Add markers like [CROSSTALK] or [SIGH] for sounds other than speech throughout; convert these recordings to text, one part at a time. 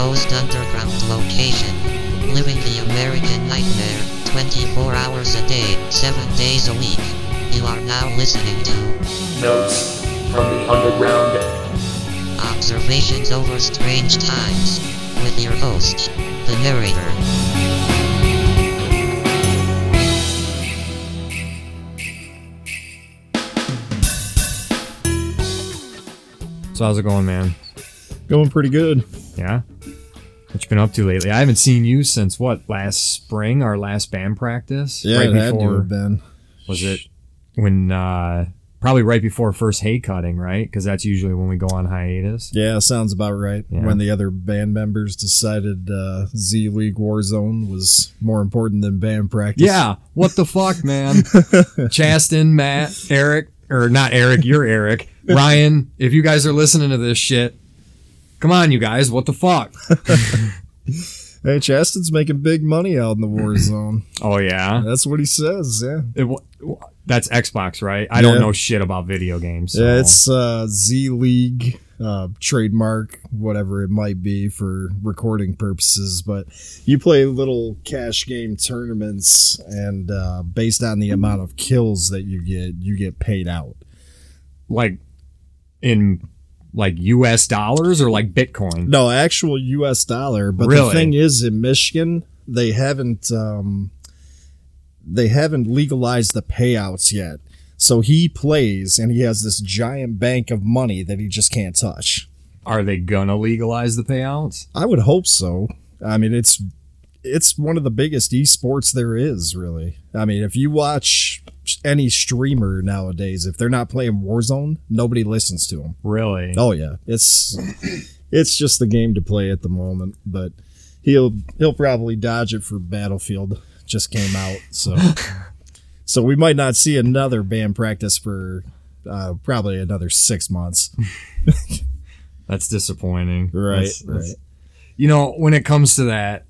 most underground location. Living the American nightmare, 24 hours a day, 7 days a week. You are now listening to Notes from the underground. Observations Over Strange Times with your host, the narrator. So how's it going, man? Going pretty good. Yeah. What you been up to lately? I haven't seen you since what last spring, our last band practice. Yeah, right to have been. was it when uh probably right before first hay cutting, right? Because that's usually when we go on hiatus. Yeah, sounds about right. Yeah. When the other band members decided uh, Z League Warzone was more important than band practice. Yeah. What the fuck, man? [LAUGHS] Chaston, Matt, Eric, or not Eric? You're Eric. Ryan, if you guys are listening to this shit, come on, you guys. What the fuck? [LAUGHS] Hey, Chaston's making big money out in the war [LAUGHS] Zone. Oh yeah. That's what he says. Yeah. It that's Xbox, right? I don't know shit about video games. So. Yeah, it's uh, Z League uh, trademark, whatever it might be for recording purposes. But you play little cash game tournaments, and uh, based on the amount of kills that you get, you get paid out. like in like US dollars or like Bitcoin. No, actual U.S. dollar. But Really? the thing is, in Michigan, they haven't um, they haven't legalized the payouts yet. So he plays, and he has this giant bank of money that he just can't touch. Are they gonna legalize the payouts? I would hope so. I mean, it's it's one of the biggest esports there is, really. I mean, if you watch any streamer nowadays, if they're not playing Warzone, nobody listens to them. Really? Oh yeah, it's it's just the game to play at the moment. But he'll he'll probably dodge it for Battlefield. Just came out, so [LAUGHS] so we might not see another band practice for uh, probably another six months. [LAUGHS] That's disappointing. Right, That's- that's- right. You know, when it comes to that,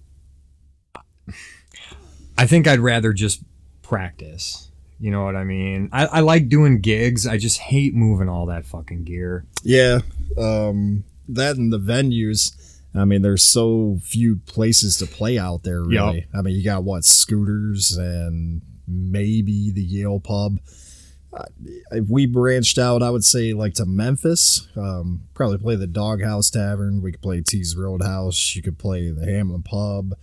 I think I'd rather just practice. You know what I mean? I, I like doing gigs. I just hate moving all that fucking gear. Yeah, um, that and the venues. I mean, there's so few places to play out there. Really, I mean, you got what scooters and maybe the Yale pub. Uh, if we branched out, I would say like to Memphis. Um, probably play the Doghouse Tavern. We could play T's Roadhouse. You could play the Hamlin Pub.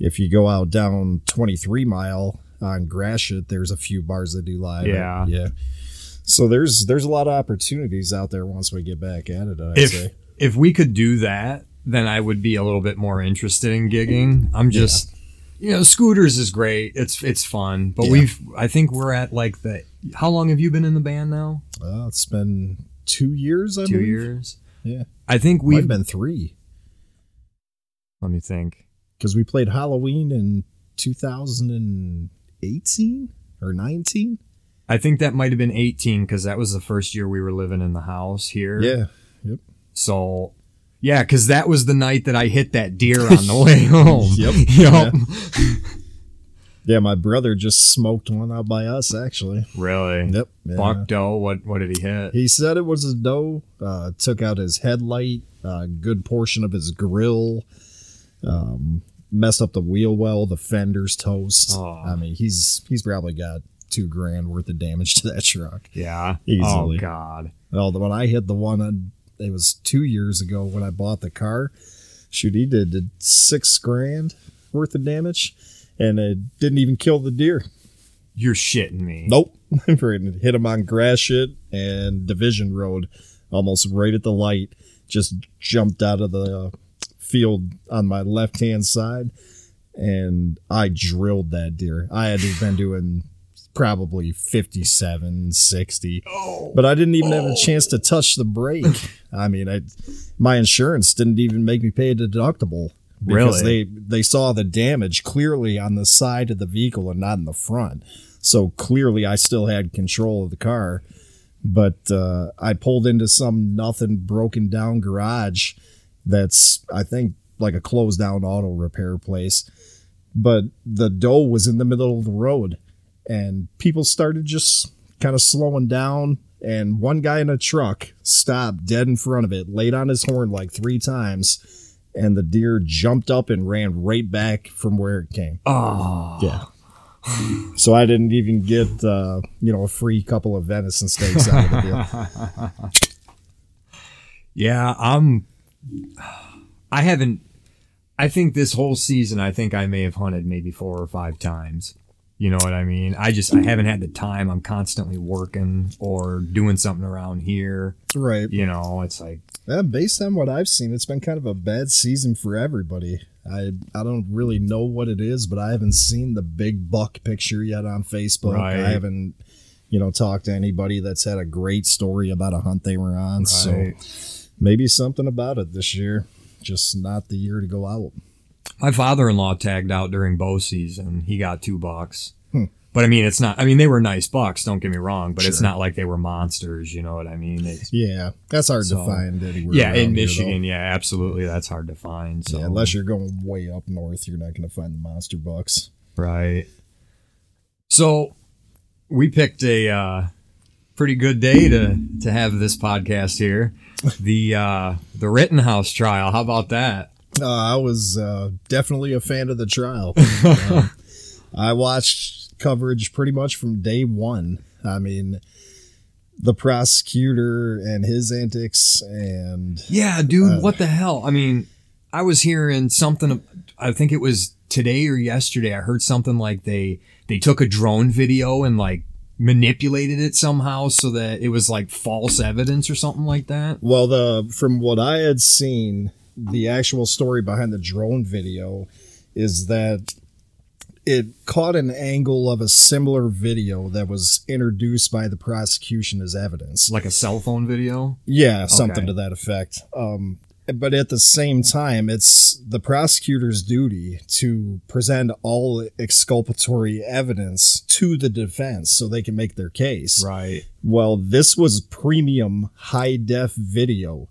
If you go out down 23 Mile on Gratiot, there's a few bars that do live. Yeah. yeah. So there's there's a lot of opportunities out there once we get back at it. I'd If say. if we could do that, then I would be a little bit more interested in gigging. I'm just you know, scooters is great. It's it's fun. But Yeah. we've I think we're at like the how long have you been in the band now? Uh, it's been two years. I Two believe. years. Yeah. I think we've been three let me think. Because we played Halloween in 2018 or 19. I think that might have been 18 because that was the first year we were living in the house here. Yeah. Yep. So, yeah, because that was the night that I hit that deer on the [LAUGHS] way home. Yep. [LAUGHS] Yep. Yeah, my brother just smoked one out by us actually. Really? Yep. Yeah. Buck doe. What what did he hit? He said it was a doe. Uh, took out his headlight, a good portion of his grill, um, messed up the wheel well, the fenders toast. Oh. I mean, he's he's probably got two grand worth of damage [LAUGHS] to that truck. Yeah. Easily. Oh God. Well, the when I hit the one, on- it was two years ago when I bought the car. Shoot, he did, did six grand worth of damage, and it didn't even kill the deer. You're shitting me. Nope, [LAUGHS] hit him on Gratiot and Division Road, almost right at the light. Just jumped out of the uh, field on my left hand side, and I drilled that deer. I had been doing probably 57, 60. But I didn't even have a chance to touch the brake. I mean, I, my insurance didn't even make me pay a deductible because Really? they they saw the damage clearly on the side of the vehicle and not in the front. So clearly, I still had control of the car. But uh, I pulled into some nothing broken down garage that's I think like a closed down auto repair place. But the doe was in the middle of the road, and people started just kind of slowing down. And one guy in a truck stopped dead in front of it, laid on his horn like three times, and the deer jumped up and ran right back from where it came. Oh, Yeah. So I didn't even get uh, you know a free couple of venison steaks out of the deal. [LAUGHS] yeah. I'm. [SIGHS] I haven't. I think this whole season, I think I may have hunted maybe four or five times. You know what I mean? I just I haven't had the time. I'm constantly working or doing something around here. Right. You know, it's like Yeah, based on what I've seen, it's been kind of a bad season for everybody. I I don't really know what it is, but I haven't seen the big buck picture yet on Facebook. Right. I haven't, you know, talked to anybody that's had a great story about a hunt they were on. So Right. Maybe something about it this year. Just not the year to go out. My father-in-law tagged out during bow season. He got two bucks. Hmm. But I mean, it's not. I mean, they were nice bucks. Don't get me wrong, but it's not like they were monsters. You know what I mean? It's, Yeah, that's hard So, to find anywhere. yeah, in. Michigan, yeah, absolutely, that's hard to find. So Yeah, unless you're going way up north, you're not going to find the monster bucks. right. So we picked a uh, pretty good day to to have this podcast here. The uh, the Rittenhouse trial. How about that? Uh, I was uh, definitely a fan of the trial. [LAUGHS] Uh, I watched coverage pretty much from day one. I mean, the prosecutor and his antics, and Yeah, dude, Uh, what the hell? I mean, I was hearing something. I think it was today or yesterday. I heard something like they they took a drone video and like manipulated it somehow so that it was like false evidence or something like that. well, the from what I had seen, the actual story behind the drone video is that it caught an angle of a similar video that was introduced by the prosecution as evidence. Like a cell phone video. Yeah, something Okay. to that effect. Um, but at the same time, it's the prosecutor's duty to present all exculpatory evidence to the defense so they can make their case. Right. Well, this was premium high def video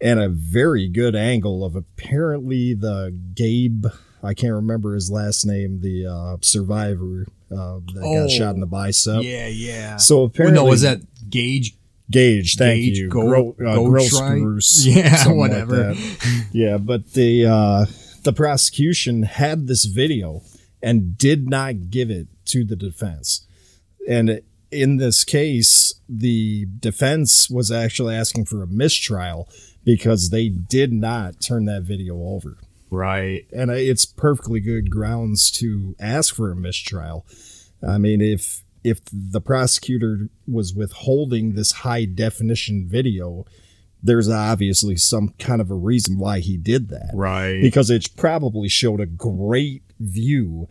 and a very good angle of apparently the Gabe, I can't remember his last name, the uh, survivor uh, that Oh, got shot in the bicep. yeah, yeah. So Well, apparently, no, was that Gaige? Gaige, thank Gaige you. Go- Gro- uh, Go gross Try? Bruce, Yeah, something like whatever. yeah, but the uh, the prosecution had this video and did not give it to the defense. And in this case, the defense was actually asking for a mistrial because they did not turn that video over. Right. And it's perfectly good grounds to ask for a mistrial. I mean, if if the prosecutor was withholding this high definition video, there's obviously some kind of a reason why he did that. Right. Because it probably showed a great view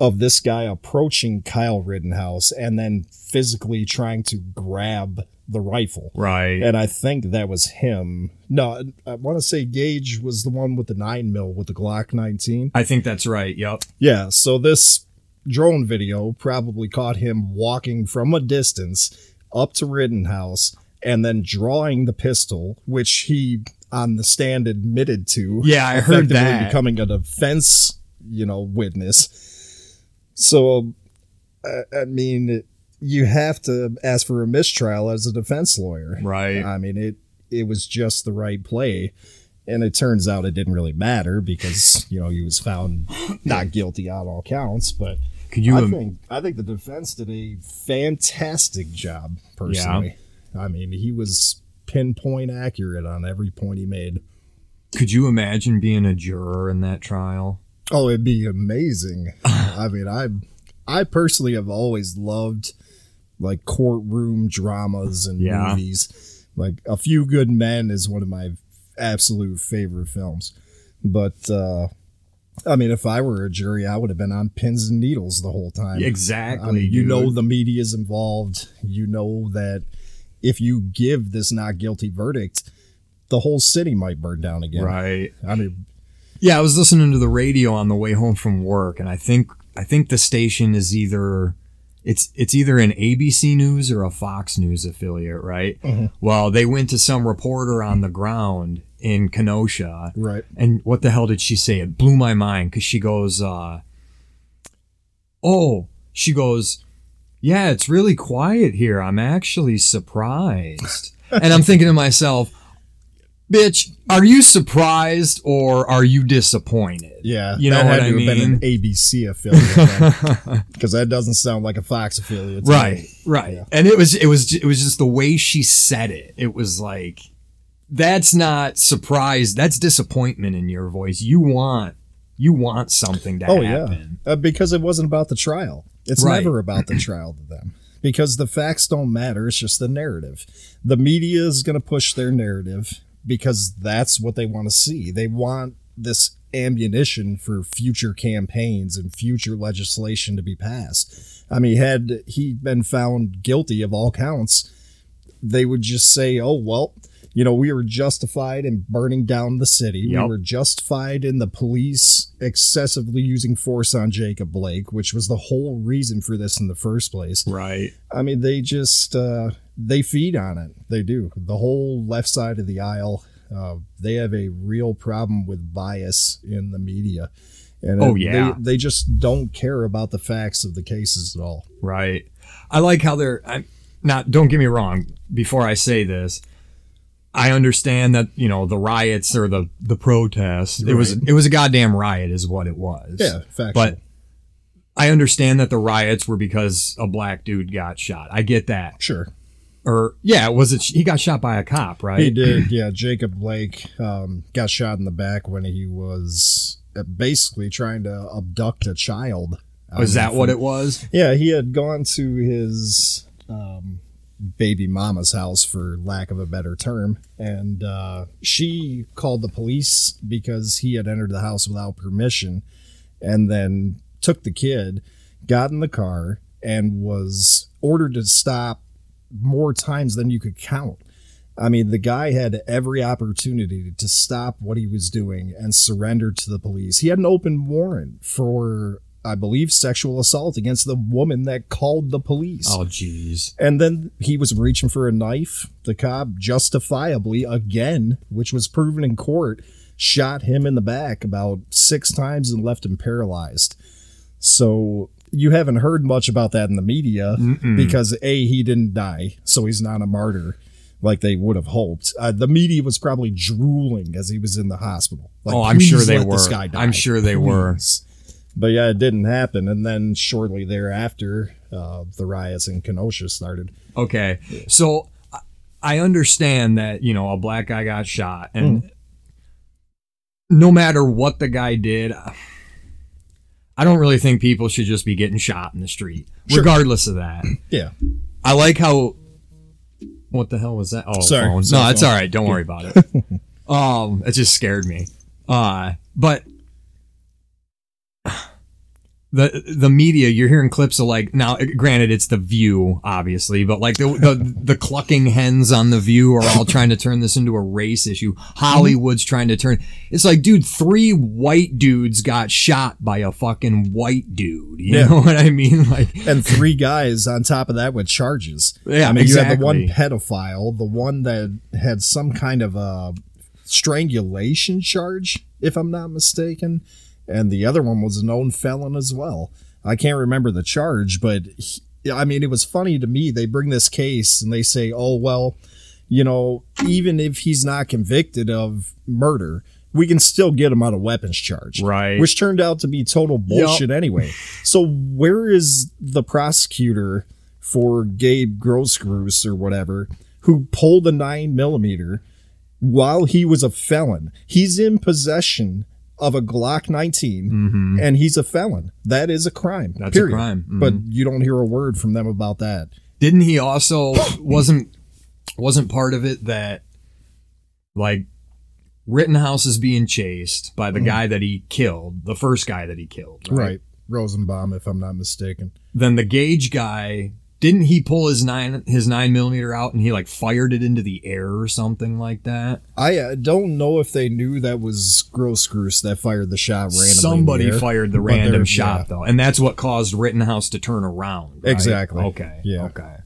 of this guy approaching Kyle Rittenhouse and then physically trying to grab the rifle. right. And I think that was him. No, I want to say Gaige was the one with the nine mil with the Glock 19. I think that's right. Yep. Yeah, so this drone video probably caught him walking from a distance up to Rittenhouse and then drawing the pistol, which he on the stand admitted to. Yeah, I heard that. Becoming a defense, you know, witness. So, I, I mean, you have to ask for a mistrial as a defense lawyer. Right. I mean, it it was just the right play. And it turns out it didn't really matter because, you know, he was found not guilty on all counts. But Could you? I think I think the defense did a fantastic job, personally. I mean, he was pinpoint accurate on every point he made. could you imagine being a juror in that trial? Oh, it'd be amazing. [LAUGHS] I mean, I I personally have always loved like courtroom dramas and Yeah. movies. Like A Few Good Men is one of my absolute favorite films. But uh I mean, if I were a jury, I would have been on pins and needles the whole time. Exactly. I mean, you know the media's involved. You know that if you give this not guilty verdict, the whole city might burn down again. Right. I mean, Yeah, I was listening to the radio on the way home from work, and I think I think the station is either it's it's either an ABC News or a Fox News affiliate, right? Well, they went to some reporter on the ground in Kenosha, right. and what the hell did she say? It blew my mind because she goes, uh, "Oh," she goes, "Yeah, it's really quiet here. I'm actually surprised." [LAUGHS] and I'm thinking to myself, bitch, are you surprised or are you disappointed? Yeah, You know that what had I to have been an? ABC affiliate [LAUGHS] because that doesn't sound like a Fox affiliate. to me. Right, right. And it was it was it was just the way she said it. It was like that's not surprise, that's disappointment in your voice. You want you want something to Oh happen. yeah, uh, because it wasn't about the trial. It's Right. never about the trial to them because the facts don't matter. It's just the narrative. The media is going to push their narrative because that's what they want to see. They want this ammunition for future campaigns and future legislation to be passed. I mean, had he been found guilty of all counts, they would just say, "Oh well." You know, we were justified in burning down the city. Yep. We were justified in the police excessively using force on Jacob Blake, which was the whole reason for this in the first place. Right. I mean, they just uh, they feed on it. They do. The whole left side of the aisle, uh, they have a real problem with bias in the media, and Oh, yeah. they, they just don't care about the facts of the cases at all. Right. I like how they're I'm not don't get me wrong, before I say this, I understand that, you know, the riots or the the protests. It was it was a goddamn riot is what it was. Yeah, factual. But I understand that the riots were because a black dude got shot. I get that. sure. Or yeah, was it he got shot by a cop, right? He did, yeah. Jacob Blake um, got shot in the back when he was uh, basically trying to abduct a child. Was that what it was? Yeah, he had gone to his um, baby mama's house, for lack of a better term, and uh, she called the police because he had entered the house without permission, and then took the kid, got in the car, and was ordered to stop more times than you could count. I mean, the guy had every opportunity to stop what he was doing and surrender to the police. He had an open warrant for, I believe, sexual assault against the woman that called the police. Oh jeez. And then he was reaching for a knife. The cop, justifiably, again, which was proven in court, shot him in the back about six times and left him paralyzed. So you haven't heard much about that in the media because A, he didn't die, so he's not a martyr like they would have hoped. Uh, the media was probably drooling as he was in the hospital. Like, oh, I'm sure they were. I'm sure they were. But yeah, it didn't happen. And then shortly thereafter, uh, the riots in Kenosha started. Okay. So I- I understand that, you know, a black guy got shot and no matter what the guy did, I don't really think people should just be getting shot in the street, Sure. regardless of that. Yeah. I like how. What the hell was that? Oh, Sorry. phone. No, it's all right. Don't worry about it. [LAUGHS] um, it just scared me. Uh, but the the media, you're hearing clips of like now. Granted, it's the View, obviously, but like the the, the clucking hens on the View are all trying to turn this into a race issue. Hollywood's trying to turn. It's like, dude, three white dudes got shot by a fucking white dude. You Yeah. know what I mean? [LAUGHS] Like, And three guys on top of that with charges. Yeah, I mean, you had the one pedophile, the one that had some kind of a strangulation charge, if I'm not mistaken. And the other one was a known felon as well. I can't remember the charge, but he, I mean, it was funny to me. They bring this case and they say, oh, well, you know, even if he's not convicted of murder, we can still get him on a weapons charge. Right. Which turned out to be total bullshit anyway. So where is the prosecutor for Gabe Grosskreutz or whatever who pulled a nine millimeter while he was a felon? He's in possession of a Glock 19 and he's a felon. That is a crime. Mm-hmm. That's a period. crime. Mhm. But you don't hear a word from them about that. didn't he also [COUGHS] wasn't wasn't part of it that like Rittenhouse is being chased by the guy that he killed, the first guy that he killed, right? Right. Rosenbaum, if I'm not mistaken. Then the Gaige guy didn't he pull his nine his nine millimeter out and he like fired it into the air or something like that? I uh, don't know if they knew that was Grosskreutz that fired the shot randomly. Somebody air, fired the random shot yeah. though, and that's what caused Rittenhouse to turn around. right? Exactly. Okay. Yeah. Okay.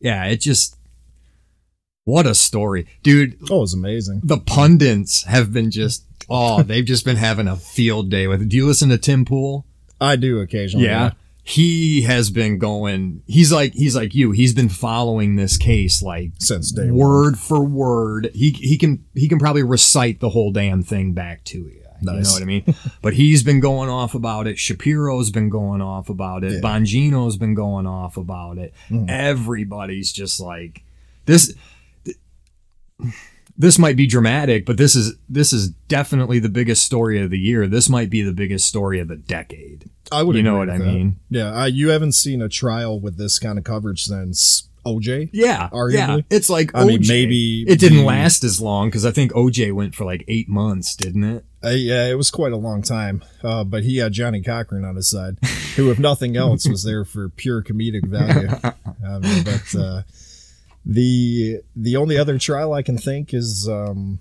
Yeah, it just what a story, dude. Oh, it was amazing. the pundits have been just oh they've just been having a field day with it. do you listen to tim pool I do occasionally. yeah he has been going. He's like he's like you. He's been following this case like Since day one. word for word. He he can he can probably recite the whole damn thing back to you. You know what I mean? [LAUGHS] but he's been going off about it. Shapiro's been going off about it. Yeah. Bongino's been going off about it. Mm. Everybody's just like this. This might be dramatic, but this is this is definitely the biggest story of the year. This might be the biggest story of the decade. I would. You know what I that. mean? Yeah, uh, you haven't seen a trial with this kind of coverage since OJ. Yeah, Arguably. yeah. It's like I mean, maybe it didn't last as long because I think OJ went for like eight months, didn't it? Uh, yeah, it was quite a long time, uh, but he had Johnnie Cochran on his side, who, if nothing else, was there for pure comedic value. [LAUGHS] I mean, but uh, the the only other trial I can think is um,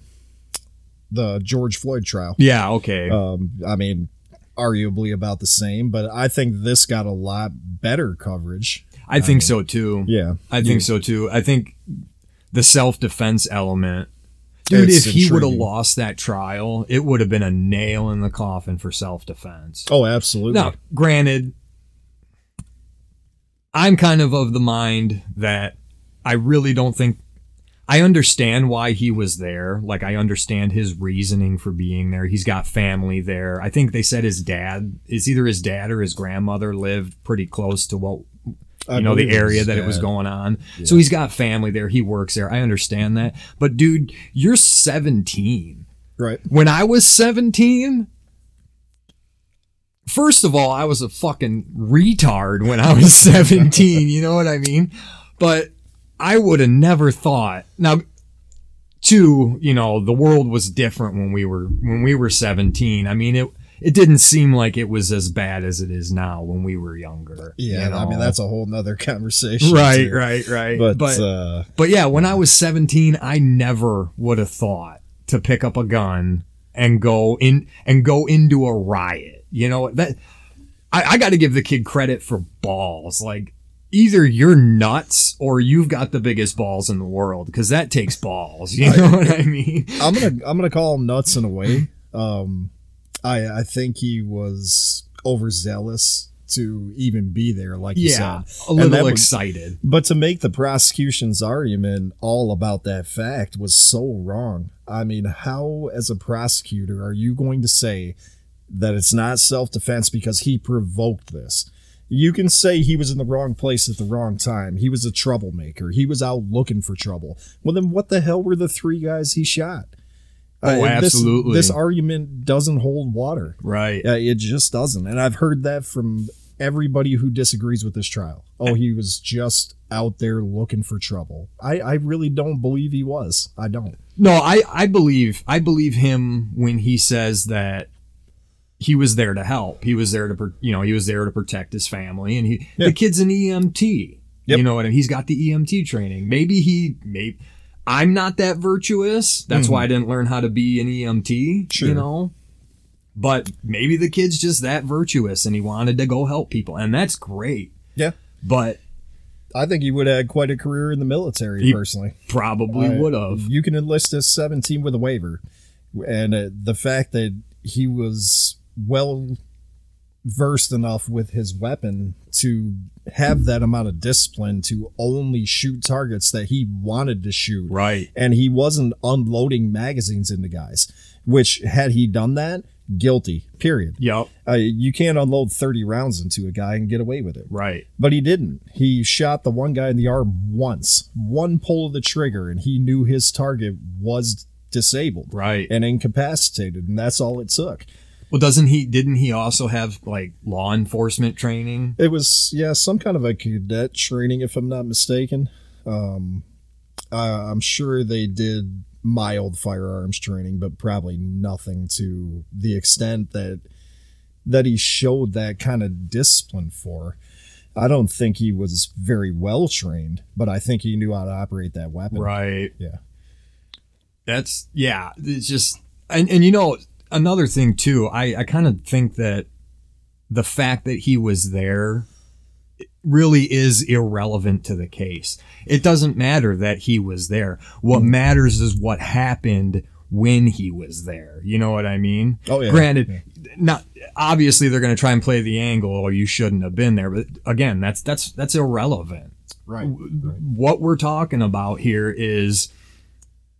the George Floyd trial. Yeah. Okay. Um, I mean, arguably about the same, but I think this got a lot better coverage. I think so too. Yeah, I think so too. I think the self defense element. Dude, It's if he would have lost that trial, it would have been a nail in the coffin for self defense. Oh, absolutely. Now, granted, I'm kind of of the mind that I really don't think I understand why he was there. Like I understand his reasoning for being there. He's got family there. I think they said his dad is either his dad or his grandmother lived pretty close to what you know the area that it was going on. So he's got family there. He works there. I understand that. But dude, you're 17 Right. when I was 17, first of all, I was a fucking retard when I was [LAUGHS] 17. you know what I mean? But I would have never thought. Now, two, you know, the world was different when we were when we were 17. I mean, it it didn't seem like it was as bad as it is now when we were younger. Yeah, you I mean that's a whole nother conversation. right, too. right, right. But, but uh, but yeah, when I was 17, I never would have thought to pick up a gun and go in and go into a riot. You know that I, I got to give the kid credit for balls. Like either you're nuts or you've got the biggest balls in the world because that takes [LAUGHS] balls. You know what I mean? I'm gonna I'm gonna call him nuts in a way. Um, I I think he was overzealous to even be there, like you Yeah, said. a little excited. But to make the prosecution's argument all about that fact was so wrong. I mean, how, as a prosecutor, are you going to say that it's not self defense because he provoked this? You can say he was in the wrong place at the wrong time. He was a troublemaker. He was out looking for trouble. Well, then what the hell were the three guys he shot? Uh, oh, this- absolutely. This, argument doesn't hold water. Right. Yeah, it just doesn't. And I've heard that from everybody who disagrees with this trial. Oh, he was just out there looking for trouble. I, I really don't believe he was. I don't. No, I, I believe I believe him when he says that he was there to help. He was there to you know he was there to protect his family, and he Yeah. the kid's an EMT. Yep. You know what? I mean? He's got the EMT training. Maybe he maybe I'm not that virtuous. That's why I didn't learn how to be an EMT. Sure. You know. But maybe the kid's just that virtuous and he wanted to go help people. And that's great. Yeah. But I think he would have had quite a career in the military, He personally. probably would have. You can enlist as 17 with a waiver. And uh, the fact that he was well versed enough with his weapon to have that amount of discipline to only shoot targets that he wanted to shoot. Right. And he wasn't unloading magazines into guys, which had he done that, guilty, period. Yep. Uh, you can't unload 30 rounds into a guy and get away with it. Right. But he didn't. He shot the one guy in the arm once, one pull of the trigger, and he knew his target was disabled Right. and incapacitated, and that's all it took. Well, doesn't he? Didn't he also have like law enforcement training? It was, yeah, some kind of a cadet training, if I'm not mistaken. Um, uh, I'm sure they did mild firearms training, but probably nothing to the extent that that he showed that kind of discipline for. I don't think he was very well trained, but I think he knew how to operate that weapon. Right. Yeah. That's yeah. It's just and and you know another thing too. I I kind of think that the fact that he was there really is irrelevant to the case. It doesn't matter that he was there. What mm-hmm. matters is what happened when he was there. You know what I mean? Oh, yeah. Granted, not obviously they're going to try and play the angle or you shouldn't have been there, but again, that's that's that's irrelevant. Right. What we're talking about here is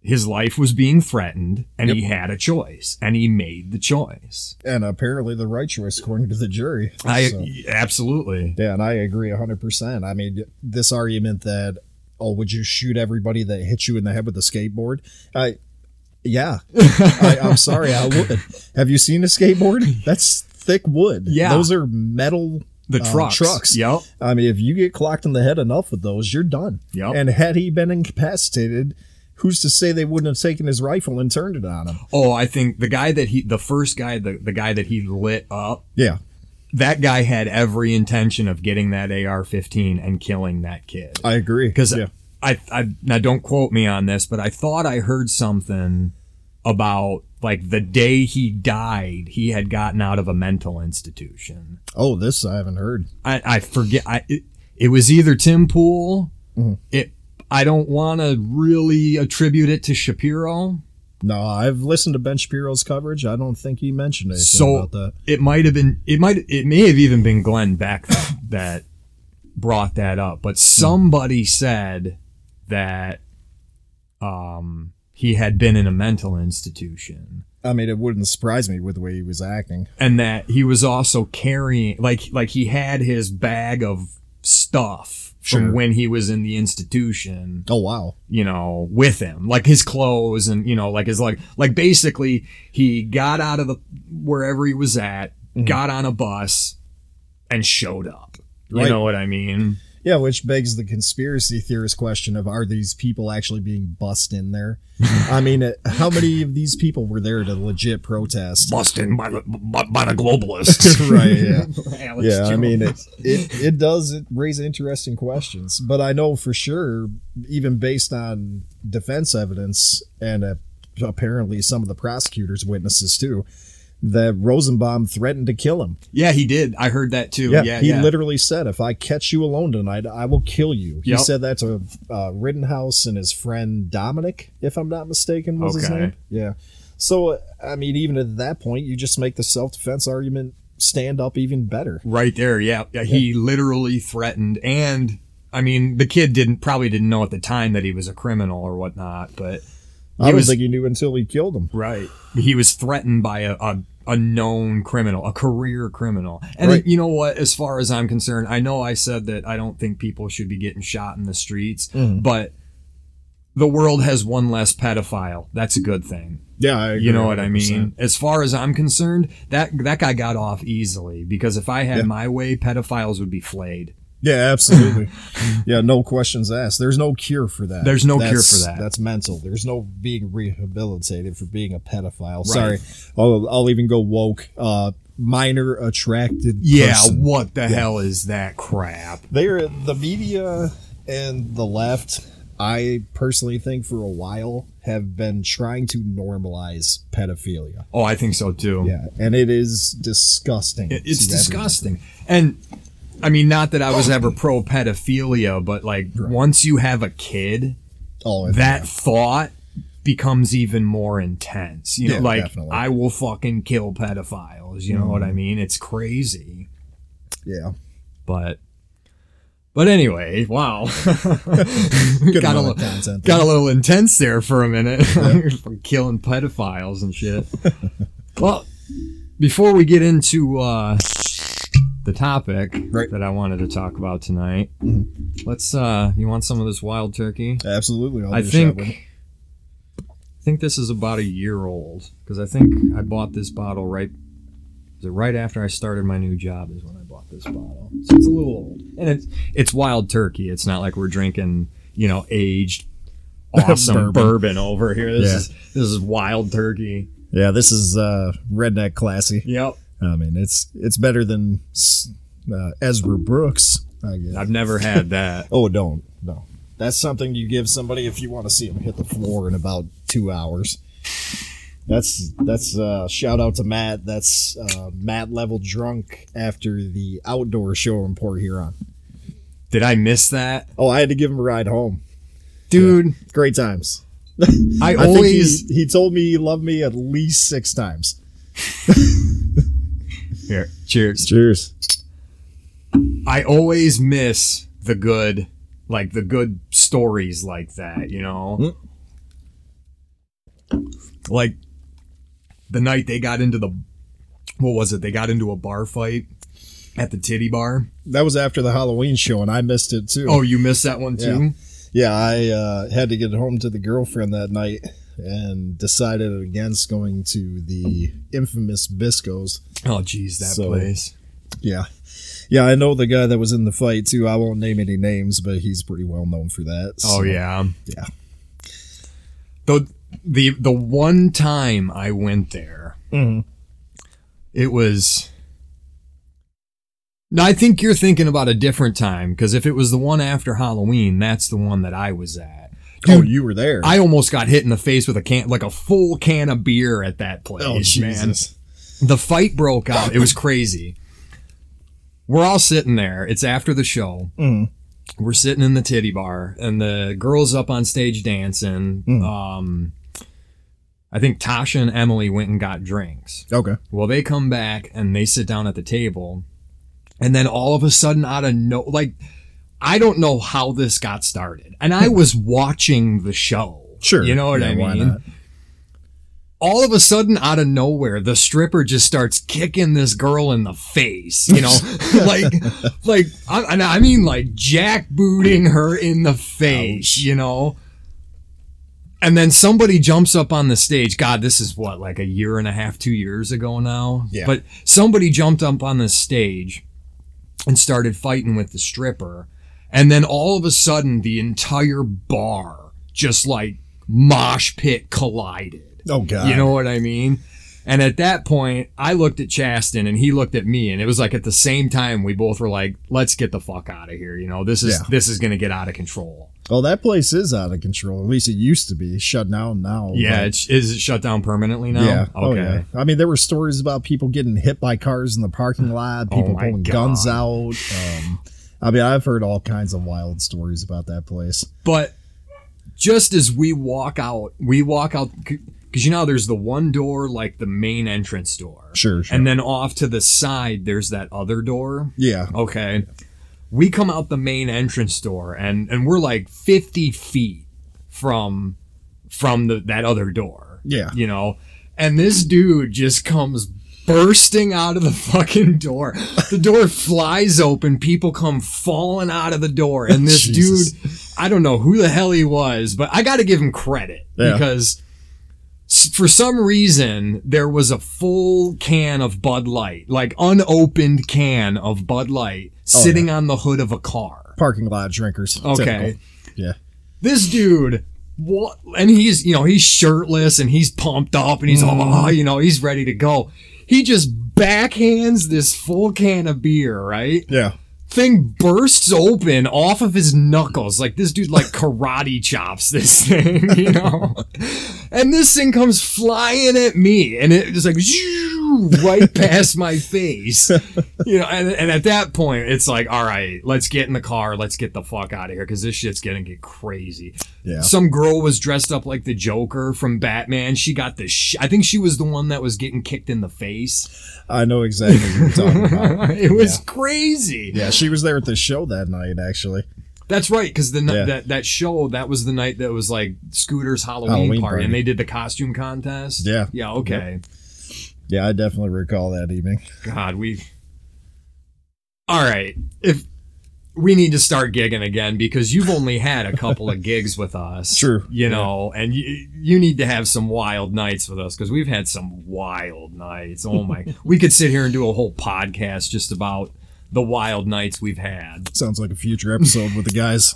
his life was being threatened and he had a choice and he made the choice. And apparently the right choice according to the jury. I So- absolutely. Yeah, and I agree 100%. I mean, this argument that, oh, would you shoot everybody that hit you in the head with a skateboard? I, yeah. I, I'm [LAUGHS] sorry, I would. Have you seen a skateboard? That's thick wood. Yeah. Those are metal The uh, trucks. trucks. Yep. I mean, if you get clocked in the head enough with those, you're done. Yep. And had he been incapacitated, who's to say they wouldn't have taken his rifle and turned it on him? Oh, I think the guy that he, the first guy, the, the guy that he lit up, Yeah. that guy had every intention of getting that AR-15 and killing that kid. I agree. Because yeah. I, I, now don't quote me on this, but I thought I heard something about like the day he died, he had gotten out of a mental institution. Oh, this I haven't heard. I, I forget. I it, it was either Tim Pool. Mm-hmm. It. I don't want to really attribute it to Shapiro. No, I've listened to Ben Shapiro's coverage. I don't think he mentioned anything So about that. it might have been. It might. It may have even been Glenn Beck that, that brought that up. But somebody said that um, he had been in a mental institution. I mean, it wouldn't surprise me with the way he was acting. and that he was also carrying like like he had his bag of stuff Sure. from when he was in the institution Oh wow. you know with him like his clothes and you know like his like like basically he got out of the wherever he was at Mm-hmm. got on a bus and showed up you Right. know what i mean Yeah, which begs the conspiracy theorist question of are these people actually being bussed in there? [LAUGHS] I mean, uh, how many of these people were there to legit protest? busted by the by, by the globalists [LAUGHS] right. Yeah. [LAUGHS] Alex Yeah, I mean, it, it it does raise interesting questions, but I know for sure, even based on defense evidence and uh, apparently some of the prosecutors' witnesses too, that Rosenbaum threatened to kill him. yeah he did i heard that too Yeah, yeah he yeah. literally said, "If I catch you alone tonight, I will kill you." He Yep. said that to uh, Rittenhouse and his friend Dominic, if I'm not mistaken, was his name. Yeah. So I mean, even at that point, you just make the self defense argument stand up even better. Right there, yeah. yeah. He literally threatened, and I mean, the kid didn't probably didn't know at the time that he was a criminal or whatnot, but I was think he knew until he killed him. right. He was threatened by a, a a known criminal, a career criminal. And Right. you know what? As far as I'm concerned, I know I said that I don't think people should be getting shot in the streets, Mm-hmm. but the world has one less pedophile. That's a good thing. Yeah, I agree You know what I 100%. mean? As far as I'm concerned, that that guy got off easily because if I had Yeah. my way, pedophiles would be flayed. Yeah, absolutely. [LAUGHS] yeah, no questions asked. There's no cure for that. There's no cure for that. That's mental. There's no being rehabilitated for being a pedophile. Sorry, I'll, I'll even go woke. Uh, minor attracted. Yeah, person. what the hell is that crap? They're the media and the left. I personally think for a while have been trying to normalize pedophilia. Oh, I think so too. Yeah, and it is disgusting. It- it's everyone. disgusting. And I mean, not that I was ever pro pedophilia, but like once you have a kid, Oh, that thought becomes even more intense. You know, Yeah, like definitely. I will fucking kill pedophiles. You know what Mm-hmm. I mean? It's crazy. yeah. But but anyway, wow. [LAUGHS] Got, a little, content. got a little intense there for a minute. [LAUGHS] Killing pedophiles and shit. well, before we get into uh, the topic Right. that I wanted to talk about tonight, let's. Uh, you want some of this wild turkey? Absolutely. I'll I do a shot think. I think this is about a year old because I think I bought this bottle right. Was it right after I started my new job? Is when I bought this bottle, so it's a little old, and it's it's wild turkey. It's not like we're drinking, you know, aged, [LAUGHS] awesome Bourbon. bourbon. over here. This Yeah. is this is wild turkey. Yeah, this is uh, redneck classy. Yep, I mean, it's it's better than uh, Ezra Brooks. I guess. I've never had that. [LAUGHS] Oh, don't no. That's something you give somebody if you want to see them hit the floor in about two hours. That's that's uh, shout out to Matt. That's uh, Matt level drunk after the outdoor show in Port Huron. Did I miss that, Oh, I had to give him a ride home. dude? Great times. I [LAUGHS] I think always he, he told me he loved me at least six times. [LAUGHS] here. Cheers. Cheers. I always miss the good, like the good stories like that. You know, like the night they got into the what was it? They got into a bar fight at the titty bar. That was after the Halloween show, and I missed it too. Oh, you missed that one too. Yeah, I uh, had to get home to the girlfriend that night and decided against going to the infamous Bisco's. Oh, geez, that So- place. Yeah. Yeah, I know the guy that was in the fight too. I won't name any names, but he's pretty well known for that. Oh yeah, Yeah. the the the one time I went there, Mhm. it was. Now I think you're thinking about a different time because if it was the one after Halloween, that's the one that I was at. Oh, Dude, you were there. I almost got hit in the face with a can, like a full can of beer at that place, oh, man. Jesus. The fight broke out. It was crazy. We're all sitting there. It's after the show. Mhm. We're sitting in the titty bar, and the girls up on stage dancing. Mm. Um, I think Tasha and Emily went and got drinks. Okay. Well, they come back and they sit down at the table, and then all of a sudden, out of no, like, I don't know how this got started, and I was [LAUGHS] watching the show. Sure. you know what Yeah, I mean. All of a sudden, out of nowhere, the stripper just starts kicking this girl in the face. You know, [LAUGHS] [LAUGHS] like, like, I, and I mean, like jackbooting her in the face. Ouch. You know. And then somebody jumps up on the stage. God, this is what, like a year and a half, two years ago now? Yeah. But somebody jumped up on the stage and started fighting with the stripper. And then all of a sudden, the entire bar just like mosh pit collided. Oh, God. You know what I mean? And at that point, I looked at Chaston and he looked at me, and it was like at the same time we both were like, "Let's get the fuck out of here." You know, this is Yeah. this is gonna get out of control. Well, that place is out of control. At least it used to be shut down now. Yeah, but- it's, is it shut down permanently now? Yeah. Oh, Okay. yeah. I mean, there were stories about people getting hit by cars in the parking lot, Oh people my pulling God. guns out. Um, I mean, I've heard all kinds of wild stories about that place. But just as we walk out, we walk out because you know there's the one door like the main entrance door, Sure, sure. and then off to the side there's that other door. Yeah. Okay. We come out the main entrance door and and we're like 50 feet from from the that other door. Yeah. You know. And this dude just comes bursting out of the fucking door. The door flies open, people come falling out of the door and this [LAUGHS] Jesus. dude I don't know who the hell he was, but I got to give him credit Yeah. because for some reason there was a full can of Bud Light, like unopened can of Bud Light Oh, sitting on the hood of a car. Parking lot drinkers. Okay. Typical. Yeah. This dude what and he's you know he's shirtless and he's pumped up and he's Mm. all you know he's ready to go. He just backhands this full can of beer, right? Yeah. Thing bursts open off of his knuckles. Like this dude like karate chops this [LAUGHS] thing, you know? And this thing comes flying at me and it just like [LAUGHS] right past my face. You know, and, and at that point it's like, all right, let's get in the car, let's get the fuck out of here because this shit's gonna get crazy. Yeah. Some girl was dressed up like the Joker from Batman. She got the sh- I think she was the one that was getting kicked in the face. I know exactly what you're talking about. [LAUGHS] it was Yeah. crazy. Yeah, she was there at the show that night, actually. That's right, because the Yeah. that that show that was the night that was like Scooter's Halloween, Halloween party, party. and they did the costume contest. Yeah. yeah, okay. Yeah, I definitely recall that evening. God, we. All right, if we need to start gigging again because you've only had a couple of [LAUGHS] gigs with us, True, You know, and you you need to have some wild nights with us because we've had some wild nights. Oh my, [LAUGHS] we could sit here and do a whole podcast just about the wild nights we've had. Sounds like a future episode with the guys.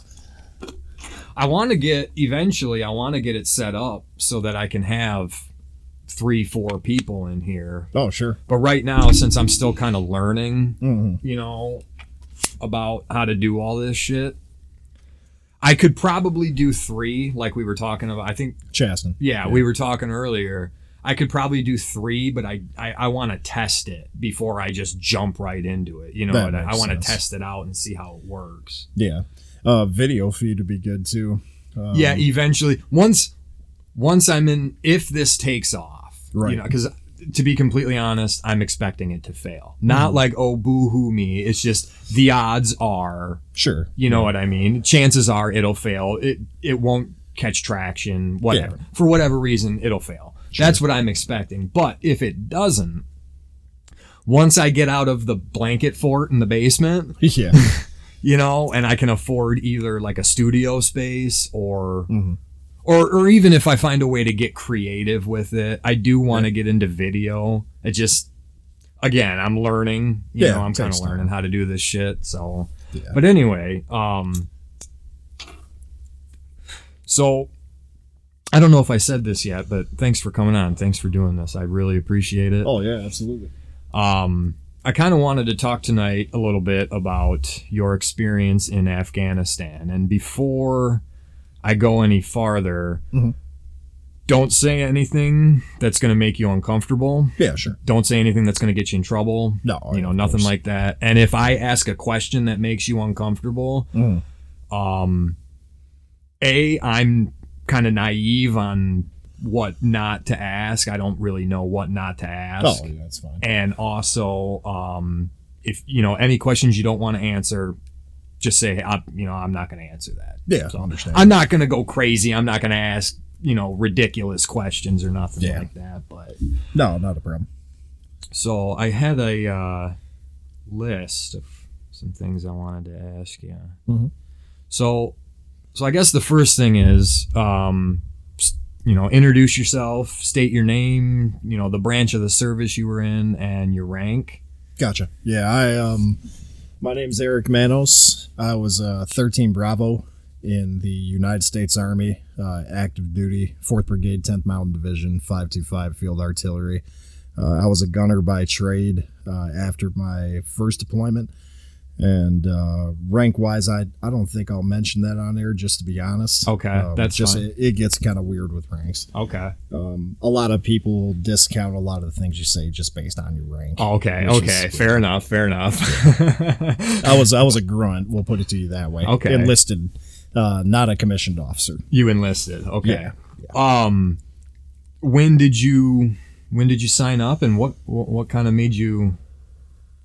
I want to get eventually. I want to get it set up so that I can have three, four people in here. Oh, sure. But right now, since I'm still kind of learning, hmm you know, about how to do all this shit, I could probably do three, like we were talking about. I think, Chaston. yeah, we were talking earlier. I could probably do three, but I I, I want to test it before I just jump right into it. You know, I, I want to test it out and see how it works. Yeah. Uh, video feed would be good too. Um, yeah, eventually, once once I'm in, if this takes off, Right. You know, because to be completely honest, I'm expecting it to fail. Not Mm-hmm. like oh boo hoo me. It's just the odds are, Sure. you know what I mean. Chances are it'll fail. It it won't catch traction. Whatever Yeah. for whatever reason, it'll fail. That's what I'm expecting. But if it doesn't, once I get out of the blanket fort in the basement, [LAUGHS] Yeah. [LAUGHS] you know, and I can afford either like a studio space or Mhm. or or even if I find a way to get creative with it, I do want to get into video. It just again, I'm learning, you Yeah, know, I'm kind of learning how to do this shit, so Yeah. but anyway, um so I don't know if I said this yet, but thanks for coming on. Thanks for doing this. I really appreciate it. Oh yeah, absolutely. Um, I kind of wanted to talk tonight a little bit about your experience in Afghanistan. And before I go any farther, Mhm. don't say anything that's going to make you uncomfortable. Yeah, sure. Don't say anything that's going to get you in trouble. No, you know, nothing course. like that. And if I ask a question that makes you uncomfortable, Mm. um, A, I'm kind of naive on what not to ask. I don't really know what not to ask Oh yeah, that's fine. and also um, if you know any questions you don't want to answer just say I, you know i'm not going to answer that Yeah, So, I understand. i'm not going to go crazy i'm not going to ask you know ridiculous questions or nothing Yeah. like that but no, not a problem. so i had a uh, list of some things i wanted to ask you Mhm. so so i guess the first thing is um, you know introduce yourself state your name you know the branch of the service you were in and your rank Gotcha. Yeah, I um, my name's Eric Manos. I was uh, 13 Bravo in the United States Army, uh, active duty, 4th Brigade, 10th Mountain Division, 525 Field Artillery. Uh, I was a gunner by trade uh, after my first deployment. And uh, rank wise, I, I don't think I'll mention that on there, just to be honest. Okay, Um, that's just fine. It, it gets kind of weird with ranks. okay Um, a lot of people discount a lot of the things you say just based on your rank. Okay, okay, is- fair enough, fair enough. [LAUGHS] I was I was a grunt. We'll put it to you that way. Okay. enlisted, uh, not a commissioned officer. you enlisted, okay. Yeah, Um, when did you when did you sign up, and what what, what kind of made you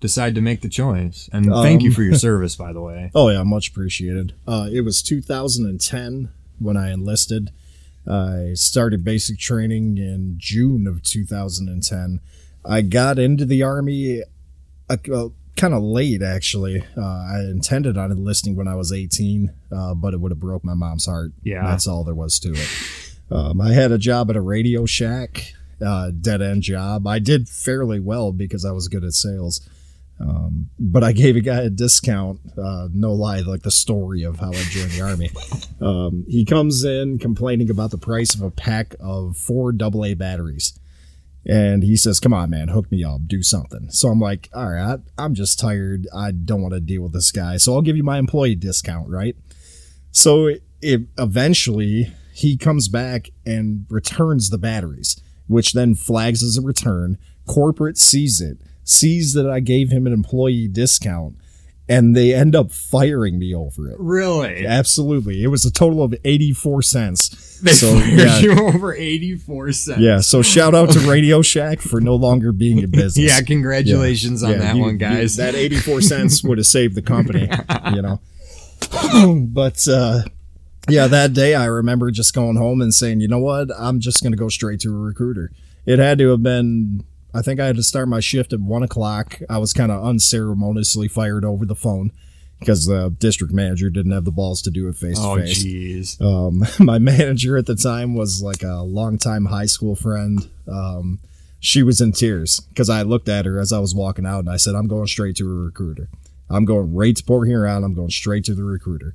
decide to make the choice? And thank you Um, for your [LAUGHS] service, by the way. Oh yeah, much appreciated. Uh, it was 2010 when I enlisted. I started basic training in June of 2010. I got into the army uh, uh, kind of late, actually. Uh, I intended on enlisting when I was 18, uh, but it would have broke my mom's heart. Yeah. that's all there was to it. Um, I had a job at a Radio Shack, uh, dead end job. I did fairly well because I was good at sales. Um, but I gave a guy a discount. Uh, no lie, like the story of how I joined the army. Um, he comes in complaining about the price of a pack of four AA batteries. And he says, Come on, man, hook me up, do something. So I'm like, All right, I'm just tired. I don't want to deal with this guy. So I'll give you my employee discount, right? So it, it eventually he comes back and returns the batteries, which then flags as a return. Corporate sees it, sees that I gave him an employee discount, and they end up firing me over it. Really? Absolutely. It was a total of 84 cents. They so, fired yeah, you over eighty four cents. yeah, so shout out to Radio Shack for no longer being in business. [LAUGHS] Yeah, congratulations on Yeah, that you- one, you- guys. that 84 cents would have saved the company, [LAUGHS] you know. [CLEARS THROAT] but uh yeah, that day I remember just going home and saying, "You know what? I'm just going to go straight to a recruiter." It had to have been I think I had to start my shift at 1 o'clock. I was kind of unceremoniously fired over the phone because the district manager didn't have the balls to do it face to oh, face. jeez. Um, [LAUGHS] my manager at the time was like a longtime high school friend. Um, she was in tears because I looked at her as I was walking out and I said, I'm going straight to a recruiter. I'm going right to Port Huron. I'm going straight to the recruiter.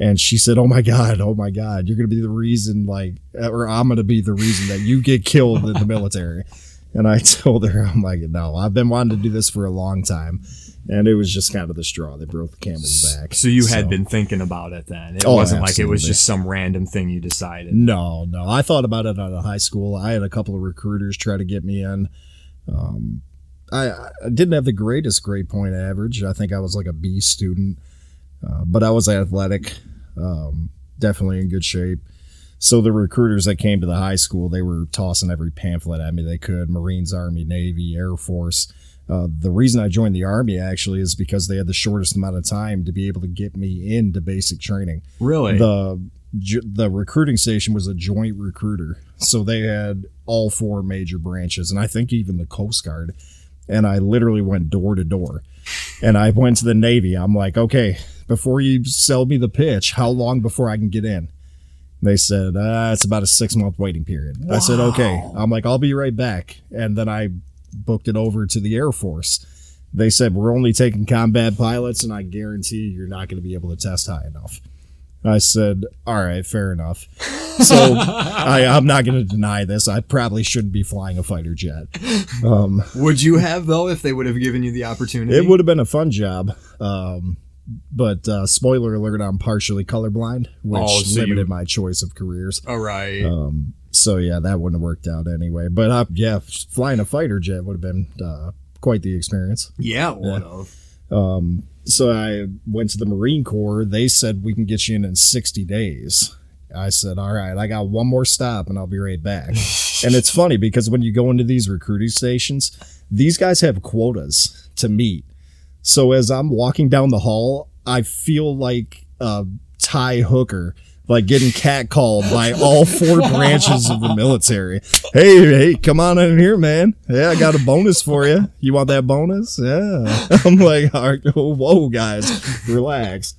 And she said, Oh my God, oh my God, you're going to be the reason, like, or I'm going to be the reason that you get killed in the military. And I [LAUGHS] told her, I'm like, No, I've been wanting to do this for a long time. And it was just kind of the straw that broke the camel's back. So you had been thinking about it then. It Oh, wasn't like it was just some random thing you decided. No, no. I thought about it out of high school. I had a couple of recruiters try to get me in. Um, I, I didn't have the greatest grade point average. I think I was like a B student, uh, but I was athletic, um, definitely in good shape. So the recruiters that came to the high school, they were tossing every pamphlet at me they could: Marines, Army, Navy, Air Force. Uh, the reason I joined the Army actually is because they had the shortest amount of time to be able to get me into basic training. Really? The the recruiting station was a joint recruiter, so they had all four major branches, and I think even the Coast Guard. And I literally went door to door, and I went to the Navy. I'm like, okay, before you sell me the pitch, how long before I can get in? They said, uh, it's about a six month waiting period. I said, okay. I'm like, I'll be right back. And then I booked it over to the Air Force. They said, we're only taking combat pilots, and I guarantee you're not going to be able to test high enough. I said, all right, fair enough. So I, I'm not going to deny this. I probably shouldn't be flying a fighter jet. Um, would you have though if they would have given you the opportunity? it would have been a fun job. Um, but uh, spoiler alert, I'm partially colorblind, which Oh, so limited you- my choice of careers. All right. Um, so yeah, that wouldn't have worked out anyway. But uh, yeah, flying a fighter jet would have been uh, quite the experience. yeah, it would have. Um, so I went to the Marine Corps. They said we can get you in in 60 days. I said, all right, I got one more stop and I'll be right back. [LAUGHS] and it's funny because when you go into these recruiting stations, these guys have quotas to meet. So as I'm walking down the hall, I feel like a Thai hooker, like getting catcalled by all four [LAUGHS] branches of the military. Hey, hey, come on in here, man. Yeah, I got a bonus for you. You want that bonus? Yeah. [LAUGHS] I'm like, all right, whoa, guys, relax.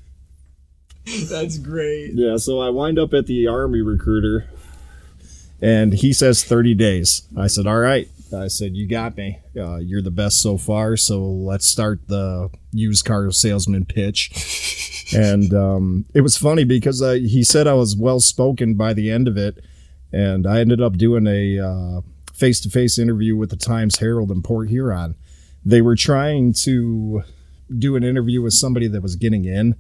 That's great. Yeah, so I wind up at the army recruiter and he says 30 days. I said, all right. I said, you got me. Uh, you're the best so far. So let's start the used car salesman pitch. [LAUGHS] and um, it was funny because uh, he said I was well spoken by the end of it. And I ended up doing a face to face interview with the Times Herald in Port Huron. They were trying to do an interview with somebody that was getting in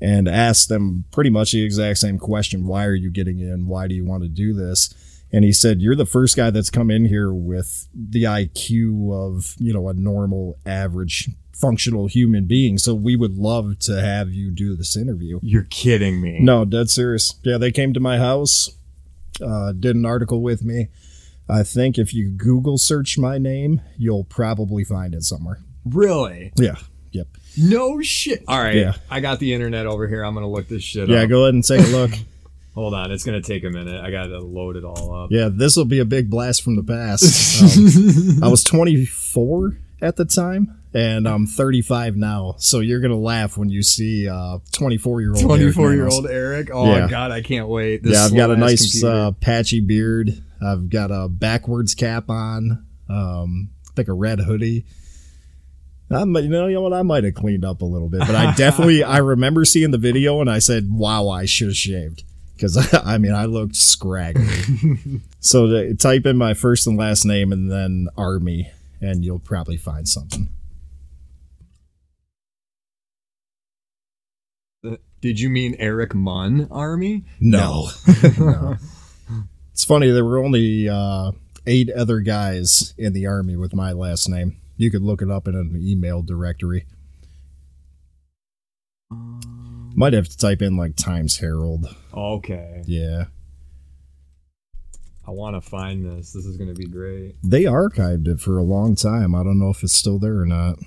and asked them pretty much the exact same question Why are you getting in? Why do you want to do this? And he said, You're the first guy that's come in here with the IQ of, you know, a normal, average, functional human being. So we would love to have you do this interview. You're kidding me. No, dead serious. Yeah, they came to my house, uh, did an article with me. I think if you Google search my name, you'll probably find it somewhere. Really? Yeah. Yep. No shit. All right. Yeah. I got the internet over here. I'm gonna look this shit Yeah, up. Yeah, go ahead and take a look. [LAUGHS] Hold on. It's gonna take a minute. I gotta load it all up. Yeah, this will be a big blast from the past. [LAUGHS] Um, I was 24 at the time, and I'm 35 now. So you're gonna laugh when you see uh 24 year old. 24 year old Eric. Oh Yeah. God, I can't wait. This Yeah, I've got a nice uh, patchy beard. I've got a backwards cap on. Um, I think a red hoodie. I might, you know, you know what? I might have cleaned up a little bit, but I [LAUGHS] definitely I remember seeing the video and I said, "Wow, I should have shaved." Because [LAUGHS] I mean, I looked scraggly. [LAUGHS] so to, type in my first and last name and then army, and you'll probably find something. Uh, did you mean Eric Munn Army? No. [LAUGHS] No. It's funny, there were only uh, eight other guys in the army with my last name. You could look it up in an email directory. Uh, Might have to type in like Times Herald. Okay. Yeah. I want to find this. This is gonna be great. They archived it for a long time. I don't know if it's still there or not.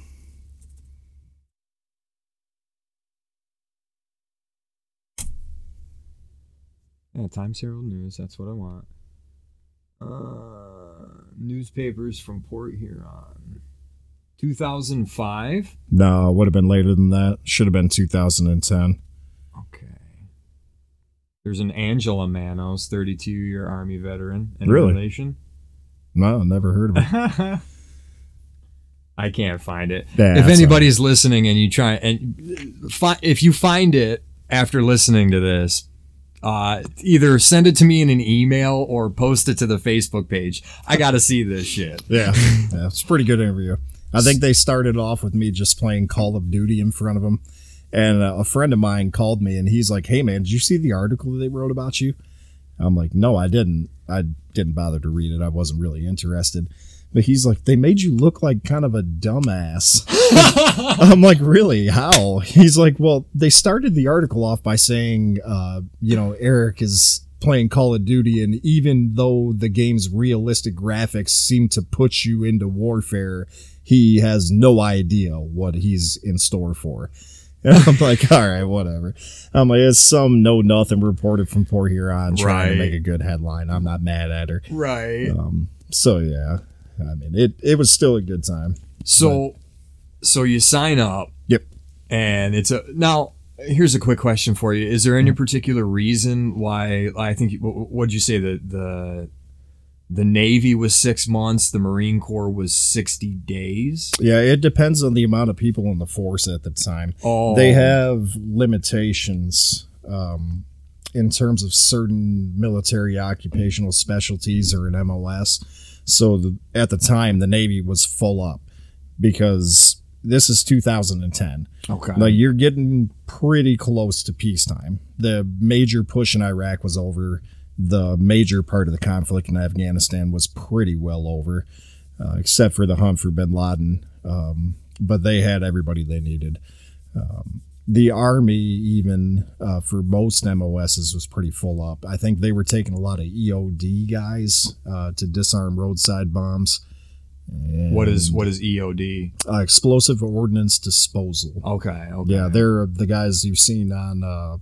Yeah, Times Herald News. That's what I want. Uh, newspapers from Port Huron. 2005. No, it would have been later than that. Should have been 2010. Okay. There's an Angela Manos, 32 year Army veteran. Any Really? relation? No, never heard of it. [LAUGHS] I can't find it. Yeah, if that's anybody's listening and you try and fi- if you find it after listening to this, uh, either send it to me in an email or post it to the Facebook page. I got to see this shit. Yeah, [LAUGHS] yeah, it's pretty good interview. I think they started off with me just playing Call of Duty in front of them, and uh, a friend of mine called me and he's like, "Hey man, did you see the article that they wrote about you?" I'm like, "No, I didn't. I didn't bother to read it. I wasn't really interested." But he's like, "They made you look like kind of a dumbass." [LAUGHS] I'm like, "Really? How?" He's like, "Well, they started the article off by saying, uh, you know, Eric is playing Call of Duty, and even though the game's realistic graphics seem to put you into warfare, he has no idea what he's in store for. [LAUGHS] And I'm like, [LAUGHS] all right, whatever. I'm like, it's some know nothing reporter from Port Huron trying Right. to make a good headline. I'm not mad at her. Right. Um, so yeah, I mean, it it was still a good time. So, so you sign up. Yep. And it's a now. Here's a quick question for you: Is there Mm-hmm. any particular reason why? I think what would you say the the the Navy was six months, the Marine Corps was sixty days. Yeah, it depends on the amount of people in the force at the time. Oh, They have limitations um, in terms of certain military occupational specialties or an MOS. So the, at the time, the Navy was full up because this is 2010. okay. Like you're getting pretty close to peacetime. The major push in Iraq was over. The major part of the conflict in Afghanistan was pretty well over, uh, except for the hunt for Bin Laden. Um, but they had everybody they needed. Um, the army, even uh, for most MOSs, was pretty full up. I think they were taking a lot of EOD guys uh, to disarm roadside bombs. what is what is EOD? uh, explosive ordnance disposal? Okay. Okay. Yeah, they're the guys you've seen on uh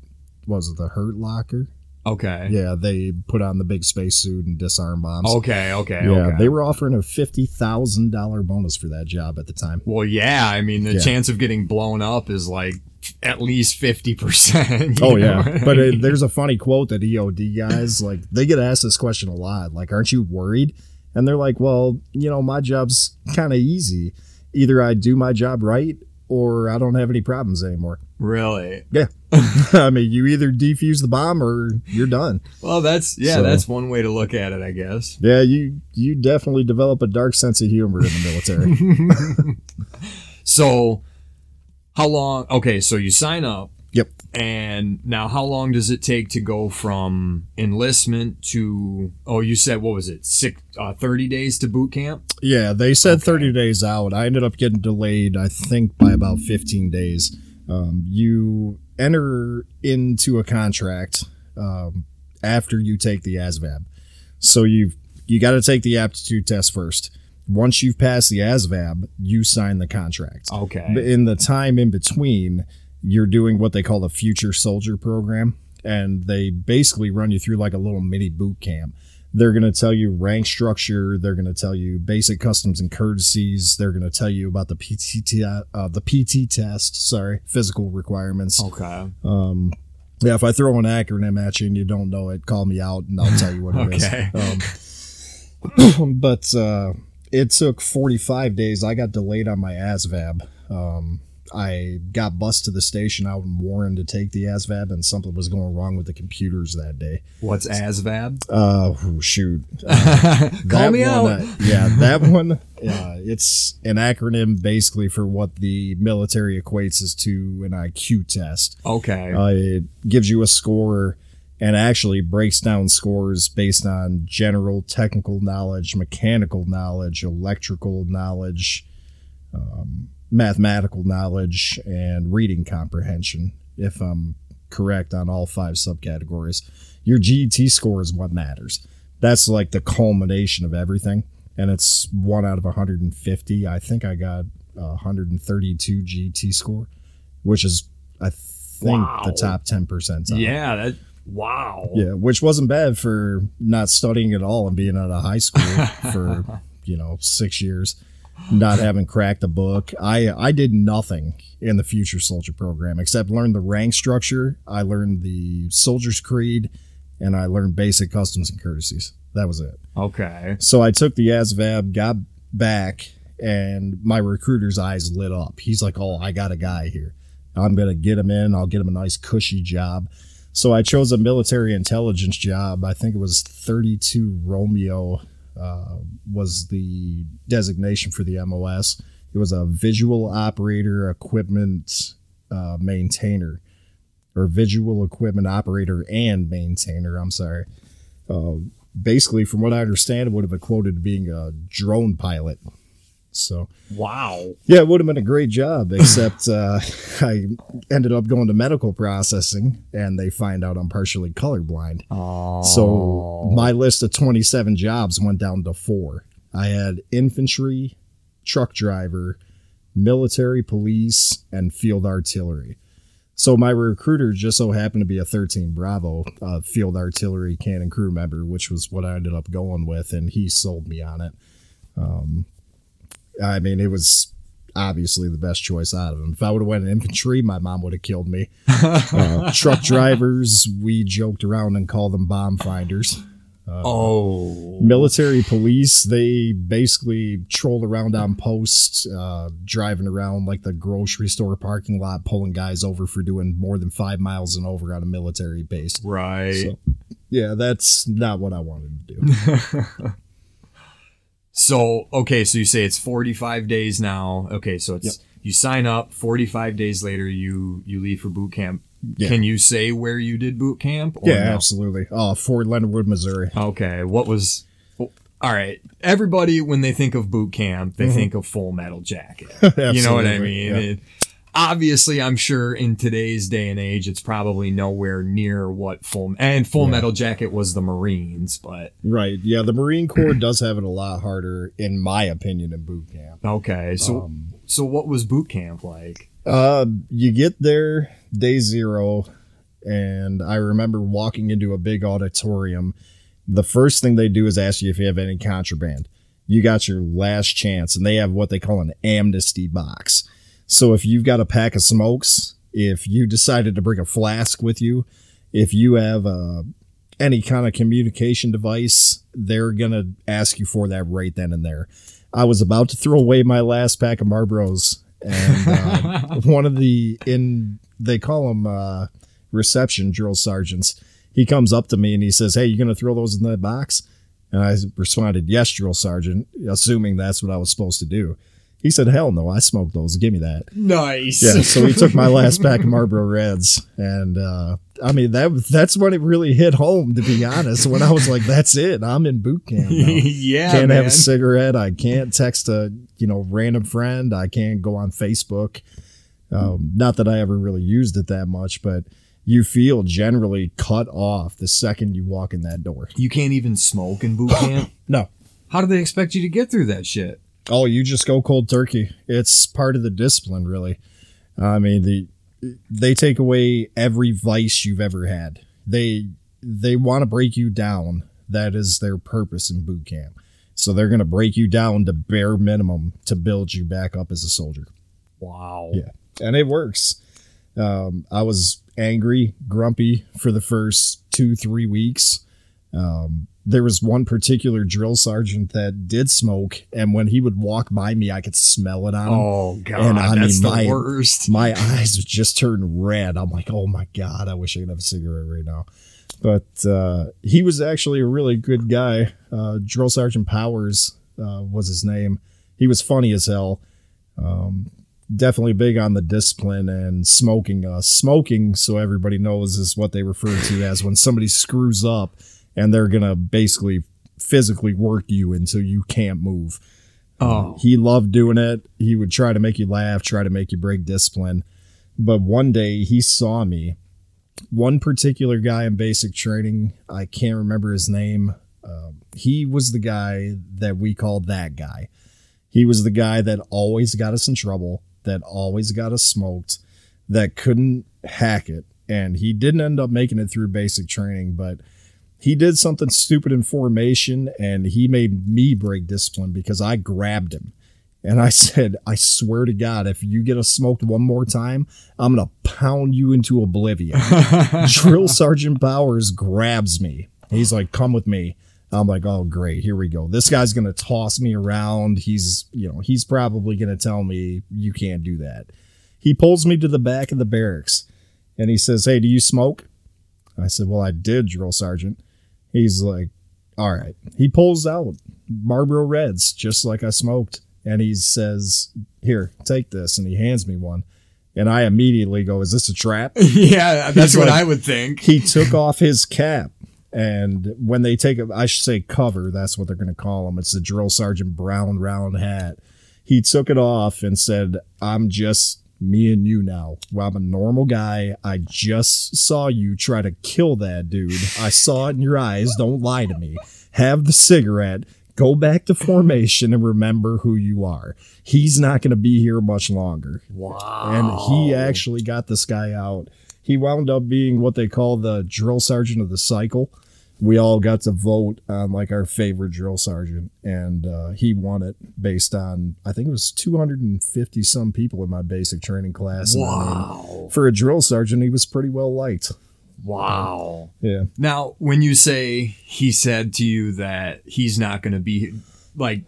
what was it the Hurt Locker? Okay. Yeah, they put on the big spacesuit and disarm bombs. Okay. Okay. yeah, okay. they were offering a fifty thousand dollar bonus for that job at the time. Well, yeah. I mean, the Yeah. chance of getting blown up is like at least fifty percent. [LAUGHS] Oh yeah, [LAUGHS] but uh there's a funny quote that EOD guys like they get asked this question a lot. Like, aren't you worried? And they're like, well, you know, my job's kind of easy. Either I do my job right or I don't have any problems anymore. really. Yeah. [LAUGHS] I mean, you either defuse the bomb or you're done. Well, that's yeah. So- That's one way to look at it, I guess. Yeah, you you definitely develop a dark sense of humor in the military. [LAUGHS] So, how long? Okay, so you sign up. Yep. And now, how long does it take to go from enlistment to? Oh, you said what was it? Six, uh, thirty days to boot camp. yeah, they said 30 days out. I ended up getting delayed, I think, by about 15 days. Um, you enter into a contract um, after you take the ASVAB. So you've you got to take the aptitude test first. Once you've passed the ASVAB, you sign the contract. But Okay. in the time in between, you're doing what they call the Future Soldier Program, and they basically run you through like a little mini boot camp. They're going to tell you rank structure. They're going to tell you basic customs and courtesies. They're going to tell you about the PT uh, the PT test. Sorry, physical requirements. Okay. Um, yeah, if I throw an acronym at you and you don't know it, call me out and I'll tell you what it is. Okay. Um, [LAUGHS] [CLEARS THROAT] but uh, it took 45 days. I got delayed on my ASVAB. Um, I got bused to the station out in Warren to take the ASVAB, and something was going wrong with the computers that day. What's ASVAB? Uh, oh, shoot. [LAUGHS] Call me one, out. uh, yeah, that [LAUGHS] one. Yeah, it's an acronym basically for what the military equates as to an IQ test. okay. Uh, it gives you a score and actually breaks down scores based on general technical knowledge, mechanical knowledge, electrical knowledge, um, mathematical knowledge, and reading comprehension, if I'm correct on all five subcategories. Your GT score is what matters. That's like the culmination of everything. And it's one out of 150. I think I got 132 GT score, which is, I think, Wow. the top 10 percentile. yeah. That. Wow. Yeah, which wasn't bad for not studying at all and being out of high school [LAUGHS] for, you know, six years, not having cracked a book. I I did nothing in the Future Soldier program except learn the rank structure. I learned the Soldier's Creed, and I learned basic customs and courtesies. That was it. Okay. So I took the ASVAB, got back, and my recruiter's eyes lit up. He's like, "Oh, I got a guy here. I'm gonna get him in. I'll get him a nice cushy job." So I chose a military intelligence job. I think it was 32 Romeo uh, was the designation for the MOS. It was a visual operator equipment uh, maintainer, or visual equipment operator and maintainer. I'm sorry. Uh, basically, from what I understand, it would have equated to being a drone pilot. So Wow. yeah, it would have been a great job, except [LAUGHS] uh, I ended up going to medical processing, and they find out I'm partially colorblind. Oh. So my list of 27 jobs went down to four. I had infantry, truck driver, military police, and field artillery. So my recruiter just so happened to be a 13 Bravo uh, field artillery cannon crew member, which was what I ended up going with, and he sold me on it. Um, I mean, it was obviously the best choice out of them. If I would have went in infantry, my mom would have killed me. [LAUGHS] Uh, truck drivers, we joked around and called them bomb finders. oh. Military police, they basically trolled around on posts, uh, driving around like the grocery store parking lot, pulling guys over for doing more than five miles and over on a military base. Right. So, yeah, that's not what I wanted to do. [LAUGHS] So, okay, so you say it's 45 days now. Okay, so it's Yep. you sign up, 45 days later you you leave for boot camp. Yeah. Can you say where you did boot camp? or yeah, no? absolutely. Oh, Fort Leonard Wood, Missouri. Okay, what was All right. Everybody when they think of boot camp, Mm-hmm. they think of Full Metal Jacket. [LAUGHS] you know what I mean? yeah. It- obviously, I'm sure in today's day and age it's probably nowhere near what Full and Full Metal Jacket was the Marines, but Right. Yeah, the Marine Corps [CLEARS THROAT] does have it a lot harder, in my opinion, in boot camp. okay. So Um, so what was boot camp like? Uh, you get there day zero, and I remember walking into a big auditorium. The first thing they do is ask you if you have any contraband. You got your last chance, and they have what they call an amnesty box. So if you've got a pack of smokes, if you decided to bring a flask with you, if you have uh, any kind of communication device, they're gonna ask you for that right then and there. I was about to throw away my last pack of Marlboros, and uh, [LAUGHS] one of the in they call them uh, reception drill sergeants. He comes up to me and he says, "Hey, you gonna throw those in that box?" And I responded, "Yes, drill sergeant," assuming that's what I was supposed to do. He said, "Hell no, I smoked those. Give me that." Nice. Yeah, so he took my last pack of [LAUGHS] Marlboro Reds, and uh, I mean that that's when it really hit home. To be honest, when I was like, "That's it, I'm in boot camp." Now. [LAUGHS] yeah, can't man. have a cigarette. I can't text a you know random friend. I can't go on Facebook. Um, not that I ever really used it that much, but you feel generally cut off the second you walk in that door. you can't even smoke in boot camp. [COUGHS] No, How do they expect you to get through that shit? Oh, you just go cold turkey. It's part of the discipline, really. I mean, the they take away every vice you've ever had. They they want to break you down. That is their purpose in boot camp. So they're going to break you down to bare minimum to build you back up as a soldier. Wow. Yeah. And it works. Um, I was angry, grumpy for the first two, three weeks. Um, there was one particular drill sergeant that did smoke, and when he would walk by me, I could smell it on him. Oh god, And I that's mean, the worst. [LAUGHS] My eyes would just turn red. I'm like, oh my God, I wish I could have a cigarette right now. But uh, he was actually a really good guy. Uh, drill Sergeant Powers uh, was his name. He was funny as hell. Um, definitely big on the discipline and smoking. Uh, smoking, so everybody knows, is what they refer to as when somebody screws up and they're going to basically physically work you until you can't move. oh, He loved doing it. He would try to make you laugh, try to make you break discipline. But one day he saw me. One particular guy in basic training, I can't remember his name. Um, he was the guy that we called that guy. He was the guy that always got us in trouble, that always got us smoked, that couldn't hack it. And he didn't end up making it through basic training, but he did something stupid in formation and he made me break discipline because I grabbed him. And I [LAUGHS] said, I swear to God, if you get us smoked one more time, I'm going to pound you into oblivion. [LAUGHS] Drill Sergeant Bowers grabs me. He's like, come with me. I'm like, oh, great. Here we go. This guy's going to toss me around. He's, you know, he's probably going to tell me you can't do that. He pulls me to the back of the barracks and he says, hey, do you smoke? I said, well, I did, Drill Sergeant. He's like, all right. He pulls out Marlboro Reds, just like I smoked. And he says, here, take this. And he hands me one. And I immediately go, is this a trap? [LAUGHS] yeah, that's He's what like- I would think. he took off his cap. And when they take a, I should say cover, that's what they're going to call him. It's the drill sergeant brown round hat. he took it off and said, I'm just me and you now. Well, I'm a normal guy. I just saw you try to kill that dude. I saw it in your eyes. Don't lie to me. Have the cigarette. Go back to formation and remember who you are. He's not going to be here much longer. Wow. And he actually got this guy out. He wound up being what they call the drill sergeant of the cycle. We all got to vote on like our favorite drill sergeant, and uh, he won it based on I think it was 250 some people in my basic training class. And I mean, Wow. for a drill sergeant, he was pretty well liked. Wow. Yeah. Now, when you say he said to you that he's not going to be like,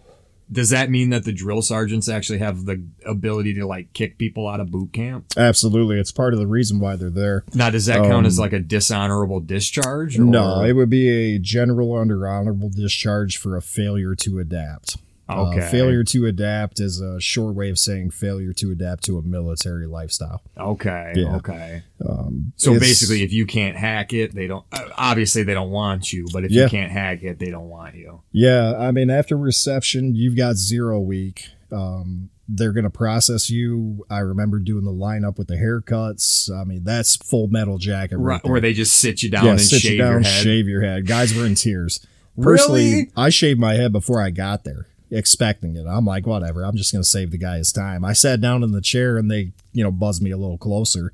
does that mean that the drill sergeants actually have the ability to like kick people out of boot camp? Absolutely. It's part of the reason why they're there. Now, does that count as Um, like a dishonorable discharge? Or? No, it would be a general under honorable discharge for a failure to adapt. Uh, Okay. failure to adapt is a short way of saying failure to adapt to a military lifestyle. Okay. Yeah. Okay. Um, So basically, if you can't hack it, they don't. uh, Obviously, they don't want you. But if Yeah. you can't hack it, they don't want you. yeah, I mean, after reception, you've got zero week. Um, they're going to process you. I remember doing the lineup with the haircuts. I mean, that's full metal jacket. Right, Right. Where they just sit you down yeah, and sit shave you down, your head. shave your head. Guys were in tears. [LAUGHS] Personally, Really? I shaved my head before I got there, expecting it. I'm like, whatever. I'm just going to save the guy his time. I sat down in the chair and they, you know, buzzed me a little closer.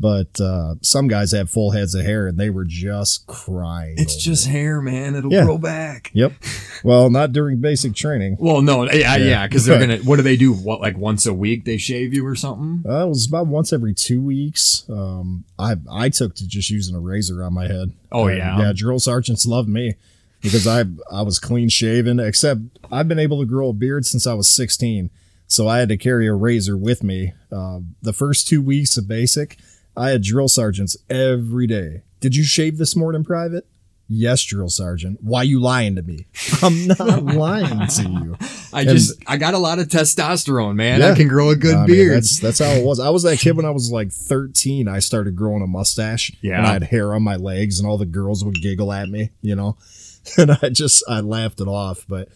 But uh, some guys have full heads of hair and they were just crying. It's just it. hair, man. It'll Yeah. grow back. Yep. Well, not during basic training. Well, no, yeah, Yeah. yeah, because they're gonna. What do they do? What, like once a week they shave you or something? Uh, it was about once every two weeks. Um, I I took to just using a razor on my head. Oh, yeah? yeah. Drill sergeants loved me because I I was clean shaven. Except I've been able to grow a beard since I was 16, so I had to carry a razor with me. Uh, the first two weeks of basic, I had drill sergeants every day. Did you shave this morning, private? Yes, drill sergeant. Why you lying to me? [LAUGHS] I'm not [LAUGHS] lying to you. I just, I got a lot of testosterone, man. I can grow a good I mean, beard. that's that's how it was. I was that kid when I was like 13. I started growing a mustache. Yeah. And I had hair on my legs, and all the girls would giggle at me, you know. [LAUGHS] And I just I laughed it off. But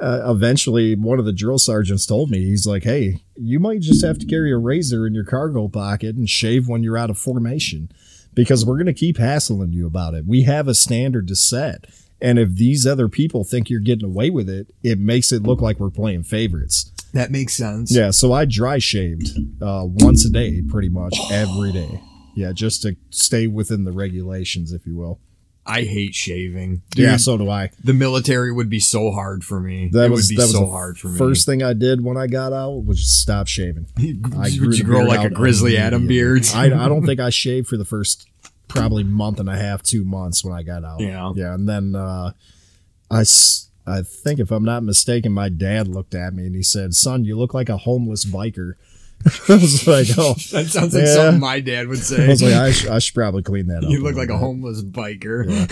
uh, eventually, one of the drill sergeants told me he's like, "Hey, you might just have to carry a razor in your cargo pocket and shave when you're out of formation, because we're gonna keep hassling you about it. We have a standard to set." And if these other people think you're getting away with it, it makes it look like we're playing favorites. that makes sense. Yeah, so I dry shaved uh, once a day, pretty much every day. Yeah, just to stay within the regulations, if you will. I hate shaving. Dude, yeah, so do I. the military would be so hard for me. That it was would be that was so hard for me. First thing I did when I got out was just stop shaving. [LAUGHS] I grew would you grow like a grizzly Adam beard? I, I don't think I shaved for the first probably month and a half, two months when I got out. Yeah. yeah, and then uh, I. s- I think if I'm not mistaken, my dad looked at me and he said, "Son, you look like a homeless biker." [LAUGHS] I was like, "Oh, that sounds like Yeah. something my dad would [LAUGHS] say. I was like, I, sh- I should probably clean that up. you look like a homeless biker. Yeah.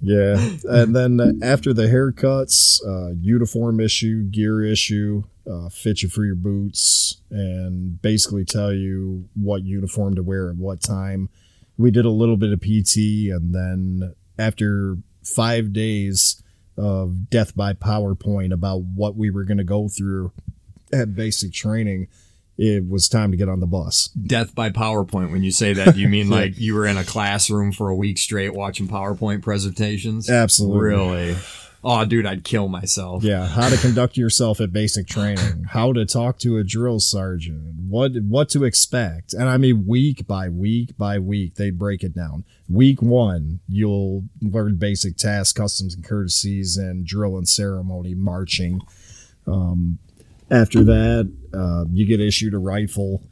Yeah. And then uh, after the haircuts, uh, uniform issue, gear issue, uh, fit you for your boots, and basically tell you what uniform to wear at what time. We did a little bit of PT, and then after five days of death by PowerPoint about what we were going to go through at basic training, it was time to get on the bus. Death by PowerPoint. When you say that, you mean [LAUGHS] like you were in a classroom for a week straight watching PowerPoint presentations? Absolutely. Really? Oh, dude, I'd kill myself. Yeah, how to conduct yourself at basic training, [LAUGHS] how to talk to a drill sergeant, what what to expect. And I mean week by week by week they break it down. Week 1, you'll learn basic tasks, customs and courtesies and drill and ceremony marching. Um after that, uh, you get issued a rifle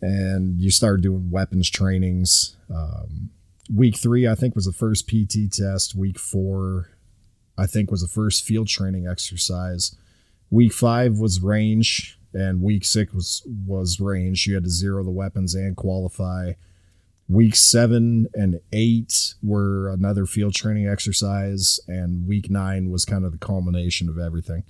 and you start doing weapons trainings. Um, week 3 I think was the first PT test, week 4 I think was the first field training exercise. Week five was range, and week six was was range. You had to zero the weapons and qualify. Week seven and eight were another field training exercise, and week nine was kind of the culmination of everything.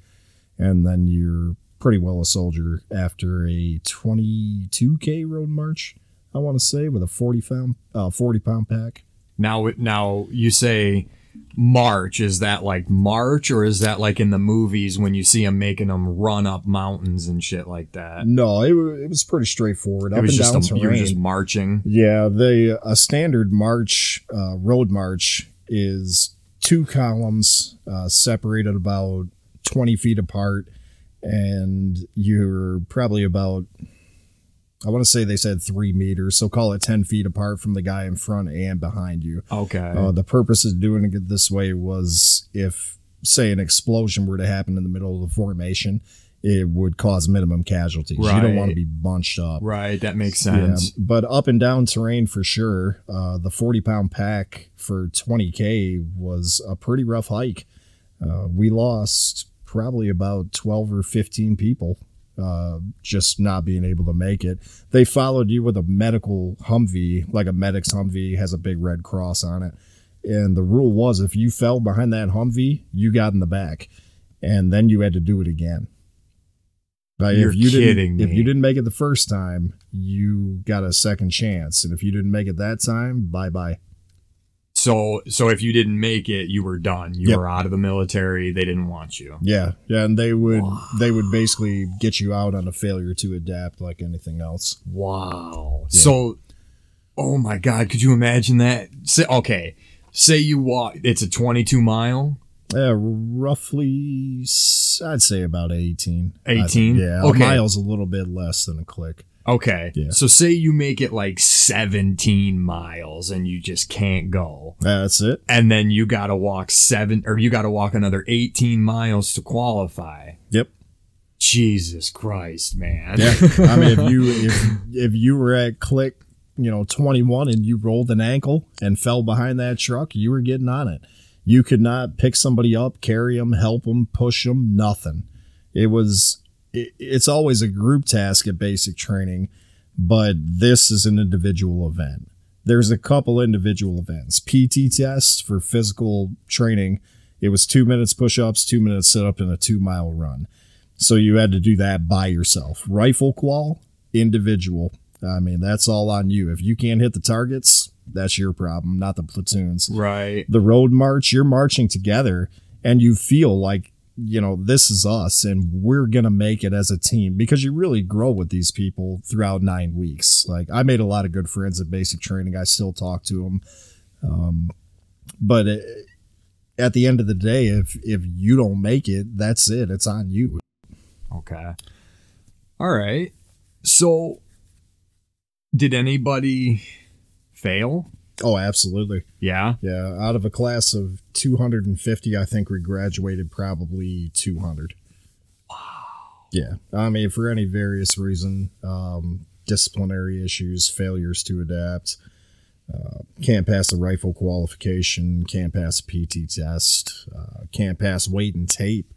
And then you're pretty well a soldier after a 22k road march. I want to say with a 40 pound uh, 40 pound pack. Now, now you say march, is that like march or is that like in the movies when you see them making them run up mountains and shit like that? No, it, it was pretty straightforward. It Up was and just down a, you were just marching. Yeah, the a standard march, uh, road march, is two columns uh, separated about twenty feet apart, and you're probably about. I want to say they said three meters, so call it ten feet apart from the guy in front and behind you. Okay. Uh, the purpose of doing it this way was if, say, an explosion were to happen in the middle of the formation, it would cause minimum casualties. Right. You don't want to be bunched up. right. That makes Yeah, sense. but up and down terrain for sure. Uh, the 40 pound pack for 20K was a pretty rough hike. Uh, we lost probably about 12 or 15 people uh, just not being able to make it. They followed you with a medical Humvee, like a medic's Humvee has a big red cross on it. And the rule was if you fell behind that Humvee, you got in the back. And then you had to do it again. Like, You're if you kidding didn't, If you didn't make it the first time, you got a second chance, and if you didn't make it that time, bye bye. So so if you didn't make it, you were done. You Yep. were out of the military. They didn't want you. Yeah, yeah, and they would they would basically get you out on a failure to adapt, like anything else. Wow. So, oh my God, could you imagine that? Say, okay, say you walk. It's a 22 mile. Yeah, roughly, I'd say about eighteen. 18? Yeah, Okay. a mile's a little bit less than a click. Okay. Yeah. So say you make it like 17 miles and you just can't go. That's it. And then you got to walk seven or you got to walk another 18 miles to qualify. Yep. Jesus Christ, man. Yeah, I mean, if you if [LAUGHS] if you were at click, you know, twenty one, and you rolled an ankle and fell behind that truck, you were getting on it. You could not pick somebody up, carry them, help them, push them, nothing. It was. It, it's always a group task at basic training, but this is an individual event. There's a couple individual events. PT tests for physical training. It was two minutes push ups, two minutes sit up, and a two mile run. So you had to do that by yourself. Rifle qual, individual. I mean, that's all on you. If you can't hit the targets, that's your problem, not the platoons. Right. The road march, you're marching together and you feel like, you know, this is us and we're going to make it as a team because you really grow with these people throughout nine weeks. Like, I made a lot of good friends at basic training. I still talk to them. Um, but it, at the end of the day, if if you don't make it, that's it. It's on you. Okay. All right. So, did anybody fail? Oh, absolutely. Yeah. Yeah, out of a class of 250, I think we graduated probably 200. Wow. Yeah, I mean, for any various reason, um, disciplinary issues, failures to adapt, uh, can't pass a rifle qualification, can't pass a PT test, uh, can't pass weight and tape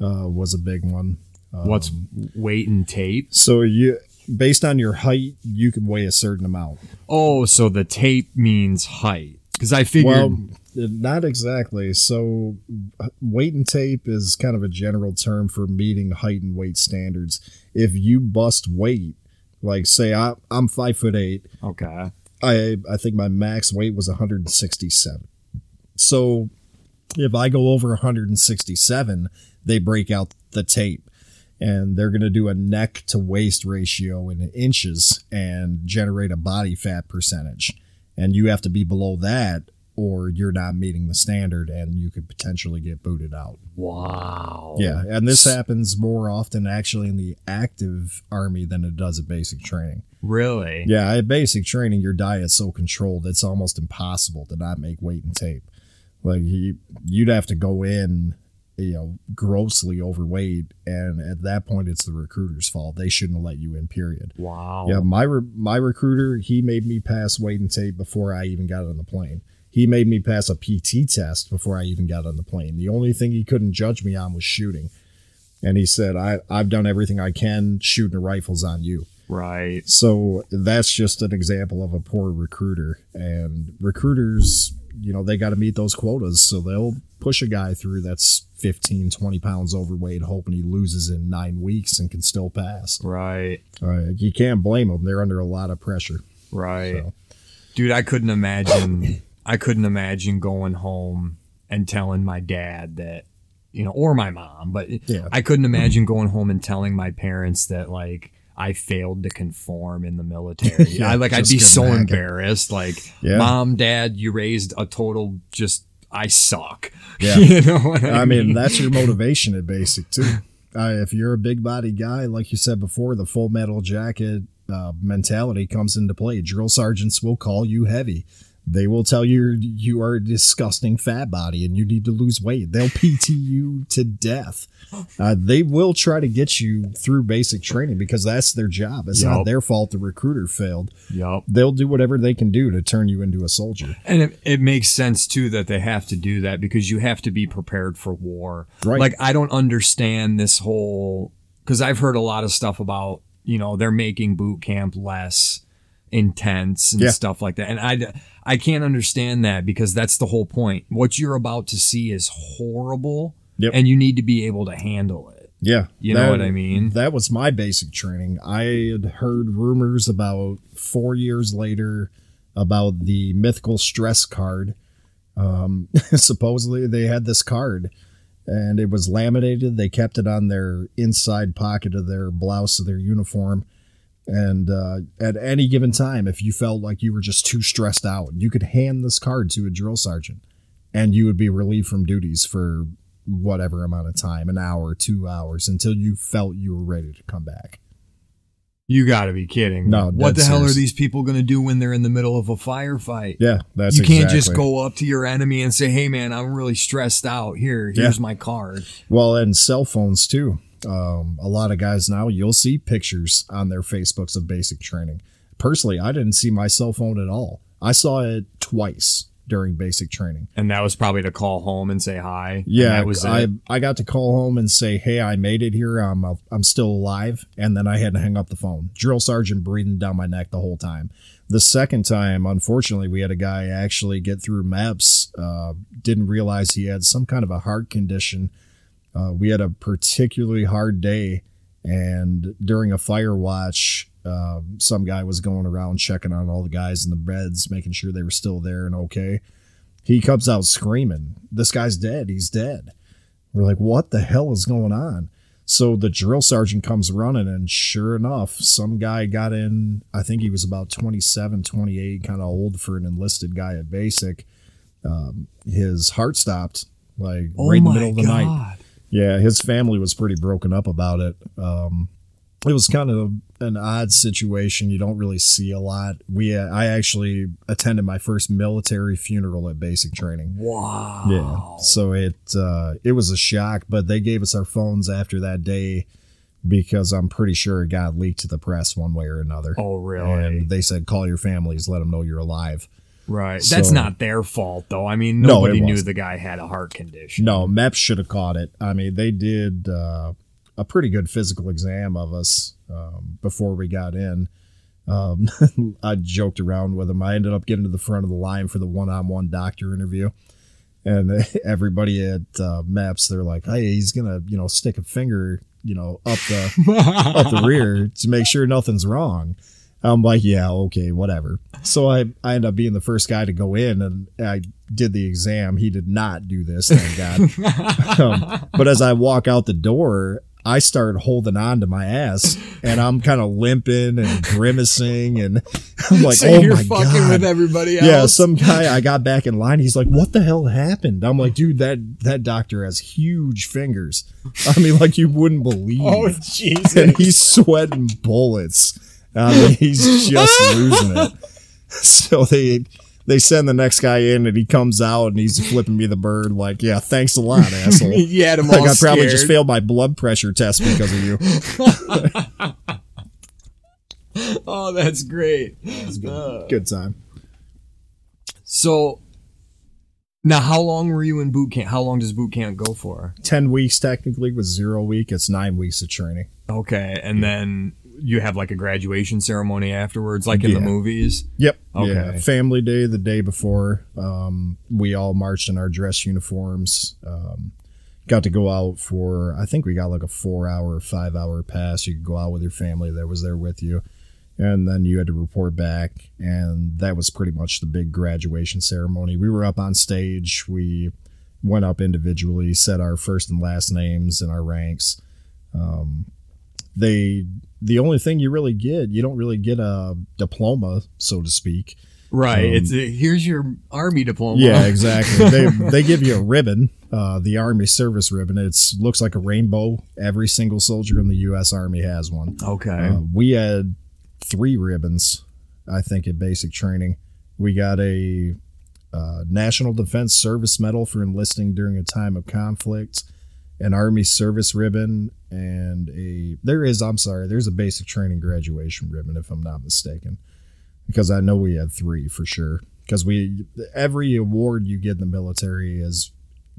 uh, was a big one. What's weight and tape? So you, based on your height, you can weigh a certain amount. Oh, so the tape means height. Because I figured. Well, not exactly. So, uh, weight and tape is kind of a general term for meeting height and weight standards. If you bust weight, like say I, I'm five foot eight, okay. I I think my max weight was 167. So, if I go over 167, they break out the tape. And they're going to do a neck to waist ratio in inches and generate a body fat percentage. And you have to be below that, or you're not meeting the standard and you could potentially get booted out. Wow. Yeah. And this happens more often actually in the active army than it does at basic training. Really? Yeah, at basic training, your diet's so controlled it's almost impossible to not make weight and tape. Like you, you'd have to go in, you know, grossly overweight, and at that point, it's the recruiter's fault. They shouldn't have let you in. Period. Wow. Yeah, my re- my recruiter, he made me pass weight and tape before I even got on the plane. He made me pass a PT test before I even got on the plane. The only thing he couldn't judge me on was shooting. And he said, I, I've done everything I can. Shooting rifle's on you. Right. So that's just an example of a poor recruiter. And recruiters, you know, they got to meet those quotas. So they'll push a guy through that's 15, 20 pounds overweight, hoping he loses in nine weeks and can still pass. Right. Uh, you can't blame them. They're under a lot of pressure. Right. So. Dude, I couldn't imagine. [COUGHS] I couldn't imagine going home and telling my dad that, you know, or my mom, but Yeah. I couldn't imagine going home and telling my parents that like I failed to conform in the military. [LAUGHS] Yeah, I like I'd be so couldn't it. embarrassed. Like, Yeah. mom, dad, you raised a total just I suck. [LAUGHS] Yeah. you know I, I mean, that's your [LAUGHS] motivation at basic too. Uh, if you're a big body guy, like you said before, the full metal jacket uh, mentality comes into play. Drill sergeants will call you heavy. They will tell you you are a disgusting fat body and you need to lose weight. They'll PT you to death. Uh, they will try to get you through basic training because that's their job. It's not their fault the recruiter failed. Yup. They'll do whatever they can do to turn you into a soldier. And it, it makes sense too that they have to do that because you have to be prepared for war. Right. Like I don't understand this whole because I've heard a lot of stuff about you know they're making boot camp less intense and Yeah. stuff like that, and I I can't understand that because that's the whole point. What you're about to see is horrible, Yep. and you need to be able to handle it. Yeah. You know what I mean? That was my basic training. I had heard rumors about four years later about the mythical stress card. Um, [LAUGHS] supposedly, they had this card and it was laminated. They kept it on their inside pocket of their blouse of their uniform. And uh, at any given time, if you felt like you were just too stressed out, you could hand this card to a drill sergeant and you would be relieved from duties for whatever amount of time an hour, two hours until you felt you were ready to come back. You got to be kidding! No, what the hell are these people going to do when they're in the middle of a firefight? Yeah, that's you can't just go up to your enemy and say, "Hey, man, I'm really stressed out. Here, here's my card." Well, and cell phones too. Um, a lot of guys now, you'll see pictures on their Facebooks of basic training. Personally, I didn't see my cell phone at all. I saw it twice during basic training. And that was probably to call home and say hi. Yeah, that was I it. I got to call home and say, "Hey, I made it here. I'm I'm still alive," and then I had to hang up the phone. Drill sergeant breathing down my neck the whole time. The second time, unfortunately, we had a guy actually get through MEPS. Uh, didn't realize he had some kind of a heart condition. Uh, we had a particularly hard day, and during a fire watch, uh, some guy was going around checking on all the guys in the beds, making sure they were still there and okay. He comes out screaming, This guy's dead. He's dead. We're like, What the hell is going on? So the drill sergeant comes running, and sure enough, some guy got in. I think he was about 27, 28, kind of old for an enlisted guy at basic. Um, his heart stopped, like oh right in the middle of the night. Yeah, his family was pretty broken up about it. Um, it was kind of an odd situation. You don't really see a lot. We, uh, I actually attended my first military funeral at basic training. Wow. Yeah, so it uh, it was a shock, but they gave us our phones after that day because I'm pretty sure it got leaked to the press one way or another. Oh, really? And they said call your families, let them know you're alive. Right. So- That's not their fault, though. I mean, No, nobody knew wasn't. the guy had a heart condition. No, MEPS should have caught it. I mean, they did uh, a pretty good physical exam of us um, before we got in. Um, [LAUGHS] I joked around with him. I ended up getting to the front of the line for the one-on-one doctor interview, and [LAUGHS] everybody at uh, MEPS they're like, "Hey, he's gonna, you know, stick a finger, you know, up the up the rear [LAUGHS] to make sure nothing's wrong." I'm like, yeah, okay, whatever. So I, I ended up being the first guy to go in and I did the exam. He did not do this, thank God. um, but as I walk out the door, I start holding on to my ass and I'm kind of limping and grimacing and I'm like, so oh you're my fucking God. with everybody else. Yeah, some guy I got back in line. He's like, "What the hell happened?" I'm like, "Dude, that that doctor has huge fingers. I mean, like you wouldn't believe." Oh, Jesus. and he's sweating bullets. I mean, he's just losing it. So they they send the next guy in, and he comes out, and he's flipping me the bird, like, "Yeah, thanks a lot, [LAUGHS] asshole." you had him like all I probably just failed my blood pressure test because of you. [LAUGHS] Oh, that's great. Uh, Good time. So, now how long were you in boot camp? How long does boot camp go for? Ten weeks technically with zero week. It's nine weeks of training. Okay, and then you have like a graduation ceremony afterwards, like in the movies. Yep. Okay. Yeah. Family day the day before. Um, we all marched in our dress uniforms. Um, got to go out for, I think we got like a four hour, five hour pass. You could go out with your family that was there with you. And then you had to report back. And that was pretty much the big graduation ceremony. We were up on stage. We went up individually, said our first and last names and our ranks. Um, they the only thing you really get, you don't really get a diploma, so to speak. Right. Um, it's here's your army diploma. Yeah, [LAUGHS] exactly. they they give you a ribbon, uh, the Army service ribbon. It's looks like a rainbow. Every single soldier in the U.S. Army has one. Okay. Uh, we had three ribbons, I think, at basic training. We got a uh, National Defense Service Medal for enlisting during a time of conflict, an Army Service ribbon, and a there is I'm sorry, there's a basic training graduation ribbon if I'm not mistaken, because I know we had three for sure. Because we every award you get in the military is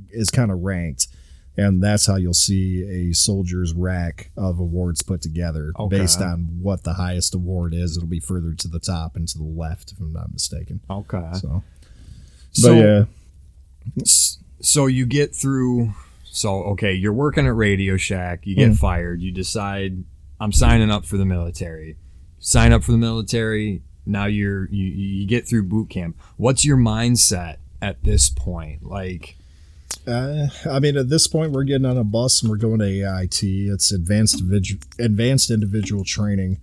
is kind of ranked. And that's how you'll see a soldier's rack of awards put together Okay. based on what the highest award is. It'll be further to the top and to the left, if I'm not mistaken. okay. So, but So- yeah, so you get through so okay you're working at radio shack you get Mhm. fired you decide i'm signing up for the military sign up for the military now you're you, you get through boot camp what's your mindset at this point like uh, I mean, at this point, we're getting on a bus and we're going to AIT. It's advanced individual, advanced individual training,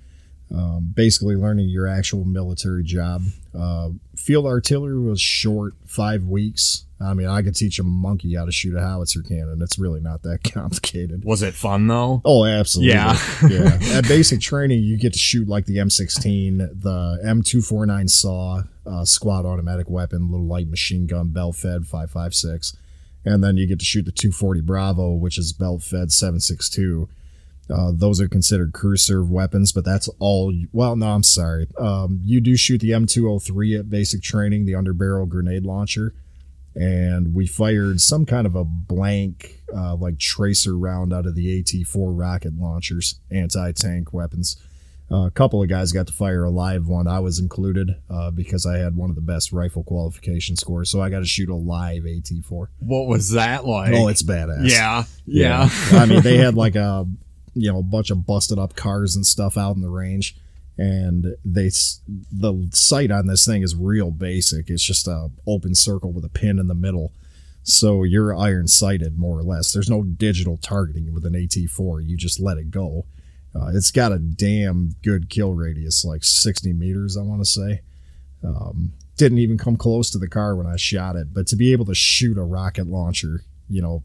um, basically learning your actual military job. Uh, field artillery was short, five weeks. I mean, I could teach a monkey how to shoot a howitzer cannon. It's really not that [LAUGHS] complicated. was it fun though Oh, absolutely. Yeah. [LAUGHS] yeah. At basic training, you get to shoot like the M16, the M249 SAW, uh, squad automatic weapon, little light machine gun, belt fed 556. And then you get to shoot the 240 Bravo, which is belt fed 762. Uh, those are considered crew serve weapons, but that's all. You, well, no, I'm sorry. Um, you do shoot the M203 at basic training, the underbarrel grenade launcher and we fired some kind of a blank uh, like tracer round out of the AT4 rocket launchers, anti-tank weapons. Uh, a couple of guys got to fire a live one. I was included uh, because I had one of the best rifle qualification scores, so I got to shoot a live AT4. what was that like Oh, it's badass. yeah yeah, I mean, they [LAUGHS] had like a you know a bunch of busted up cars and stuff out in the range, and they the sight on this thing is real basic. It's just a open circle with a pin in the middle, so you're iron sighted more or less. There's no digital targeting with an AT4. You just let it go. Uh, it's got a damn good kill radius, like 60 meters, I want to say. Um, didn't even come close to the car when I shot it, but to be able to shoot a rocket launcher, you know,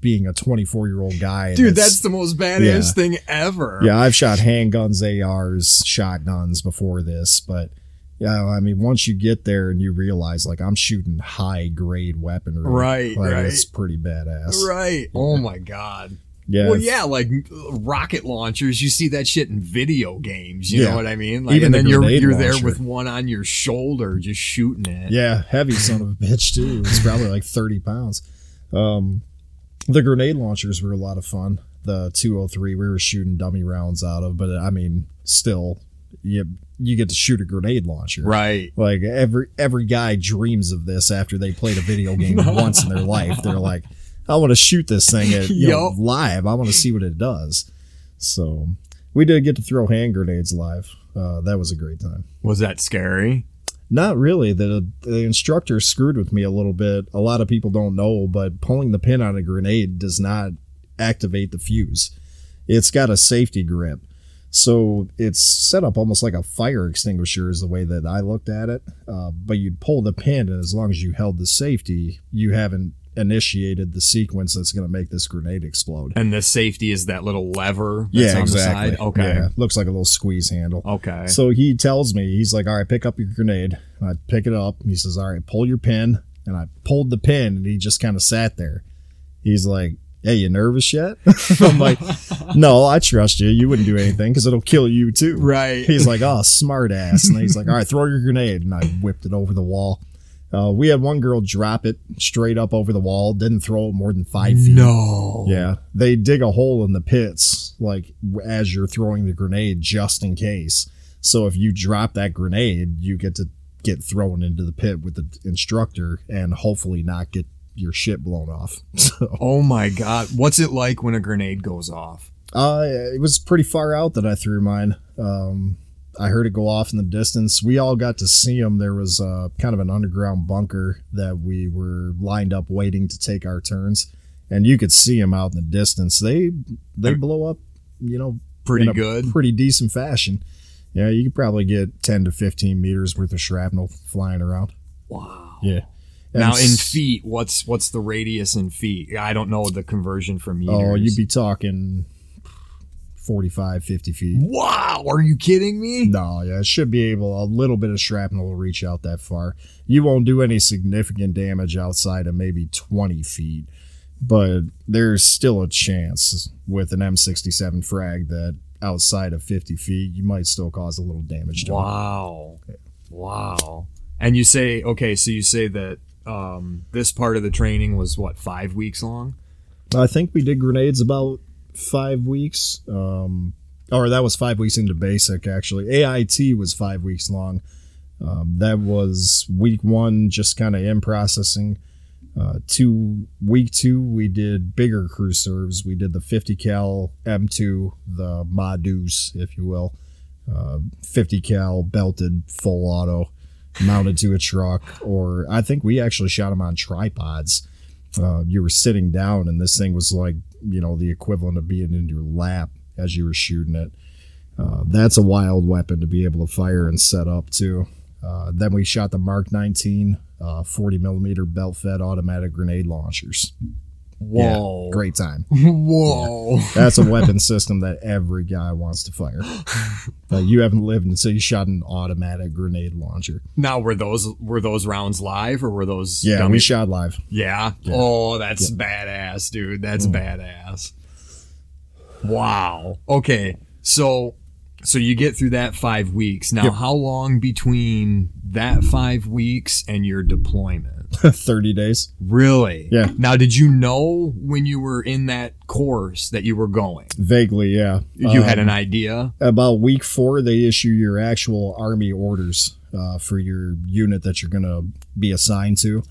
being a 24 year old guy, dude that's the most badass Yeah. thing ever yeah. I've shot handguns, ARs, shotguns before this, but yeah, I mean, once you get there and you realize, like, I'm shooting high grade weaponry, Right, like, right. It's pretty badass. right oh my god Yeah, Well, yeah, like rocket launchers. You see that shit in video games. You Yeah. know what I mean? Like, Even and the then you're you're there with one on your shoulder, just shooting it. Yeah, heavy son of a bitch too. It's probably like thirty pounds. Um, the grenade launchers were a lot of fun. The 203 we were shooting dummy rounds out of, but I mean, still, you you get to shoot a grenade launcher. Right. Like every every guy dreams of this after they played a video [LAUGHS] game once in their life. They're like, I want to shoot this thing at, you know, live. I want to see what it does. So we did get to throw hand grenades live. Uh, that was a great time. Was that scary? Not really. The the instructor screwed with me a little bit. A lot of people don't know, but pulling the pin on a grenade does not activate the fuse. It's got a safety grip. So it's set up almost like a fire extinguisher is the way that I looked at it. Uh, but you'd pull the pin, and as long as you held the safety, you haven't initiated the sequence that's going to make this grenade explode. And the safety is that little lever that's yeah, on exactly. the side. Okay. Yeah, looks like a little squeeze handle. Okay. So he tells me, he's like, all right, pick up your grenade. And I pick it up. He says, all right, pull your pin. And I pulled the pin and he just kind of sat there. He's like, hey, you nervous yet? [LAUGHS] I'm like, [LAUGHS] no, I trust you. You wouldn't do anything because it'll kill you too. right. He's like, oh, smart ass. And he's like, all right, throw your grenade. And I whipped it over the wall. Uh, we had one girl drop it straight up over the wall, didn't throw it more than five feet. no. Yeah, they dig a hole in the pits like as you're throwing the grenade just in case. So if you drop that grenade, you get to get thrown into the pit with the instructor and hopefully not get your shit blown off. [LAUGHS] So Oh my god. What's it like when a grenade goes off? uh, it was pretty far out that I threw mine. Um, I heard it go off in the distance. We all got to see them. There was uh, kind of an underground bunker that we were lined up waiting to take our turns, and you could see them out in the distance. They they blow up, you know, Pretty in a good. pretty decent fashion. Yeah, you could probably get ten to fifteen meters worth of shrapnel flying around. Wow. Yeah. And Now in feet, what's what's the radius in feet? I don't know the conversion for meters. oh, you'd be talking 45, 50 feet. Wow, are you kidding me? No, yeah, it should be able. A little bit of shrapnel will reach out that far. You won't do any significant damage outside of maybe twenty feet, but there's still a chance with an M67 frag that outside of fifty feet, you might still cause a little damage to it. Wow. Wow. And you say okay, so you say that um, this part of the training was what five weeks long? I think we did grenades about five weeks. Um, or that was five weeks into basic, actually. AIT was five weeks long. Um, that was week one, just kind of in processing. Uh, two week two, we did bigger crew serves. We did the 50 cal M2, the Ma Deuce, if you will, uh, 50 cal belted full auto, mounted to a truck, or I think we actually shot them on tripods uh, you were sitting down and this thing was like you know the equivalent of being in your lap as you were shooting it. Uh, that's a wild weapon to be able to fire and set up too. Uh, then we shot the mark 19 uh, 40 millimeter belt fed automatic grenade launchers [LAUGHS] Whoa. yeah, great time Whoa. that's a weapon system that every guy wants to fire [LAUGHS] uh, you haven't lived until you shot an automatic grenade launcher Now were those were those rounds live or were those yeah dummy- we shot live Yeah. Oh, that's badass, dude. That's badass. Wow. Okay. So so you get through that 5 weeks. Now Yep. how long between that 5 weeks and your deployment? [LAUGHS] 30 days Really? Yeah. Now did you know when you were in that course that you were going? vaguely yeah You had Um, an idea? about week four they issue your actual army orders uh, for your unit that you're going to be assigned to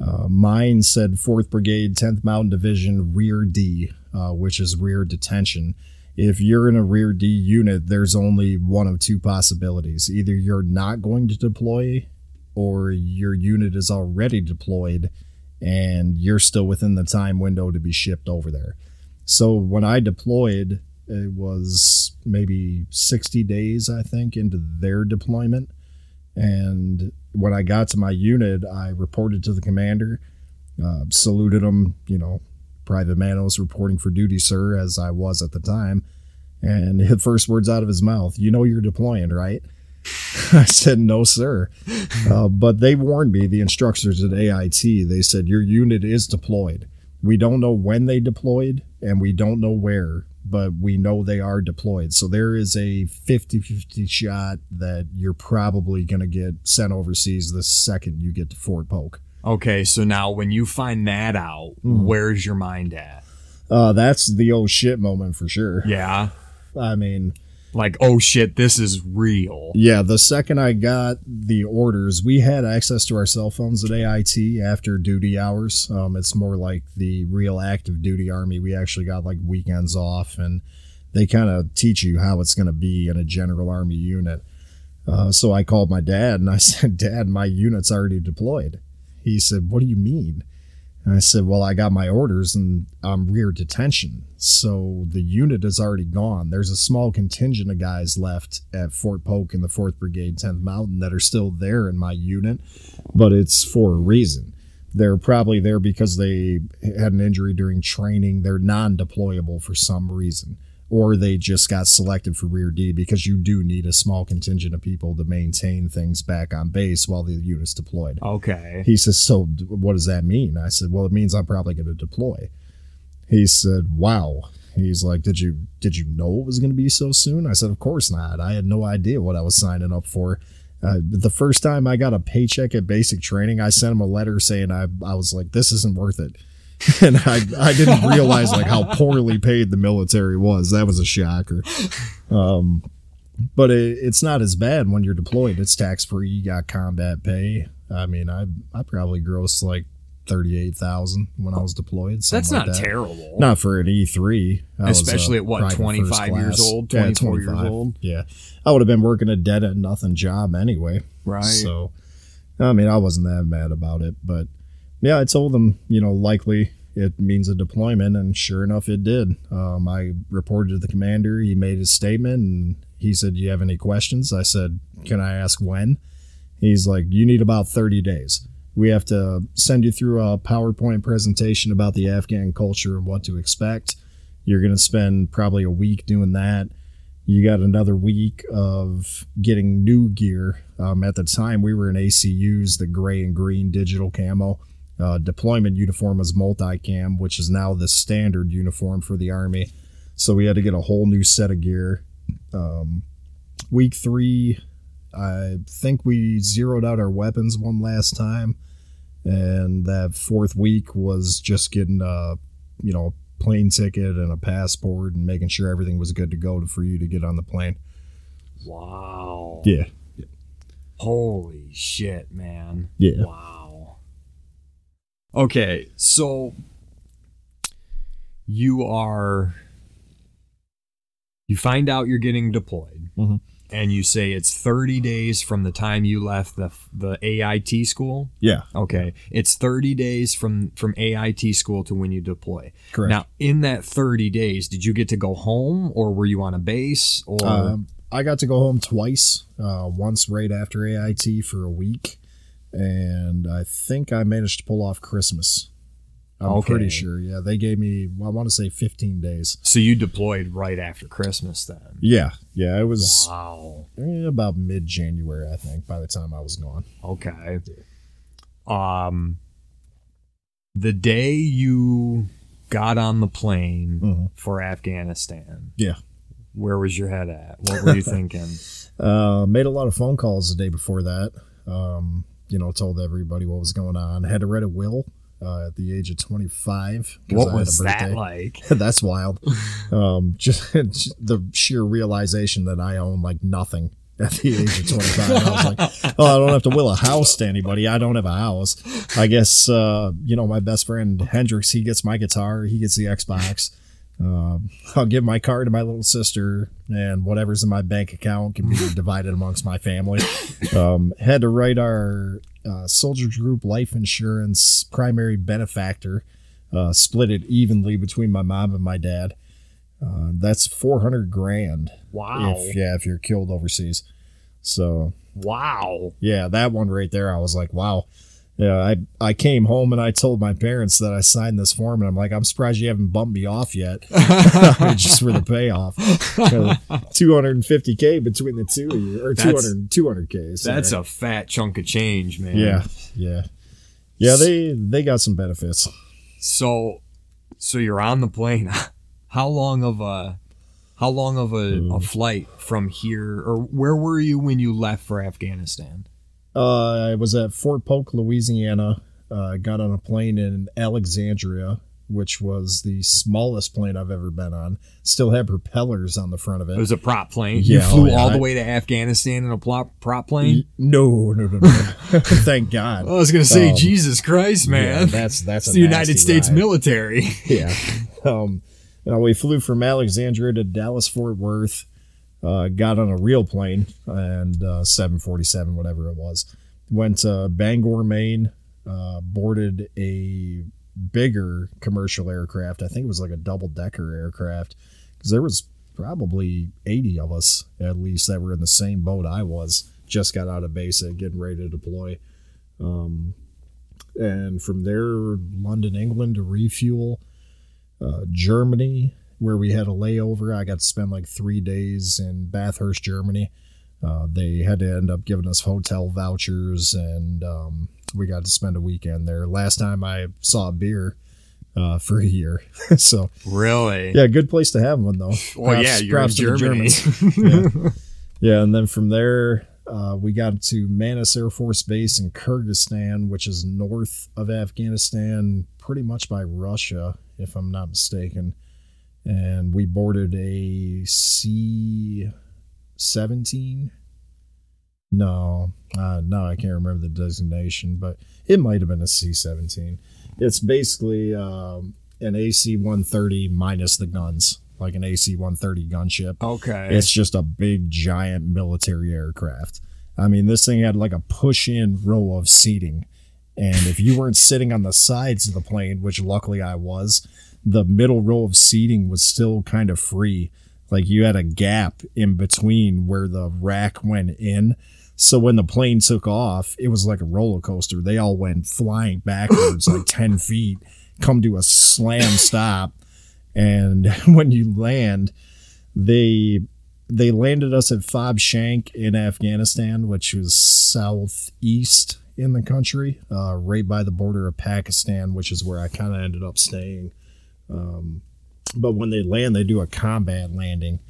uh, mine said 4th brigade 10th mountain division rear d uh, which is rear detention if you're in a rear d unit there's only one of two possibilities either you're not going to deploy or your unit is already deployed and you're still within the time window to be shipped over there. So when i deployed it was maybe 60 days i think into their deployment. And when i got to my unit i reported to the commander uh, saluted him you know private manos reporting for duty sir as i was at the time. And [LAUGHS] the first words out of his mouth you know you're deploying right [LAUGHS] i said no sir uh, but they warned me the instructors at ait they said your unit is deployed we don't know when they deployed and we don't know where but we know they are deployed so there is a 50-50 shot that you're probably going to get sent overseas the second you get to fort polk Okay, so now when you find that out, Hmm. where's your mind at? uh, that's the old shit moment for sure Yeah. i mean Like, oh shit, this is real. Yeah, the second I got the orders, we had access to our cell phones at AIT after duty hours. Um, it's more like the real active duty army. We actually got like weekends off, and they kind of teach you how it's going to be in a general army unit. Uh, so I called my dad and I [LAUGHS] said, Dad, my unit's already deployed. He said, What do you mean? And I said, Well, I got my orders and I'm rear detention. So the unit is already gone. There's a small contingent of guys left at Fort Polk in the 4th Brigade, 10th Mountain that are still there in my unit, but it's for a reason. They're probably there because they had an injury during training. They're non deployable for some reason. Or they just got selected for Rear D because you do need a small contingent of people to maintain things back on base while the unit's deployed. Okay. He says, So what does that mean? I said, Well, it means I'm probably going to deploy. He said, Wow. He's like, Did you did you know it was going to be so soon? I said, Of course not. I had no idea what I was signing up for. Uh, the first time I got a paycheck at basic training, I sent him a letter saying I, I was like, This isn't worth it. [LAUGHS] and I, I didn't realize like how poorly paid the military was. That was a shocker. Um, but it, it's not as bad when you're deployed. It's tax free. You got combat pay. I mean, I I probably grossed like thirty-eight thousand when I was deployed. That's like not that. terrible. Not for an E three, Especially at what, 25 years old, 24 years old? Yeah, I would have been working a dead at nothing job anyway. Right. So, I mean, I wasn't that mad about it, but yeah, I told them, you know, likely it means a deployment, and sure enough, it did. Um, I reported to the commander. He made his statement, and he said, "Do you have any questions?" I said, "Can I ask when?" He's like, "You need about thirty days. We have to send you through a PowerPoint presentation about the Afghan culture and what to expect. You're going to spend probably a week doing that." You got another week of getting new gear. Um, at the time, we were in ACUs, the gray and green digital camo. Uh, deployment uniform was multicam, which is now the standard uniform for the Army. So we had to get a whole new set of gear. Um, week three, I think we zeroed out our weapons one last time. And that fourth week was just getting a, you know, plane ticket and a passport and making sure everything was good to go to, for you to get on the plane. Wow. Yeah. Holy shit, man. Yeah. Wow. Okay, so you are you find out you're getting deployed Mhm. and you say it's 30 days from the time you left the the AIT school. Yeah. Okay. It's 30 days from from AIT school to when you deploy. Correct. Now, in that 30 days, did you get to go home or were you on a base or Um, I got to go home twice. Uh, once right after AIT for a week, and I think I managed to pull off Christmas. I'm Okay. pretty sure. Yeah, they gave me. I want to say 15 days. so you deployed right after Christmas then? Yeah, yeah. It was Wow. eh, about mid January, I think. By the time I was gone. Okay. Um the day you got on the plane Mhm. for Afghanistan. Yeah. Where was your head at? What were you [LAUGHS] thinking? Uh, made a lot of phone calls the day before that. Um, you know, told everybody what was going on. Had to write a will uh, at the age of 25. what I had a was that like? [LAUGHS] That's wild. Um, just, just the sheer realization that I own like nothing at the age of 25. I was like, oh, I don't have to will a house to anybody. I don't have a house. I guess, uh, you know, my best friend Hendrix, he gets my guitar, he gets the Xbox. Um, [LAUGHS] I'll give my car to my little sister, and whatever's in my bank account can be [LAUGHS] divided amongst my family. Um, had to write our uh, soldiers group life insurance primary benefactor, uh, split it evenly between my mom and my dad. Uh, that's 400 grand. Wow. If, yeah, if you're killed overseas. So, Wow. yeah, that one right there, I was like, wow. Yeah, I, I came home and I told my parents that I signed this form, and I'm like, I'm surprised you haven't bumped me off yet, [LAUGHS] [LAUGHS] just for the payoff. 250k between the two of you, or That's- 200 200k. sorry. That's a fat chunk of change, man. yeah, yeah, yeah. They they got some benefits. So so you're on the plane. [LAUGHS] How long of a how long of a, a mm. flight from here or where were you when you left for Afghanistan? Uh, I was at Fort Polk, Louisiana. Uh, got on a plane in Alexandria, which was the smallest plane I've ever been on. Still had propellers on the front of it. It was a prop plane. Yeah, you flew oh, yeah, all the way to Afghanistan in a plop, prop plane. no, no, no, no. [LAUGHS] Thank God. I was gonna say, Um, Jesus Christ, Yeah, man! that's that's it's the United States ride. military. [LAUGHS] yeah. Um, you know, we flew from Alexandria to Dallas Fort Worth. Uh, got on a real plane and uh, 747, whatever it was. Went to Bangor, Maine. Uh, boarded a bigger commercial aircraft. I think it was like a double decker aircraft because there was probably 80 of us at least that were in the same boat I was. Just got out of basic, getting ready to deploy. Um, and from there, London, England to refuel uh, Germany, where we had a layover. I got to spend like three days in Bathurst, Germany. Uh, they had to end up giving us hotel vouchers, and um, we got to spend a weekend there. Last time I saw a beer uh, for a year, [LAUGHS] so Really? yeah, good place to have one though. [LAUGHS] Well, yeah, you're in props to the Germany. [LAUGHS] Yeah. yeah, and then from there, uh, we got to Manas Air Force Base in Kyrgyzstan, which is north of Afghanistan, pretty much by Russia, if I'm not mistaken. And we boarded a C 17 No, uh, no, I can't remember the designation, but it might have been a C seventeen. It's basically um, an AC one thirty minus the guns, like an AC one thirty gunship. Okay. It's just a big giant military aircraft. I mean, this thing had like a push in row of seating. And if you weren't sitting on the sides of the plane, which luckily I was, the middle row of seating was still kind of free. Like you had a gap in between where the rack went in. So when the plane took off, it was like a roller coaster. They all went flying backwards like [LAUGHS] 10 feet, come to a slam stop. And [LAUGHS] when you land, they they landed us at Fob Shank in Afghanistan, which was southeast in the country, uh, right by the border of Pakistan, which is where I kind of ended up staying. Um, but when they land, they do a combat landing.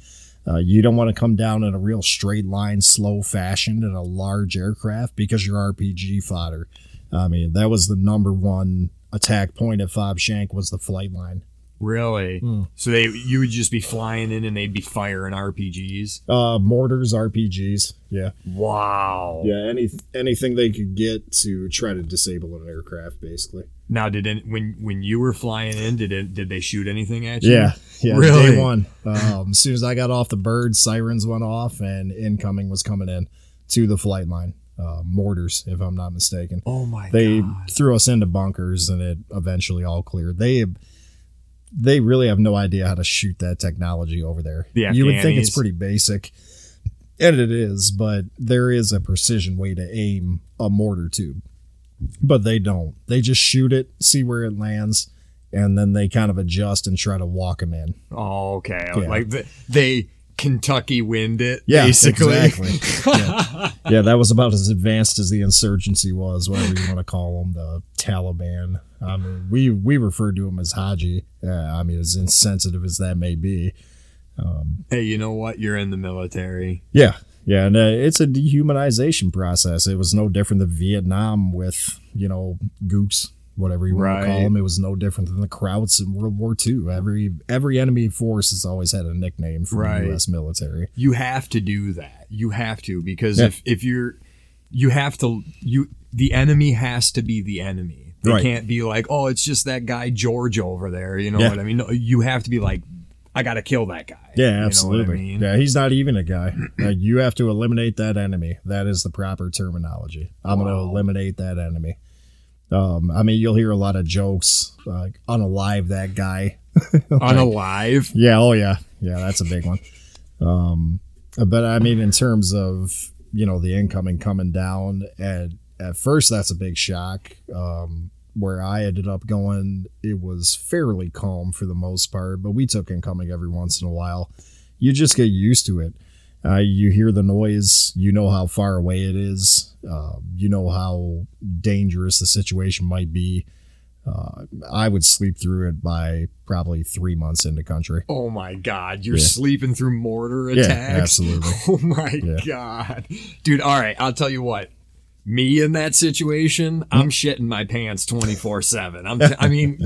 Uh, you don't want to come down in a real straight line, slow fashion in a large aircraft because you're RPG fodder. I mean, that was the number one attack point at Fob Shank was the flight line. really? Hmm. So they you would just be flying in and they'd be firing RPGs. Uh, mortars, RPGs, yeah, Wow. yeah, any anything they could get to try to disable an aircraft, basically. Now, did it, when when you were flying in, did it did they shoot anything at you? Yeah, yeah. Really? Day one. Um, as soon as I got off the bird, sirens went off, and incoming was coming in to the flight line. Uh, mortars, if I'm not mistaken. Oh my They god. threw us into bunkers, and it eventually all cleared. They they really have no idea how to shoot that technology over there. The you would think it's pretty basic, and it is, but there is a precision way to aim a mortar tube. But they don't. They just shoot it, see where it lands, and then they kind of adjust and try to walk them in. Oh, okay. Yeah. Like the, they Kentucky wind it. Yeah, basically. exactly. [LAUGHS] yeah. Yeah, that was about as advanced as the insurgency was, whatever you want to call them, the Taliban. I mean, we we refer to them as Haji. Yeah, I mean, as insensitive as that may be. Um, hey, you know what? You're in the military. Yeah, yeah, and uh, it's a dehumanization process. It was no different than Vietnam with you know gooks, whatever you want Right. to call them. It was no different than the Krauts in World War II. Every every enemy force has always had a nickname for Right. the U.S. military. You have to do that. You have to because Yeah. if if you're you have to you the enemy has to be the enemy. They Right. can't be like, "Oh, it's just that guy George over there." You know Yeah. what I mean? No, you have to be like, "I got to kill that guy." Yeah, You know what I absolutely. mean? Yeah, he's not even a guy. [CLEARS THROAT] You have to eliminate that enemy. That is the proper terminology. I'm going to eliminate that enemy. Um, I mean, you'll hear a lot of jokes like "unalive that guy." [LAUGHS] Unalive. Yeah, oh yeah, yeah, that's a big one. Um, but I mean, in terms of you know the incoming coming down, at at first that's a big shock. Um, where I ended up going, it was fairly calm for the most part, but we took incoming every once in a while. You just get used to it. Uh, you hear the noise, you know how far away it is, uh, you know how dangerous the situation might be. Uh, I would sleep through it by probably three months into country. Oh my god, you're Yeah. sleeping through mortar attacks? Yeah, absolutely. [LAUGHS] Oh my Yeah. god, dude. All right, I'll tell you what. Me in that situation, I'm shitting my pants 24 seven. I'm. I mean,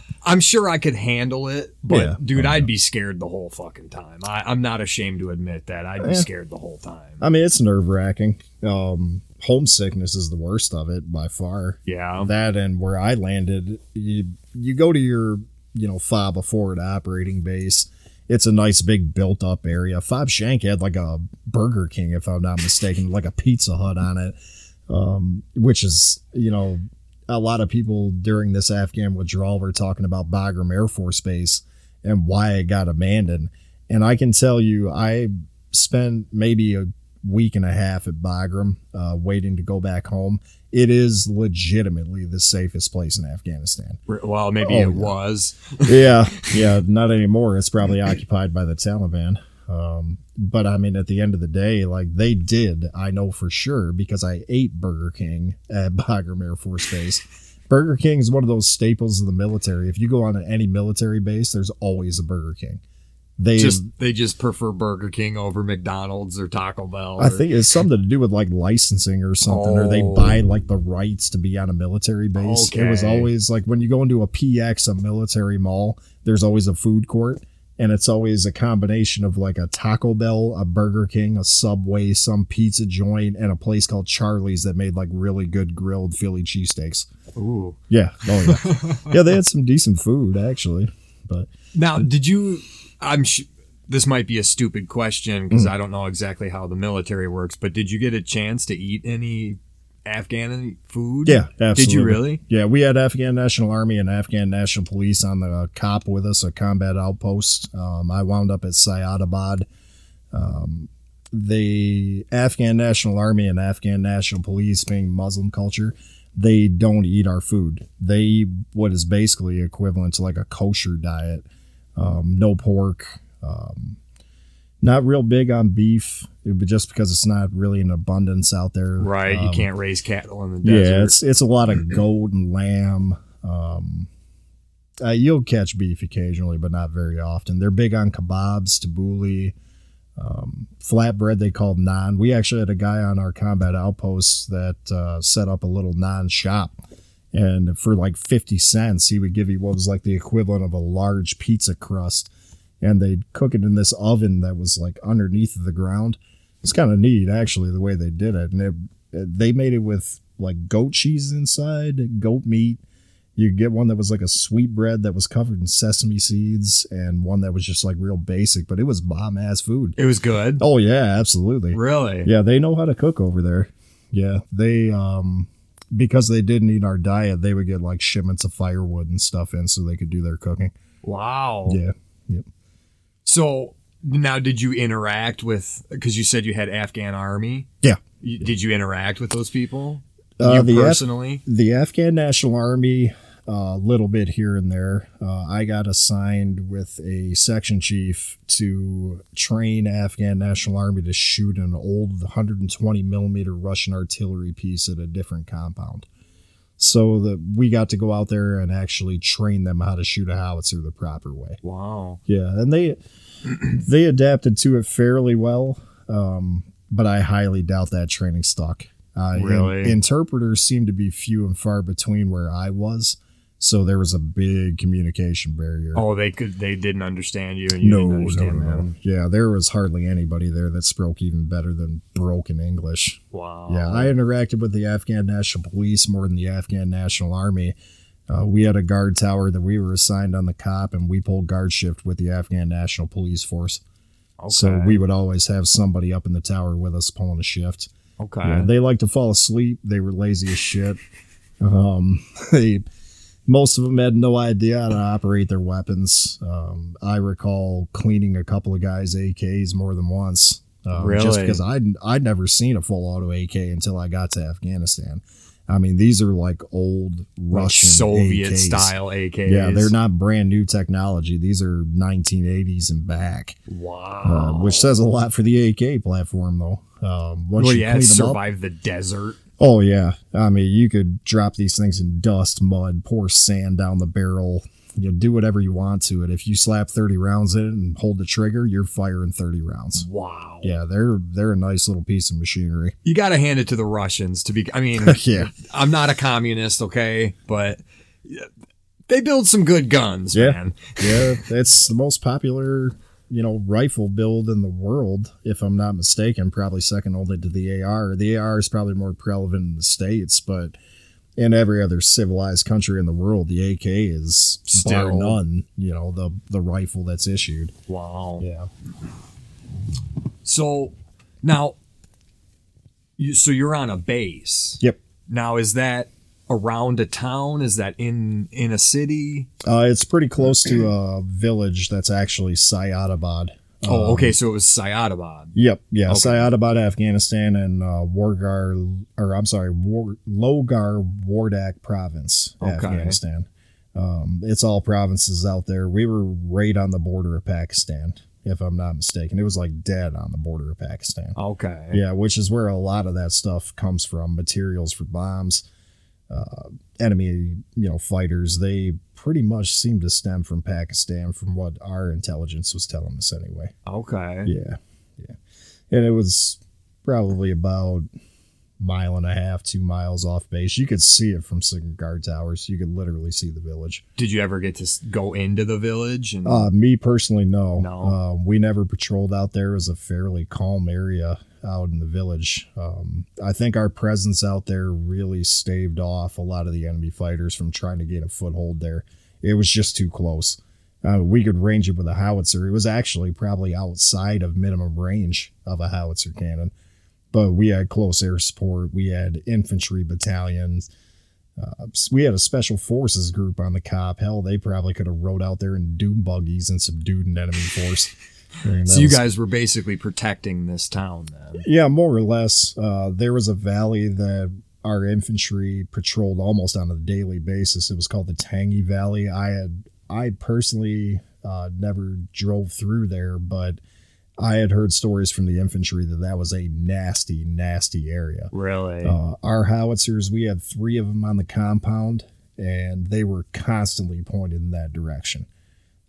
[LAUGHS] I'm sure I could handle it, but Yeah. dude, I'd be scared the whole fucking time. I, I'm not ashamed to admit that. I'd be Yeah. scared the whole time. I mean, it's nerve wracking. Um, homesickness is the worst of it by far. Yeah. That and where I landed, you you go to your you know FOB forward operating base. It's a nice big built up area. Fob Shank had like a Burger King, if I'm not mistaken, like a Pizza Hut on it, um, which is you know a lot of people during this Afghan withdrawal were talking about Bagram Air Force Base and why it got abandoned. And I can tell you, I spent maybe a week and a half at Bagram, uh, waiting to go back home. It is legitimately the safest place in Afghanistan. Well, maybe Oh, it yeah. was. yeah, [LAUGHS] yeah, not anymore. It's probably occupied by the Taliban. Um, but I mean, at the end of the day, like they did, I know for sure because I ate Burger King at [LAUGHS] Bagram Air Force Base. Burger King is one of those staples of the military. If you go on any military base, there's always a Burger King. They Just they just prefer Burger King over McDonald's or Taco Bell. I think it's something to do with like licensing or something, or they Oh. buy like the rights to be on a military base. It was always like when you go into a PX, a military mall, there's always a food court. And it's always a combination of like a Taco Bell, a Burger King, a Subway, some pizza joint, and a place called Charlie's that made like really good grilled Philly cheesesteaks. Ooh. Yeah, oh yeah, [LAUGHS] yeah. They had some decent food actually, but Now, did you? I'm. Sh- this might be a stupid question because mm. I don't know exactly how the military works. But did you get a chance to eat any Afghan food? yeah, absolutely. Did you really? Yeah, we had Afghan National Army and Afghan National Police on the COP with us, a combat outpost. Um, I wound up at Syedabad. Um, the Afghan National Army and Afghan National Police, being Muslim culture, they don't eat our food. They eat what is basically equivalent to like a kosher diet. Um, no pork. Um, not real big on beef, but just because it's not really in abundance out there. Right. you Um, can't raise cattle in the desert. yeah, it's it's a lot of goat and lamb. Um, uh, you'll catch beef occasionally, but not very often. They're big on kebabs, tabbouleh, um, flatbread. They called naan. We actually had a guy on our combat outpost that uh, set up a little naan shop, and for like fifty cents, he would give you what was like the equivalent of a large pizza crust, and they'd cook it in this oven that was like underneath the ground. It's kind of neat, actually, the way they did it, and it, they made it with like goat cheese inside, goat meat. You get one that was like a sweet bread that was covered in sesame seeds, and one that was just like real basic, but it was bomb ass food. It was good. Oh yeah, absolutely. Really? Yeah, they know how to cook over there. Yeah, they um because they didn't eat our diet, they would get like shipments of firewood and stuff in so they could do their cooking. Wow. Yeah. So now, did you interact with? Because you said you had Afghan army. Yeah. Did you interact with those people? Uh, you the Af- personally? the Afghan National Army, a little bit here and there. Uh, I got assigned with a section chief to train Afghan National Army to shoot an old 120 millimeter Russian artillery piece at a different compound. So that we got to go out there and actually train them how to shoot a howitzer the proper way. wow. Yeah, and they [CLEARS THROAT] they adapted to it fairly well, um, but I highly doubt that training stuck. Uh, Really? interpreters seem to be few and far between where I was, so there was a big communication barrier. Oh, they could. They didn't understand you, and you no, didn't no, understand no. them. Yeah, there was hardly anybody there that spoke even better than broken English. Wow. Yeah, I interacted with the Afghan National Police more than the Afghan National Army. Uh, we had a guard tower that we were assigned on the cop, and we pulled guard shift with the Afghan National Police Force. Okay. So we would always have somebody up in the tower with us pulling a shift. Okay. Yeah, they like to fall asleep. They were lazy as shit. Um, [LAUGHS] they most of them had no idea how to operate their weapons. Um, I recall cleaning a couple of guys' AKs more than once. Um, Just Really? because I'd I'd never seen a full auto AK until I got to Afghanistan. I mean, these are like old Like Russian Soviet AKs. style AKs. Yeah, they're not brand new technology. These are 1980s and back, uh, Wow. which says a lot for the AK platform, though. Um, once well, you yeah, clean them up, survive the desert. Oh yeah, I mean you could drop these things in dust, mud, pour sand down the barrel. You know, do whatever you want to it. If you slap thirty rounds in it and hold the trigger, you're firing thirty rounds. Wow. Yeah, they're they're a nice little piece of machinery. You got to hand it to the Russians to be. I mean, [LAUGHS] Yeah. I'm not a communist, okay, but they build some good guns, Yeah. man. Yeah, it's the most popular, you know, rifle build in the world, if I'm not mistaken. Probably second only to the AR. The AR is probably more prevalent in the states, but in every other civilized country in the world, the AK is bar Still. none. You know, the the rifle that's issued. Wow. Yeah. So now, you so you're on a base. Yep. Now is that around a town? Is that in in a city? Uh, it's pretty close to a village that's actually Syedabad. Oh, Um, okay. So it was Syedabad. Yep, yeah, Okay. Syedabad, Afghanistan, and uh, Wargar, or I'm sorry, War, Logar Wardak Province, Okay. Afghanistan. Um, it's all provinces out there. We were right on the border of Pakistan, if I'm not mistaken. It was like dead on the border of Pakistan. Okay. Yeah, which is where a lot of that stuff comes from. Materials for bombs, uh, enemy, you know, fighters. They pretty much seem to stem from Pakistan, from what our intelligence was telling us anyway. Okay. Yeah, yeah, and it was probably about mile and a half, two miles off base. You could see it from Signal Guard Towers. You could literally see the village. Did you ever get to go into the village? And Uh, me personally, no. No. Uh, we never patrolled out there. It was a fairly calm area out in the village. Um, I think our presence out there really staved off a lot of the enemy fighters from trying to gain a foothold there. It was just too close. Uh, we could range it with a howitzer. It was actually probably outside of minimum range of a howitzer cannon. But we had close air support. We had infantry battalions. Uh, we had a special forces group on the cop. Hell, they probably could have rode out there in doom buggies and subdued an enemy force. I so that you was- guys were basically protecting this town then. yeah, more or less. Uh, there was a valley that our infantry patrolled almost on a daily basis. It was called the Tangi Valley. I had, I personally uh, never drove through there, but I had heard stories from the infantry that that was a nasty, nasty area. Really? Uh, our howitzers, we had three of them on the compound, and they were constantly pointed in that direction.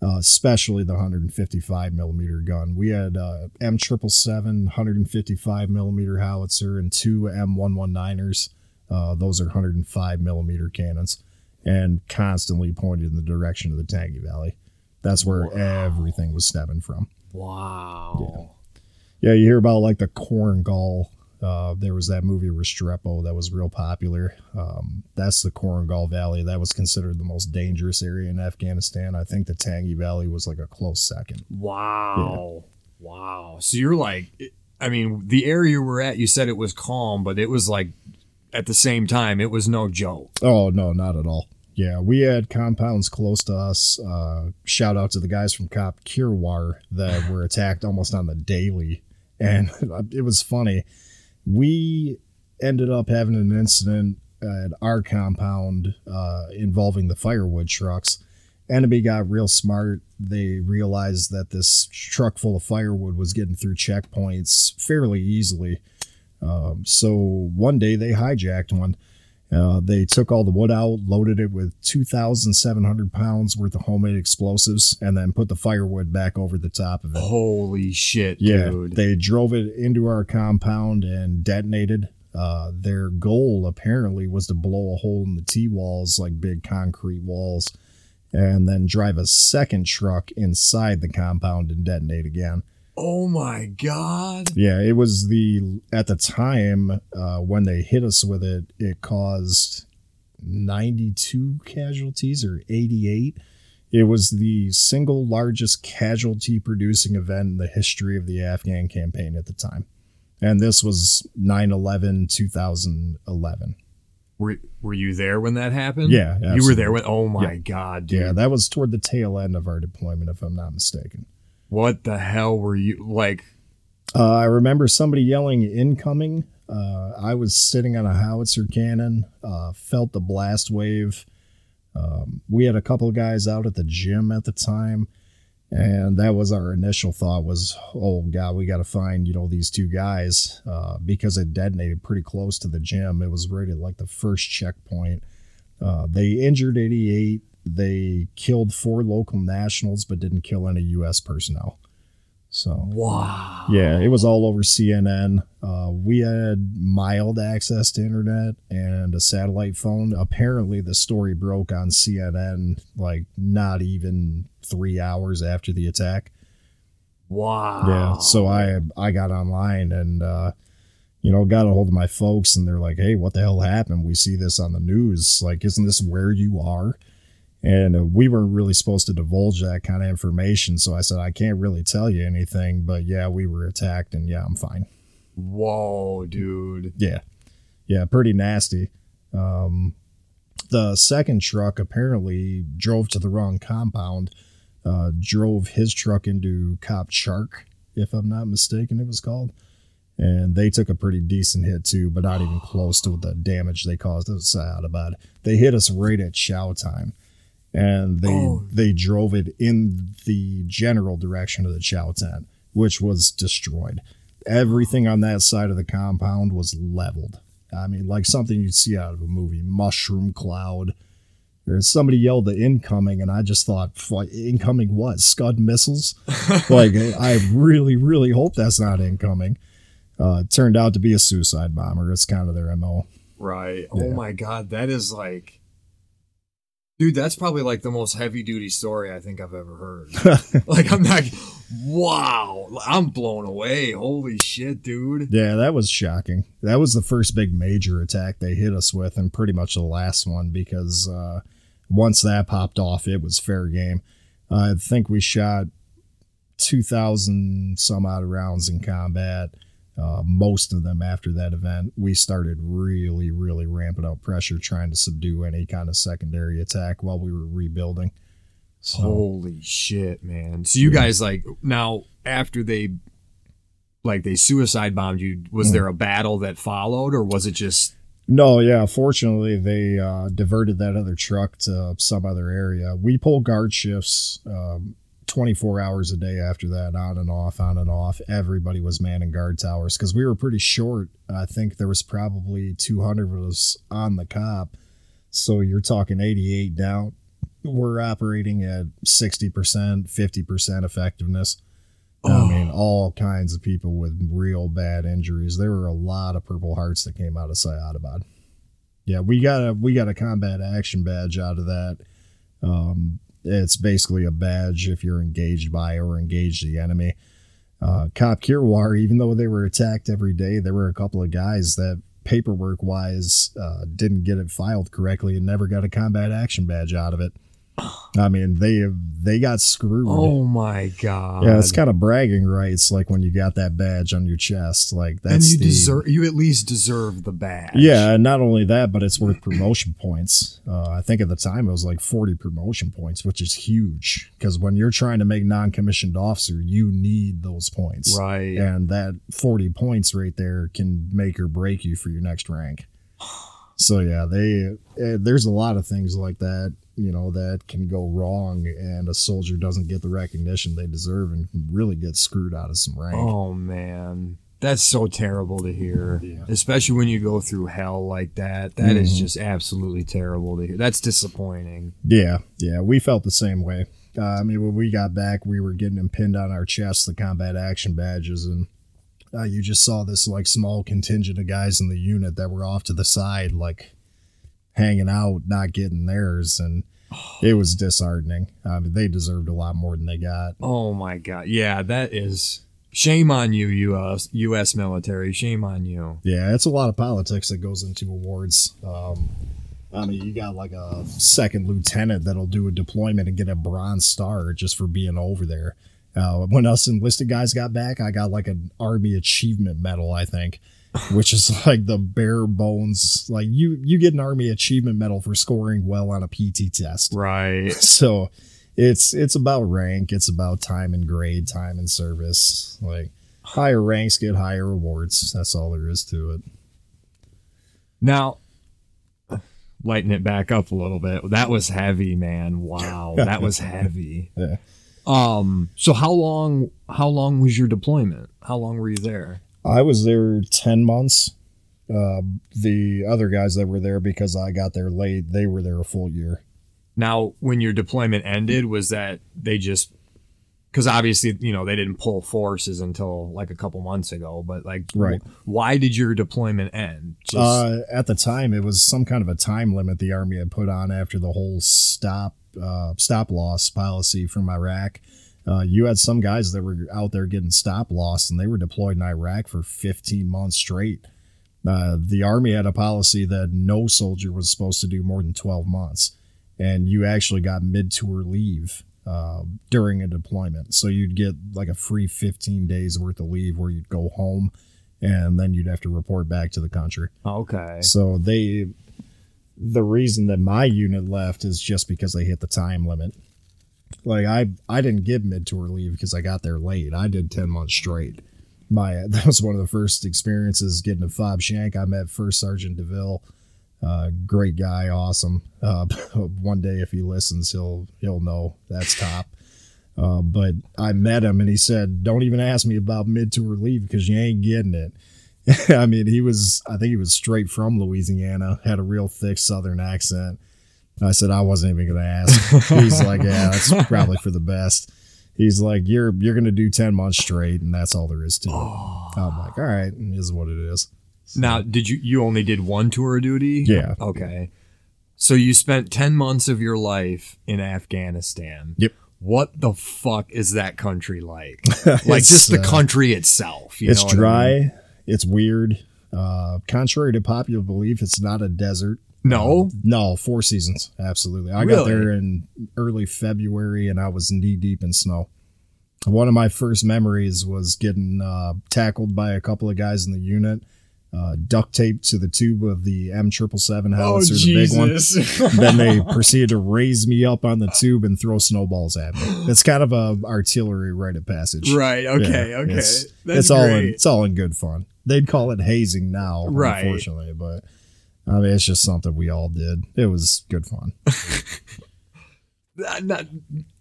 Uh, especially the 155 millimeter gun. We had uh, M777 155 millimeter howitzer and two M119ers. Uh, those are 105 millimeter cannons, and constantly pointed in the direction of the Tangi Valley. That's where everything was stemming from. wow. Yeah, you hear about like the Korengal. Uh, there was that movie Restrepo that was real popular. Um, that's the Korengal Valley. That was considered the most dangerous area in Afghanistan. I think the Tangi Valley was like a close second. Wow. Wow. So you're like, I mean, the area we're at, you said it was calm, but it was like, at the same time, it was no joke. Oh no, not at all. Yeah, we had compounds close to us. Uh, shout out to the guys from Cop Kherwar that were attacked almost on the daily, and [LAUGHS] it was funny. We ended up having an incident at our compound uh, involving the firewood trucks. Enemy got real smart. They realized that this truck full of firewood was getting through checkpoints fairly easily. Um, so one day they hijacked one. Uh, they took all the wood out, loaded it with 2,700 pounds worth of homemade explosives, and then put the firewood back over the top of it. Holy shit, yeah, dude. they drove it into our compound and detonated. Uh, their goal apparently was to blow a hole in the T walls, like big concrete walls, and then drive a second truck inside the compound and detonate again. Oh my God. Yeah, it was the at the time uh, when they hit us with it, it caused 92 casualties or 88. It was the single largest casualty producing event in the history of the Afghan campaign at the time. And this was 9 11 2011. Were, were you there when that happened? Yeah, You were there absolutely. when, oh my Yeah. God, dude. Yeah, that was toward the tail end of our deployment, if I'm not mistaken. What the hell were you, like, Uh, I remember somebody yelling incoming. Uh, I was sitting on a howitzer cannon, uh, felt the blast wave. Um, we had a couple guys out at the gym at the time, and that was our initial thought was, oh god, we got to find you know these two guys uh, because it detonated pretty close to the gym. It was rated like the first checkpoint. Uh, they injured 88. They killed four local nationals, but didn't kill any U.S. personnel. So wow. yeah, it was all over CNN. Uh, we had mild access to internet and a satellite phone. Apparently, the story broke on CNN like not even three hours after the attack. Wow. Yeah, so I I got online and uh, you know got a hold of my folks, and they're like, "Hey, what the hell happened? We see this on the news. Like, isn't this where you are?" And uh, we weren't really supposed to divulge that kind of information, so I said I can't really tell you anything. But yeah, we were attacked, and yeah, I'm fine. Whoa, dude. Yeah, yeah, pretty nasty. Um, the second truck apparently drove to the wrong compound. Uh, drove his truck into Cop Shark, if I'm not mistaken, it was called. And they took a pretty decent hit too, but not even close to the damage they caused us out about it. They hit us right at chow time, and they Oh. they drove it in the general direction of the chow tent, which was destroyed. Everything on that side of the compound was leveled. I mean, like something you'd see out of a movie, mushroom cloud. Or somebody yelled the incoming, and I just thought, incoming what? Scud missiles? [LAUGHS] like, I really, really hope that's not incoming. Uh, it turned out to be a suicide bomber. It's kind of their mo. Right. Yeah. Oh my god, that is like Dude, that's probably like the most heavy duty story I think I've ever heard. [LAUGHS] like I'm not wow, I'm blown away. Holy shit, dude. Yeah, that was shocking. That was the first big major attack they hit us with, and pretty much the last one because uh, once that popped off, it was fair game. I think we shot 2,000 some odd rounds in combat. Uh, most of them after that event, we started really, really ramping up pressure, trying to subdue any kind of secondary attack while we were rebuilding. So, Holy shit, man. So you Yeah. guys like now after they like they suicide bombed you, was Mm. there a battle that followed or was it just No, yeah. Fortunately, they uh, diverted that other truck to some other area. We pulled guard shifts um, 24 hours a day after that, on and off, on and off. Everybody was manning guard towers because we were pretty short. I think there was probably 200 of us on the cop. So you're talking 88 down. We're operating at 60%, 50% effectiveness. I mean, all kinds of people with real bad injuries. There were a lot of Purple Hearts that came out of Sayadabad. Yeah, we got a we got a combat action badge out of that. Um, it's basically a badge if you're engaged by or engaged the enemy. Uh, Cop Kherwar, even though they were attacked every day, there were a couple of guys that paperwork wise uh, didn't get it filed correctly and never got a combat action badge out of it. I mean, they they got screwed. Oh my god. Yeah, it's kind of bragging rights, like when you got that badge on your chest. Like that's and you the, deserve you at least deserve the badge. Yeah, and not only that, but it's worth promotion points. Uh, I think at the time it was like forty promotion points, which is huge because when you're trying to make non-commissioned officer, you need those points, Right. and that forty points right there can make or break you for your next rank. So yeah, they eh, there's a lot of things like that, you know, that can go wrong, and a soldier doesn't get the recognition they deserve, and really get screwed out of some rank. Oh man. That's so terrible to hear. Yeah. Especially when you go through hell like that. That is Mhm. just absolutely terrible to hear. That's disappointing. Yeah, yeah, we felt the same way. Uh, I mean, when we got back, we were getting them pinned on our chests, the combat action badges, and uh, you just saw this like small contingent of guys in the unit that were off to the side, like hanging out, not getting theirs, and it was disheartening. I mean, they deserved a lot more than they got. Oh my god. Yeah, that is shame on you, US US military. Shame on you. Yeah, it's a lot of politics that goes into awards. Um, I mean, you got like a second lieutenant that'll do a deployment and get a bronze star just for being over there. Uh, when us enlisted guys got back, I got like an Army Achievement Medal, I think, which is [LAUGHS] like the bare bones. Like you, you get an Army Achievement Medal for scoring well on a PT test. Right. [LAUGHS] So it's it's about rank. It's about time and grade, time and service. Like higher ranks get higher awards. That's all there is to it. Now, lighten it back up a little bit. That was heavy, man. Wow, [LAUGHS] that was heavy. Yeah. Um. So how long? How long was your deployment? How long were you there? I was there 10 months. Uh, the other guys that were there because I got there late, they were there a full year. Now, when your deployment ended, was that they just because obviously you know they didn't pull forces until like a couple months ago, but like, Right. why did your deployment end? Just Uh, at the time, it was some kind of a time limit the Army had put on after the whole stop uh, stop loss policy from Iraq. Uh, you had some guys that were out there getting stop loss, and they were deployed in Iraq for 15 months straight. Uh, the Army had a policy that no soldier was supposed to do more than 12 months, and you actually got mid tour leave uh, during a deployment. So you'd get like a free 15 days worth of leave where you'd go home, and then you'd have to report back to the country. okay. So they, the reason that my unit left is just because they hit the time limit. Like I, I didn't give mid tour leave because I got there late. I did ten months straight. My [LAUGHS] that was one of the first experiences getting to Fob Shank. I met First Sergeant Deville, uh, great guy, awesome. Uh, [LAUGHS] one day if he listens, he'll he'll know that's top. Uh, but I met him and he said, "Don't even ask me about mid tour leave because you ain't getting it." [LAUGHS] I mean, he was, I think he was straight from Louisiana, had a real thick Southern accent. I said, I wasn't even going to ask. He's like, yeah, that's [LAUGHS] probably for the best. He's like, you're you're gonna do ten months straight, and that's all there is to it. Oh. I'm like, all right, is what it is. Now, did you you only did one tour of duty? Yeah. Okay. So you spent 10 months of your life in Afghanistan. Yep. What the fuck is that country like? [LAUGHS] like just the uh, country itself. You it's know what I dry. mean? It's weird. Uh, contrary to popular belief, it's not a desert. No. No, four seasons. Absolutely. I got there in early February and I was knee deep in snow. One of my first memories was getting uh, tackled by a couple of guys in the unit, uh, duct taped to the tube of the M777 howitzer, the big one. [LAUGHS] then they proceeded to raise me up on the tube and throw snowballs at me. It's kind of a artillery rite of passage. right. Okay. Yeah, okay. It's, it's all in, it's all in good fun. They'd call it hazing now, Right. unfortunately, but I mean it's just something we all did. It was good fun. [LAUGHS]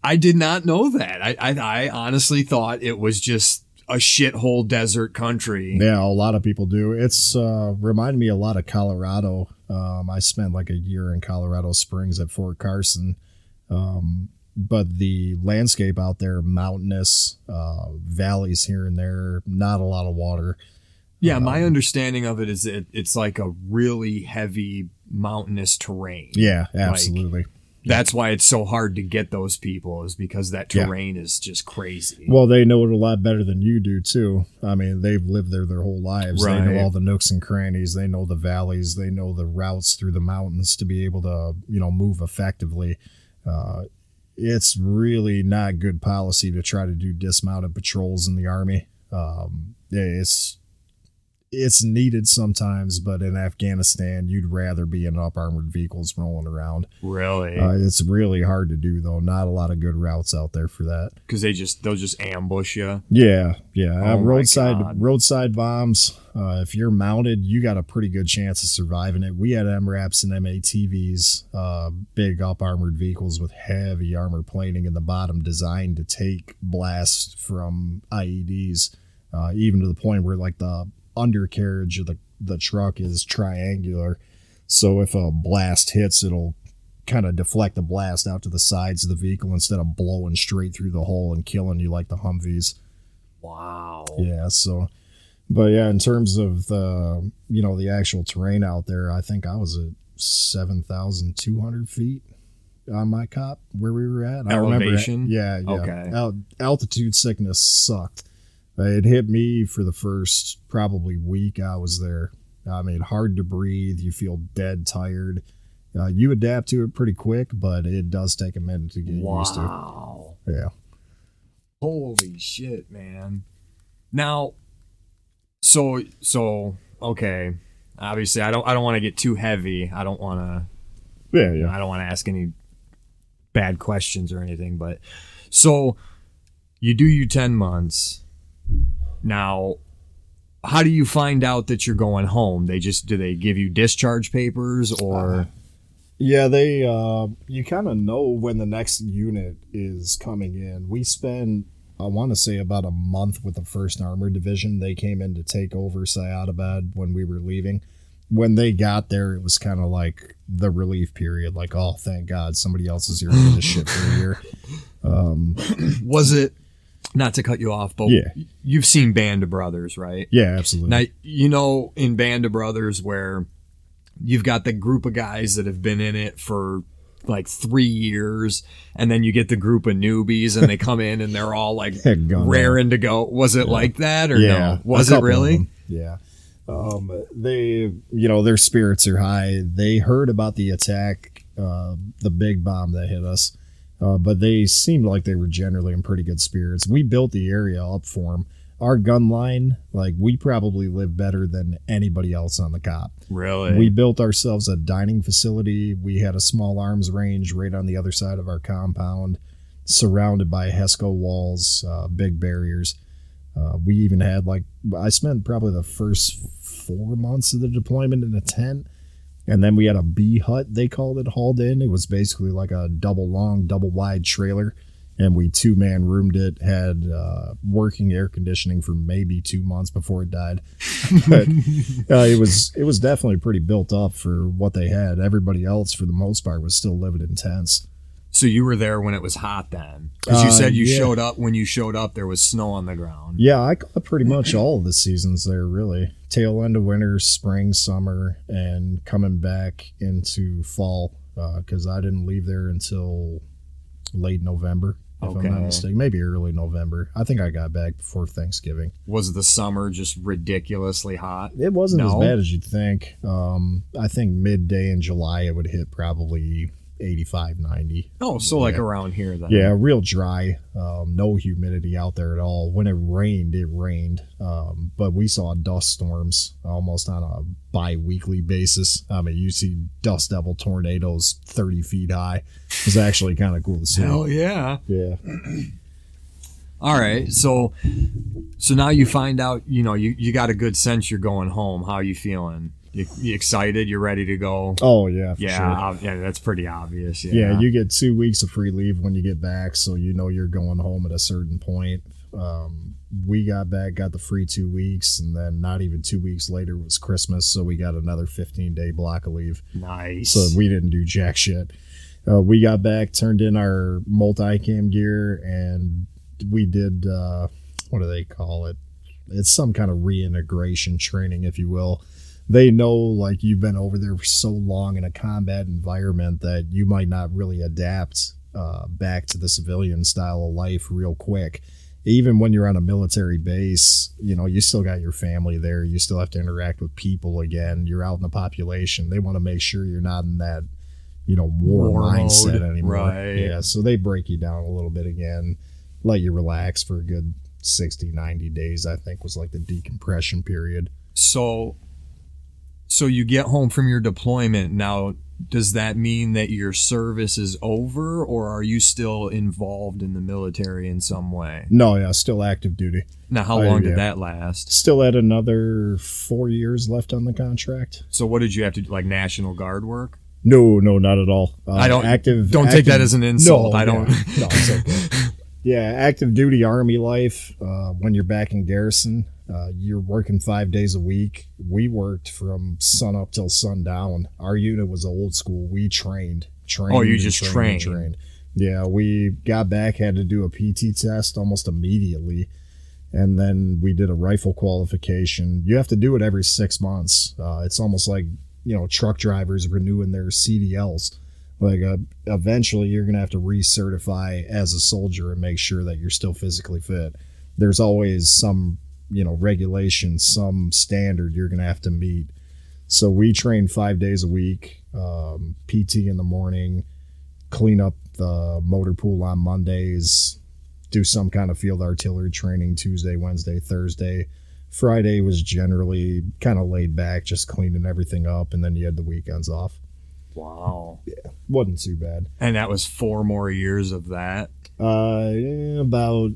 I- did not know that. I, I I honestly thought it was just a shithole desert country. Yeah, a lot of people do. It's uh reminded me a lot of Colorado. Um, I spent like a year in Colorado Springs at Fort Carson. Um, but the landscape out there, mountainous, uh, valleys here and there, not a lot of water. Yeah, my Um, understanding of it is that it's like a really heavy mountainous terrain. Yeah, absolutely. That's why it's so hard to get those people is because that Yeah. terrain is just crazy. Well, they know it a lot better than you do too. I mean, they've lived there their whole lives. They know all the nooks and crannies. They know the valleys. They know the routes through the mountains to be able to, you know, move effectively. Uh, it's really not good policy to try to do dismounted patrols in the army. Um, it's it's needed sometimes, but in Afghanistan, you'd rather be in up armored vehicles rolling around. really, Uh, it's really hard to do, though. Not a lot of good routes out there for that. because they just they'll just ambush you. Yeah, yeah. Uh, Oh my roadside roadside bombs. Uh, if you're mounted, you got a pretty good chance of surviving it. We had MRAPs and MATVs, uh, big up armored vehicles with heavy armor plating in the bottom, designed to take blasts from IEDs, uh, even to the point where like the undercarriage of the the truck is triangular. So if a blast hits, it'll kind of deflect the blast out to the sides of the vehicle instead of blowing straight through the hole and killing you like the Humvees. Wow. Yeah, so but yeah, in terms of the you know the actual terrain out there, I think I was at seven thousand two hundred feet on my cop where we were at. I remember Elevation? yeah, yeah. Okay. Al- altitude sickness sucked. It hit me for the first probably week I was there. I mean, hard to breathe. You feel dead tired. Uh, you adapt to it pretty quick, but it does take a minute to get used to. Wow. Yeah. Holy shit, man. Now, so so okay. Obviously, I don't I don't want to get too heavy. I don't want to Yeah, yeah. I don't want to ask any bad questions or anything, but so you do you 10 months. Now, how do you find out that you're going home? They just do they give you discharge papers or Yeah, they uh you kind of know when the next unit is coming in. We spend I want to say about a month with the 1st Armored Division. They came in to take over Syadabad when we were leaving. When they got there, it was kind of like the relief period like, "Oh, thank God somebody else is here do this shit for a year." Um was it not to cut you off, but Yeah. you've seen Band of Brothers, right? yeah, absolutely. Now, you know, in Band of Brothers, where you've got the group of guys that have been in it for like three years, and then you get the group of newbies, and they come in and they're all like [LAUGHS] raring to go. Was it like that, or yeah, no? Was it really? Yeah. Um, they, you know, their spirits are high. They heard about the attack, uh, the big bomb that hit us, uh, but they seemed like they were generally in pretty good spirits. We built the area up for them. Our gun line, like we probably live better than anybody else on the cop. Really? We built ourselves a dining facility. We had a small arms range right on the other side of our compound, surrounded by HESCO walls, uh, big barriers. Uh, we even had like I spent probably the first four months of the deployment in a tent, and then we had a B hut they called it hauled in. It was basically like a double long, double wide trailer, and we two man roomed it. Had uh, working air conditioning for maybe two months before it died, [LAUGHS] but uh, it was it was definitely pretty built up for what they had. Everybody else, for the most part, was still living in tents. So you were there when it was hot then, because you Uh, said you yeah. showed up when you showed up. There was snow on the ground. Yeah, I caught pretty much all of the seasons there, really. Tail end of winter, spring, summer, and coming back into fall because I didn't leave there until late November, if I'm not mistaken. Maybe early November. I think I got back before Thanksgiving. Was the summer just ridiculously hot? It wasn't No? as bad as you'd think. Um, I think midday in July it would hit probably 85, 90. Oh, so like around here then. Yeah, real dry. Um, no humidity out there at all. When it rained, it rained. Um, but we saw dust storms almost on a bi-weekly basis. I mean, you see dust devil tornadoes 30 feet high. It's actually kind of cool to see. Hell yeah. Yeah. [CLEARS THROAT] All right. So so now you find out, you know, you, you got a good sense you're going home. How are you feeling? You, you excited? You ready to go? Oh, yeah, for yeah, sure. ob- yeah, that's pretty obvious. Yeah. Yeah. you get two weeks of free leave when you get back, so you know you're going home at a certain point. Um, we got back, got the free two weeks, and then not even two weeks later was Christmas, so we got another 15 day block of leave. nice. so we didn't do jack shit. Uh, we got back, turned in our multi-cam gear, and we did uh, what do they call it? It's some kind of reintegration training, if you will. They know like you've been over there for so long in a combat environment that you might not really adapt uh, back to the civilian style of life real quick. Even when you're on a military base, you know, you still got your family there. You still have to interact with people again. You're out in the population. They want to make sure you're not in that, you know, war, War mindset mode, anymore. right. Yeah. So they break you down a little bit again, let you relax for a good 60, 90 days, I think was like the decompression period. so so you get home from your deployment now does that mean that your service is over or are you still involved in the military in some way No, yeah, still active duty. now how long yeah. did that last Still had another four years left on the contract. so what did you have to do like national guard work No, no, not at all. Uh, I don't- active. don't take that as an insult. I don't- yeah. no, it's okay. [LAUGHS] yeah, active duty army life. Uh, when you're back in garrison, uh, you're working five days a week. We worked from sun up till sundown. Our unit was old school. We trained, trained. Oh, you just trained trained. trained. Yeah, we got back, had to do a PT test almost immediately. And then we did a rifle qualification. You have to do it every six months. Uh, it's almost like, you know, truck drivers renewing their CDLs. Like, uh, eventually you're going to have to recertify as a soldier and make sure that you're still physically fit. There's always some, you know, regulation, some standard you're going to have to meet. So we train five days a week, um, PT in the morning, clean up the motor pool on Mondays, do some kind of field artillery training Tuesday, Wednesday, Thursday. Friday was generally kind of laid back, just cleaning everything up, and then you had the weekends off. wow Yeah, Wasn't too bad. and that was four more years of that Uh, yeah, about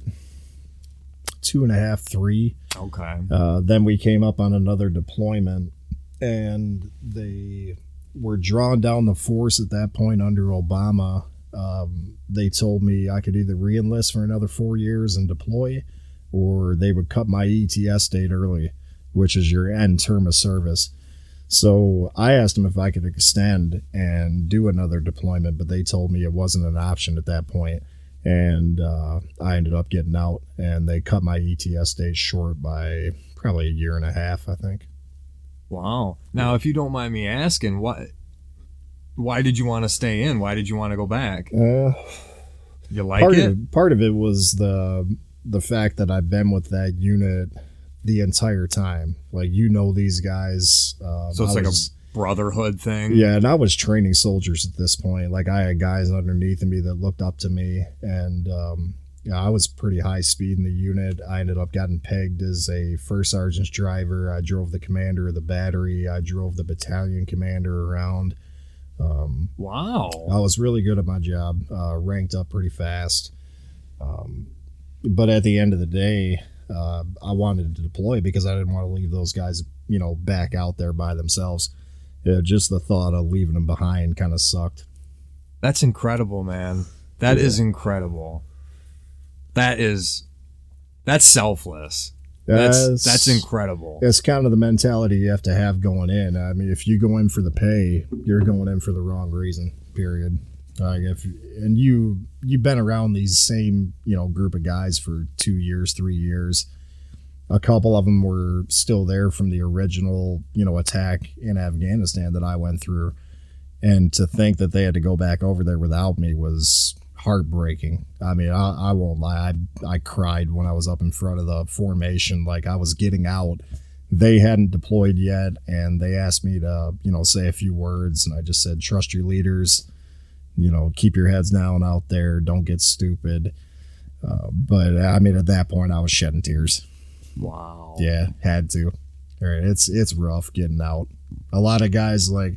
two and a half, three. okay Uh, then we came up on another deployment, and they were drawing down the force at that point under Obama. Um, they told me I could either re-enlist for another four years and deploy, or they would cut my ETS date early, which is your end term of service. So I asked them if I could extend and do another deployment, but they told me it wasn't an option at that point. And uh, I ended up getting out, and they cut my ETS days short by probably a year and a half, I think. wow now if you don't mind me asking why why did you want to stay in why did you want to go back Uh, you like part it of part of it was the the fact that I've been with that unit the entire time. Like you know these guys. Um, so it's I like was- a brotherhood thing Yeah, and I was training soldiers at this point. Like I had guys underneath me that looked up to me, and um, yeah, I was pretty high speed in the unit. I ended up getting pegged as a first sergeant's driver. I drove the commander of the battery. I drove the battalion commander around. Um, wow I was really good at my job. Uh, ranked up pretty fast. Um, but at the end of the day, uh, I wanted to deploy because I didn't want to leave those guys, you know, back out there by themselves. Yeah, just the thought of leaving them behind kind of sucked. That's incredible, man. That is incredible. That is that's selfless. That's that's incredible. It's kind of the mentality you have to have going in. I mean, if you go in for the pay, you're going in for the wrong reason. Period. Like if and you you've been around these same you know group of guys for two years, three years. A couple of them were still there from the original you know attack in Afghanistan that I went through, and to think that they had to go back over there without me was heartbreaking. I mean, I, I won't lie, I I cried when I was up in front of the formation, like I was getting out. They hadn't deployed yet, and they asked me to you know say a few words, and I just said, "Trust your leaders." you know, keep your heads down out there. Don't get stupid. Uh, but I mean, at that point, I was shedding tears. Wow. Yeah, had to. All right, it's it's rough getting out. A lot of guys like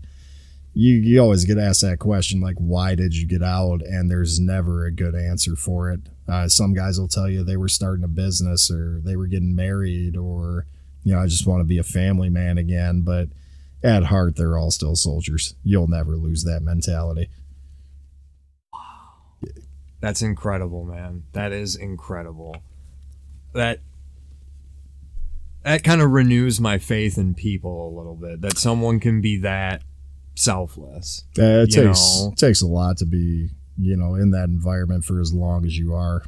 you. You always get asked that question, like, "Why did you get out?" And there's never a good answer for it. Uh, some guys will tell you they were starting a business or they were getting married or you know, I just want to be a family man again. But at heart, they're all still soldiers. You'll never lose that mentality. Wow. That's incredible, man. That is incredible. That that kind of renews my faith in people a little bit. That someone can be that selfless. Uh, it takes know. it takes a lot to be you know in that environment for as long as you are.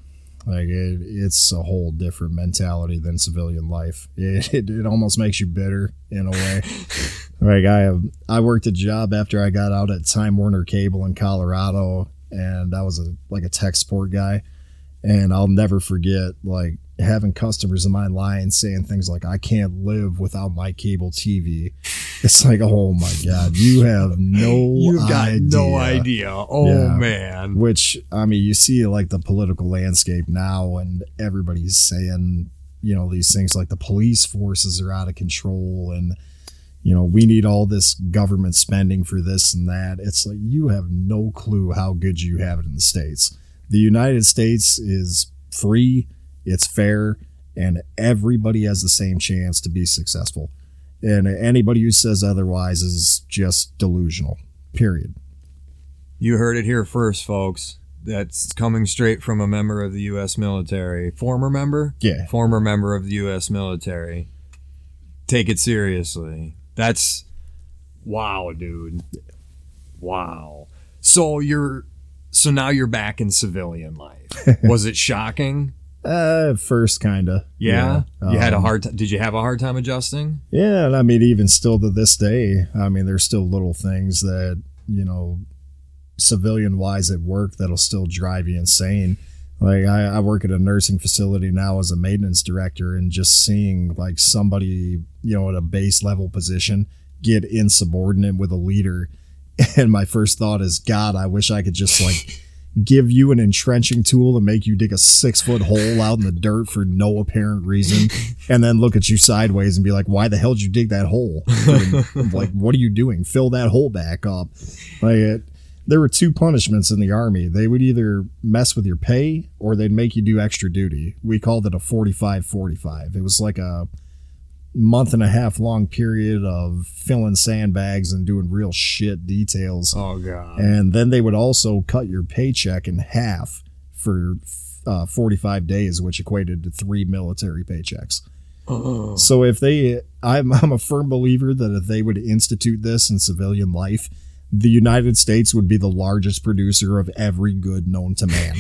Like it, it's a whole different mentality than civilian life. [LAUGHS] It, it it almost makes you bitter in a way. [LAUGHS] like I have I worked a job after I got out at Time Warner Cable in Colorado, and I was a like a tech support guy, and I'll never forget like having customers in my line saying things like I can't live without my cable TV. It's like oh my god, you have no [LAUGHS] You've got idea. no idea. Oh Yeah. man. Which I mean, you see like the political landscape now, and everybody's saying you know these things like the police forces are out of control, and you know we need all this government spending for this and that. It's like you have no clue how good you have it in the states. The United States is free, it's fair, and everybody has the same chance to be successful. And anybody who says otherwise is just delusional. Period. You heard it here first, folks. That's coming straight from a member of the U.S. military, former member, Yeah. former member of the U.S. military. Take it seriously. That's wow, dude. Wow. So you're so now you're back in civilian life. [LAUGHS] Was it shocking? Uh, at first, kinda. Yeah. You had a Um, hard. T- did you have a hard time adjusting? Yeah, and I mean, even still to this day, I mean, there's still little things that you know, civilian wise at work that'll still drive you insane. Like I, I work at a nursing facility now as a maintenance director, and just seeing like somebody you know at a base level position get insubordinate with a leader, [LAUGHS] and my first thought is, God, I wish I could just like. Give you an entrenching tool and make you dig a six foot hole out in the dirt for no apparent reason, [LAUGHS] and then look at you sideways and be like, "Why the hell did you dig that hole? Like, like, what are you doing? Fill that hole back up." Like, it, there were two punishments in the army. They would either mess with your pay or they'd make you do extra duty. We called it a 45-45. It was like a month and a half long period of filling sandbags and doing real shit details. Oh god. And then they would also cut your paycheck in half for uh, 45 days, which equated to three military paychecks. Oh. So if they, I'm, I'm a firm believer that if they would institute this in civilian life, the United States would be the largest producer of every good known to man.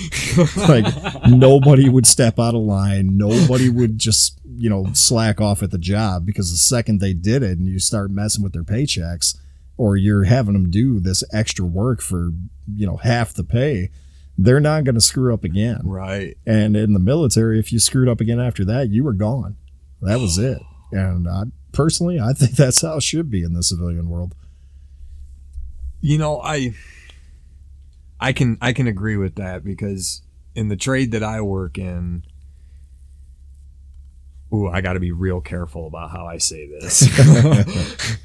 [LAUGHS] like nobody would step out of line. Nobody would just, you know, slack off at the job because the second they did it and you start messing with their paychecks or you're having them do this extra work for, you know, half the pay, they're not going to screw up again. right. And in the military, if you screwed up again after that, you were gone. That was it. [SIGHS] And I personally, I think [LAUGHS] that's how it should be in the civilian world. You know, I I can I can agree with that because in the trade that I work in Ooh, I got to be real careful about how I say this. [LAUGHS]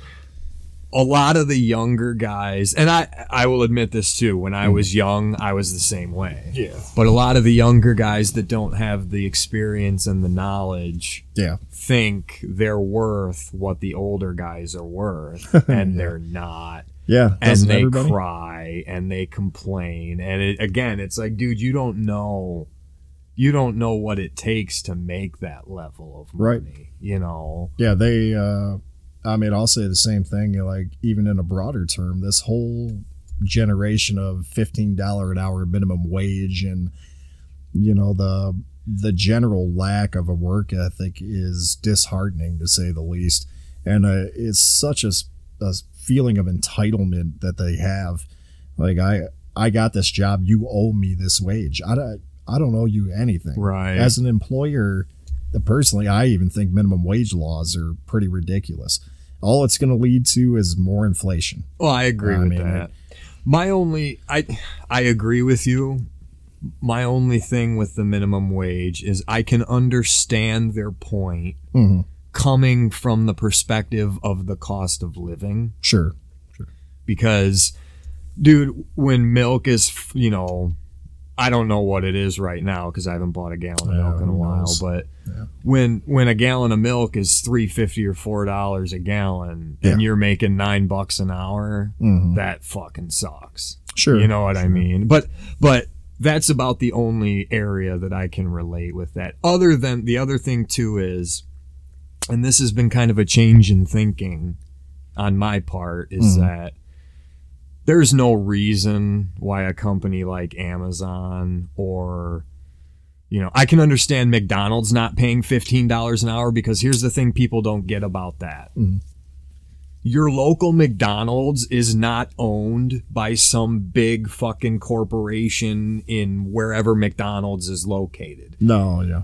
a lot of the younger guys, and I I will admit this too, when I was mm. young, I was the same way. Yeah. But a lot of the younger guys that don't have the experience and the knowledge Yeah. think they're worth what the older guys are worth [LAUGHS] and they're not Yeah. and they everybody? cry and they complain and it, again it's like dude you don't know you don't know what it takes to make that level of money Right. you know Yeah, they. uh I mean, I'll say the same thing. Like even in a broader term, this whole generation of fifteen dollar an hour minimum wage and you know the the general lack of a work ethic is disheartening to say the least, and uh, it's such a, a feeling of entitlement that they have. Like I I got this job, you owe me this wage. I don't I don't owe you anything. Right. As an employer, personally, I even think minimum wage laws are pretty ridiculous. All it's going to lead to is more inflation. Well, I agree with mean, that. My only, I, I agree with you. My only thing with the minimum wage is I can understand their point Mhm. coming from the perspective of the cost of living Sure, Sure. because, dude, when milk is, you know, I don't know what it is right now because I haven't bought a gallon of Yeah, milk in a while, knows? but Yeah. when when a gallon of milk is three fifty or four dollars a gallon, and you're making nine bucks an hour, Mhm. that fucking sucks. Sure. You know what I mean? But but that's about the only area that I can relate with that. Other than the other thing too is, and this has been kind of a change in thinking on my part, is Mhm. that there's no reason why a company like Amazon or you know, I can understand McDonald's not paying $15 an hour because here's the thing people don't get about that. Mhm. Your local McDonald's is not owned by some big fucking corporation in wherever McDonald's is located. No, yeah.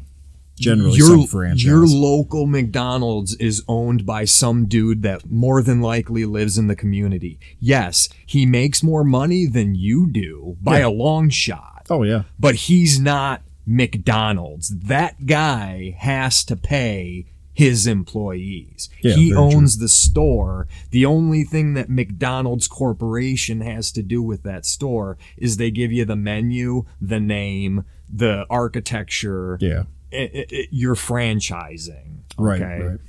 Generally, your, some franchise. your local McDonald's is owned by some dude that more than likely lives in the community. Yes, he makes more money than you do by Yeah. a long shot oh yeah. but he's not McDonald's. That guy has to pay his employees. Yeah, he very true. owns the store. The only thing that McDonald's Corporation has to do with that store is they give you the menu, the name, the architecture. Yeah. I- i- i- you're franchising. Right. okay? Right.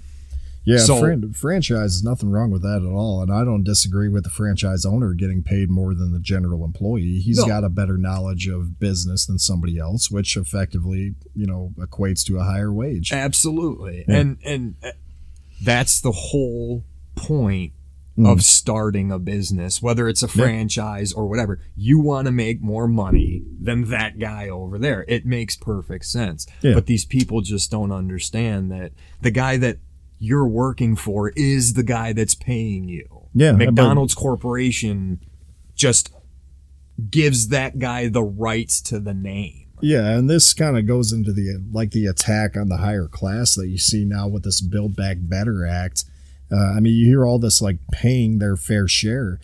Yeah. So- fran- franchise is nothing wrong with that at all, and I don't disagree with the franchise owner getting paid more than the general employee. He's No. got a better knowledge of business than somebody else, which effectively, you know, equates to a higher wage. Absolutely. Yeah. And and uh, that's the whole point Mm. of starting a business, whether it's a franchise or whatever. You want to make more money than that guy over there. It makes perfect sense. Yeah. But these people just don't understand that the guy that you're working for is the guy that's paying you. Yeah, McDonald's Corporation just gives that guy the rights to the name. Yeah, and this kind of goes into the like the attack on the higher class that you see now with this Build Back Better Act. Uh, I mean, you hear all this like paying their fair share.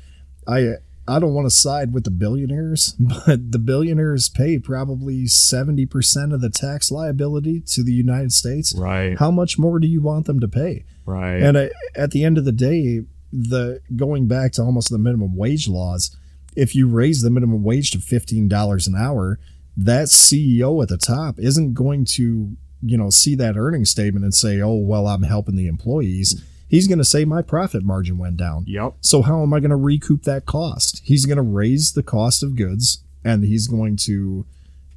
I I don't want to side with the billionaires, [LAUGHS] but the billionaires pay probably seventy percent of the tax liability to the United States. Right. How much more do you want them to pay? Right. And uh, at the end of the day, the going back to almost the minimum wage laws, if you raise the minimum wage to fifteen dollars an hour, that CEO at the top isn't going to you know see that earning statement and say, "Oh, well, I'm helping the employees." He's going to say my profit margin went down. yep. So how am I going to recoup that cost? He's going to raise the cost of goods and he's going to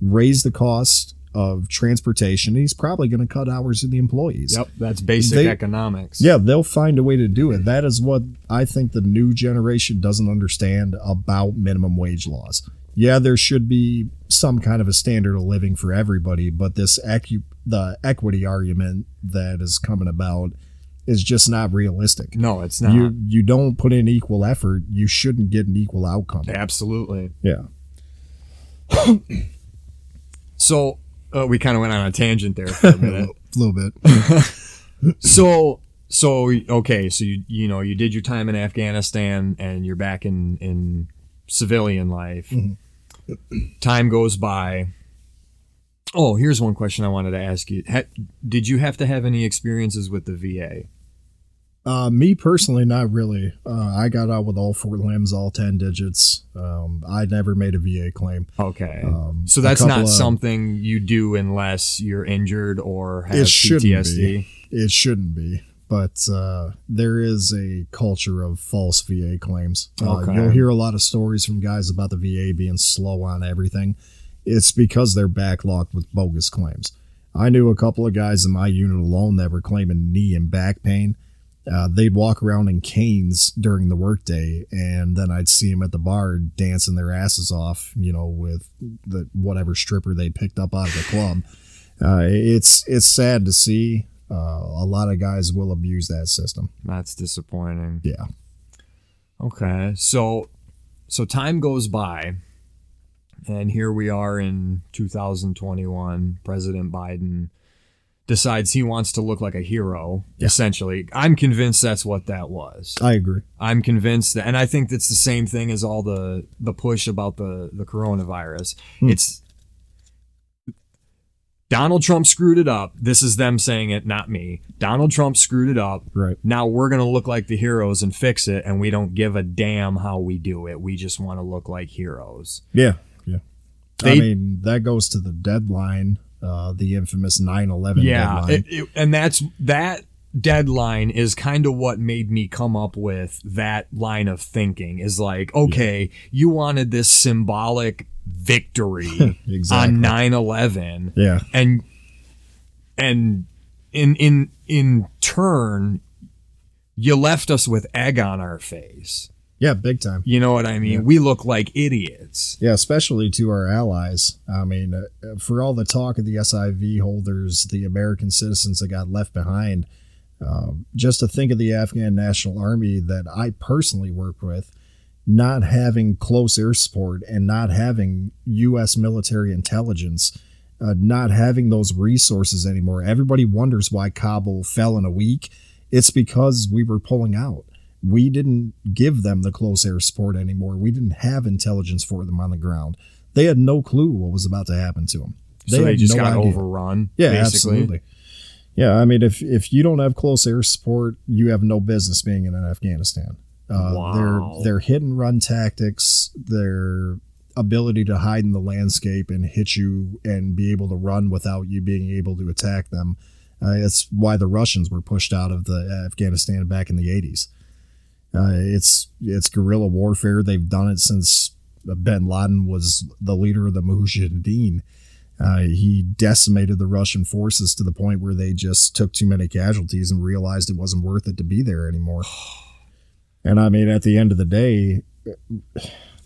raise the cost of transportation. He's probably going to cut hours in the employees. Yep. That's basic They- economics. Yeah, they'll find a way to do it. That is what I think the new generation doesn't understand about minimum wage laws. Yeah, there should be some kind of a standard of living for everybody, but this the equity argument that is coming about is just not realistic. No, it's not. You you don't put in equal effort, you shouldn't get an equal outcome. Absolutely. Yeah. [COUGHS] So uh, we kind of went on a tangent there for a [LAUGHS] minute. A little bit. [LAUGHS] so so okay, so you you know you did your time in Afghanistan and you're back in in civilian life. Time goes by. Oh, here's one question I wanted to ask you. Did you have to have any experiences with the VA? Uh, me personally, not really. Uh, I got out with all four limbs, all ten digits. Um, I never made a VA claim. Okay. Um, so that's not of- something you do unless you're injured or have It shouldn't PTSD. be. It shouldn't be. But uh, there is a culture of false VA claims. Uh, Okay. You'll hear a lot of stories from guys about the VA being slow on everything. It's because they're backlogged with bogus claims. I knew a couple of guys in my unit alone that were claiming knee and back pain. Uh, they'd walk around in canes during the workday, and then I'd see them at the bar dancing their asses off, you know, with the whatever stripper they picked up out of the club. Uh, it's it's sad to see. Uh, a lot of guys will abuse that system. That's disappointing. Yeah. Okay. So so time goes by and here we are in 2021. President Biden decides he wants to look like a hero, Yeah. essentially. I'm convinced that's what that was. I agree. I'm convinced that, and I think that's the same thing as all the the push about the the coronavirus. Hmm. It's Donald Trump screwed it up. This is them saying it, not me. Donald Trump screwed it up. Right. Now we're gonna look like the heroes and fix it, and we don't give a damn how we do it. We just want to look like heroes. Yeah. Yeah. I mean, that goes to the deadline, uh, the infamous 9 11 yeah deadline. it- it- and that's that deadline is kind of what made me come up with that line of thinking is like okay you wanted this symbolic victory [LAUGHS] Exactly. on 9-11 yeah. and and in in in turn you left us with egg on our face Yeah, big time. you know what i mean Yeah. we look like idiots Yeah, especially to our allies. I mean, uh, for all the talk of the SIV holders, the American citizens that got left behind, uh, just to think of the Afghan National Army that I personally work with, not having close air support and not having U.S. military intelligence, uh, not having those resources anymore. Everybody wonders why Kabul fell in a week. It's because we were pulling out. We didn't give them the close air support anymore. We didn't have intelligence for them on the ground. They had no clue what was about to happen to them. so they just no got idea. overrun Yeah, basically absolutely. Yeah, I mean, if if you don't have close air support, you have no business being in Afghanistan. Uh, Wow. Their their hit and run tactics, their ability to hide in the landscape and hit you and be able to run without you being able to attack them. Uh, it's why the Russians were pushed out of the Afghanistan back in the 80s. Uh, it's it's guerrilla warfare. They've done it since Ben Laden was the leader of the Mujahideen. Uh, he decimated the Russian forces to the point where they just took too many casualties and realized it wasn't worth it to be there anymore. And I mean, at the end of the day,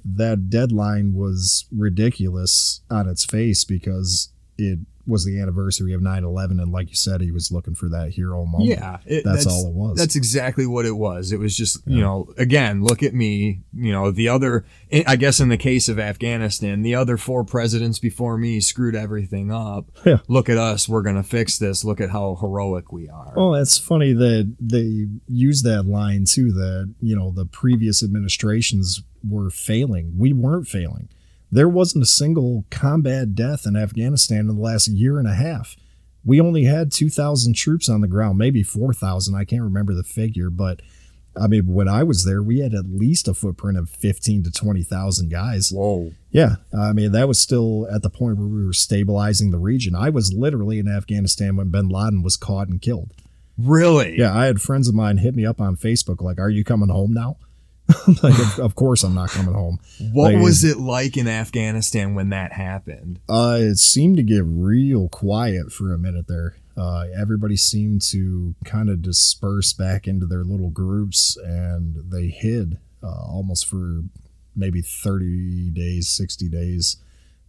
that deadline was ridiculous on its face because it was the anniversary of 9-11 and like you said he was looking for that hero moment Yeah, it- that's, all it was That's exactly what it was. It was just, you know, again, look at me. You know, the other, eh, I guess in the case of Afghanistan, the other four presidents before me screwed everything up. Yeah. Look at us. We're going to fix this. Look at how heroic we are. Well, it's funny that they use that line too. That you know the previous administrations were failing. We weren't failing. There wasn't a single combat death in Afghanistan in the last year and a half. We only had two thousand troops on the ground, maybe four thousand. I can't remember the figure, but I mean, when I was there, we had at least a footprint of fifteen to twenty thousand guys. Whoa. Yeah, I mean that was still at the point where we were stabilizing the region. I was literally in Afghanistan when Bin Laden was caught and killed. Really? Yeah, I had friends of mine hit me up on Facebook like, "Are you coming home now?" [LAUGHS] like, of, of course I'm not coming home. What Like, was it like in Afghanistan when that happened? Uh, it seemed to get real quiet for a minute there. Uh, everybody seemed to kind of disperse back into their little groups, and they hid uh, almost for maybe 30 days, 60 days.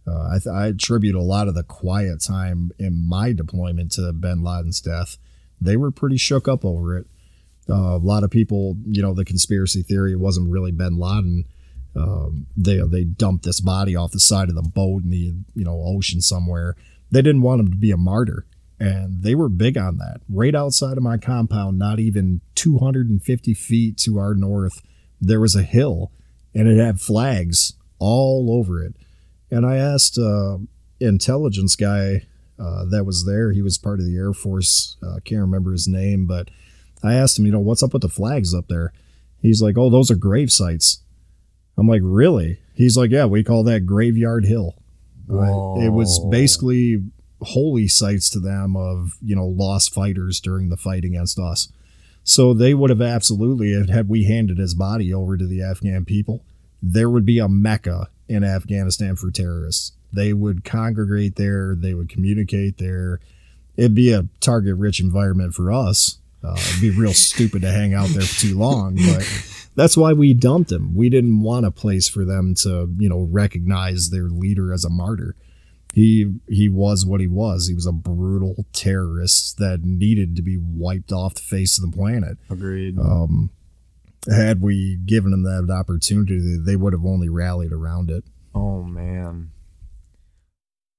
Uh, I, th- I attribute a lot of the quiet time in my deployment to Bin Laden's death. They were pretty shook up over it. Uh, a lot of people, you know, the conspiracy theory wasn't really Bin Laden. Um, they they dumped this body off the side of the boat in the you know ocean somewhere. They didn't want him to be a martyr, and they were big on that. Right outside of my compound, not even 250 feet to our north, there was a hill, and it had flags all over it. And I asked uh, intelligence guy uh, that was there. He was part of the Air Force. Uh, can't remember his name, but I asked him, you know, what's up with the flags up there? He's like, oh, those are grave sites. I'm like, really? He's like, yeah, we call that Graveyard Hill. It was oh. basically holy sites to them of, you know, lost fighters during the fight against us. So they would have absolutely, had we handed his body over to the Afghan people, there would be a mecca in Afghanistan for terrorists. They would congregate there, they would communicate there. It'd be a target rich environment for us. Uh, it'd be real stupid to hang out there for too long, but that's why we dumped him. We didn't want a place for them to, you know, recognize their leader as a martyr. He he was what he was. He was a brutal terrorist that needed to be wiped off the face of the planet. Agreed. Um, had we given them that opportunity, they would have only rallied around it. oh man.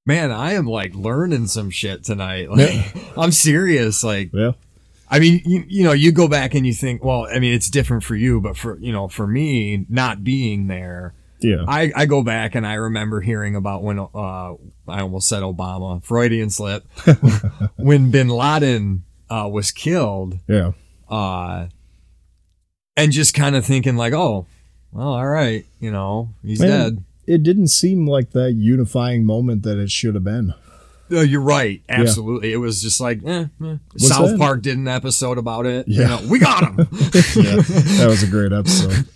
Man, I am like learning some shit tonight. Like, I'm serious. Like, Yeah. I mean, you, you know, you go back and you think, well, I mean, it's different for you, but for, you know, for me, not being there, Yeah. I, I go back and I remember hearing about when, uh, I almost said Obama, Freudian slip, [LAUGHS] when bin Laden, uh, was killed, Yeah. uh, and just kind of thinking like, oh, well, all right, you know, he's Man. dead. It didn't seem like that unifying moment that it should have been. Uh, you're right. Absolutely. It was just like, eh, eh. South that? Park did an episode about it. You Yeah. know, we got him. [LAUGHS] Yeah. that was a great episode.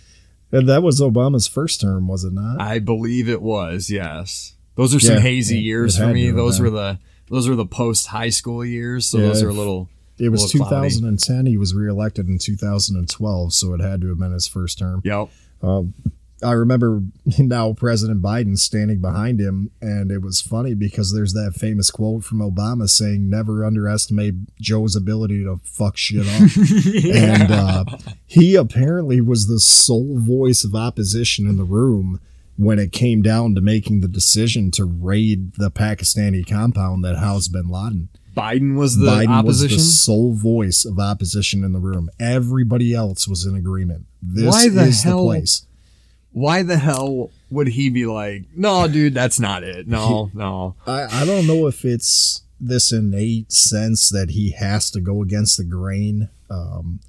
And that was Obama's first term, was it not? I believe it was. Yes, those are some Yeah, hazy years for me. Those were the those were the post high school years. So Yeah, those are a little. It was little cloudy. 2010. He was reelected in 2012, so it had to have been his first term. Yep. Um, I remember [LAUGHS] now President Biden standing behind him, and it was funny because there's that famous quote from Obama saying, "Never underestimate Joe's ability to fuck shit up." [LAUGHS] And uh, he apparently was the sole voice of opposition in the room when it came down to making the decision to raid the Pakistani compound that housed Bin Laden. Biden was the Biden opposition. was the sole voice of opposition in the room. Everybody else was in agreement. This Why the is hell- the place. Why the hell would he be like, no, dude, that's not it. No, [LAUGHS] no. I, I don't know if it's this innate sense that he has to go against the grain. Um,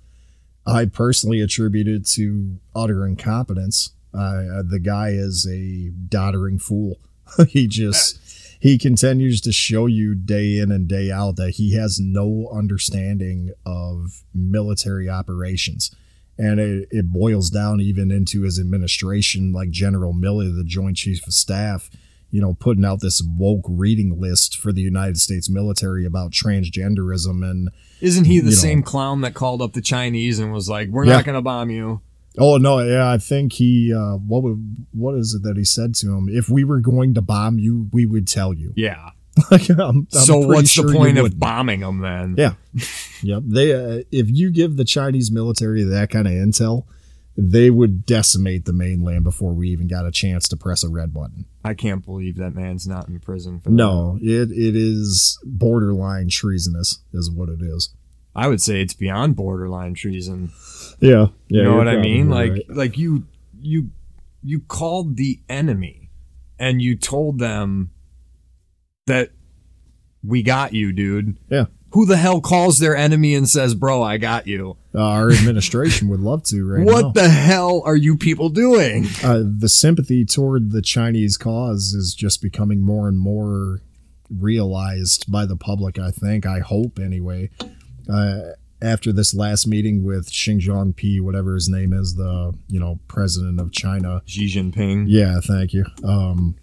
I personally attribute it to utter incompetence. Uh, the guy is a doddering fool. [LAUGHS] he just he continues to show you day in and day out that he has no understanding of military operations. And it, it boils down even into his administration, like General Milley, the Joint Chief of Staff, you know, putting out this woke reading list for the United States military about transgenderism and Isn't he the You know. same clown that called up the Chinese and was like, we're Yeah. not going to bomb you? oh no, yeah, I think he uh, what would what is it that he said to him? If we were going to bomb you, we would tell you. Yeah. [LAUGHS] Like, I'm- I'm so what's sure the point of wouldn't. bombing them then? Yeah. Yep. They uh, if you give the Chinese military that kind of intel, they would decimate the mainland before we even got a chance to press a red button. I can't believe that man's not in prison for that. No, it it is borderline treasonous, is what it is. I would say it's beyond borderline treason. Yeah, You know what I mean? Like like you you you called the enemy and you told them that we got you, dude. yeah. Who the hell calls their enemy and says, "Bro, I got you"? Uh, our administration would love to right what now. the hell are you people doing? uh, the sympathy toward the Chinese cause is just becoming more and more realized by the public. I think. I hope anyway. Uh, after this last meeting with Xi Jinping, whatever his name is, the you know president of China. Xi Jinping. Yeah, thank you. Um,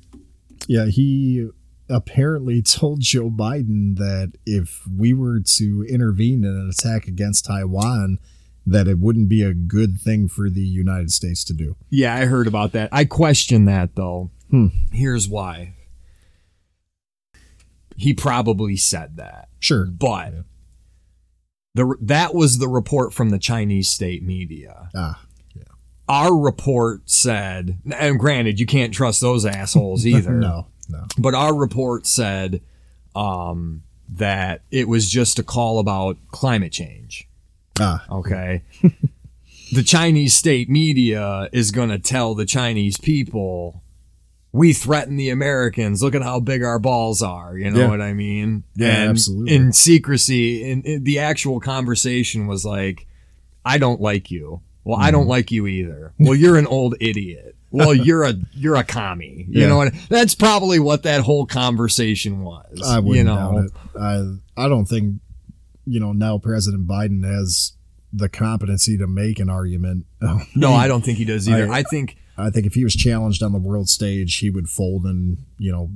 yeah, he apparently [LAUGHS] told Joe Biden that if we were to intervene in an attack against Taiwan, that it wouldn't be a good thing for the United States to do. Yeah, I heard about that. I question that though. Hmm. Here's why. He probably said that. Sure, But the that was the report from the Chinese state media. ah, Yeah. Our report said, and granted, you can't trust those assholes [LAUGHS] either. no, no, But our report said um, that it was just a call about climate change. ah, Okay. [LAUGHS] the Chinese state media is going to tell the Chinese people, we threaten the Americans. Look at how big our balls are. You know Yeah. what I mean? Yeah, and absolutely. In secrecy, in, in the actual conversation was like, I don't like you. Well, I Mm-hmm. don't like you either. Well, you're an old idiot. Well, you're a you're a commie. You Yeah. know what? That's probably what that whole conversation was. I wouldn't you know? doubt it. I I don't think you know now President Biden has the competency to make an argument. [LAUGHS] No, I don't think he does either. I- I think I think if he was challenged on the world stage, he would fold and you know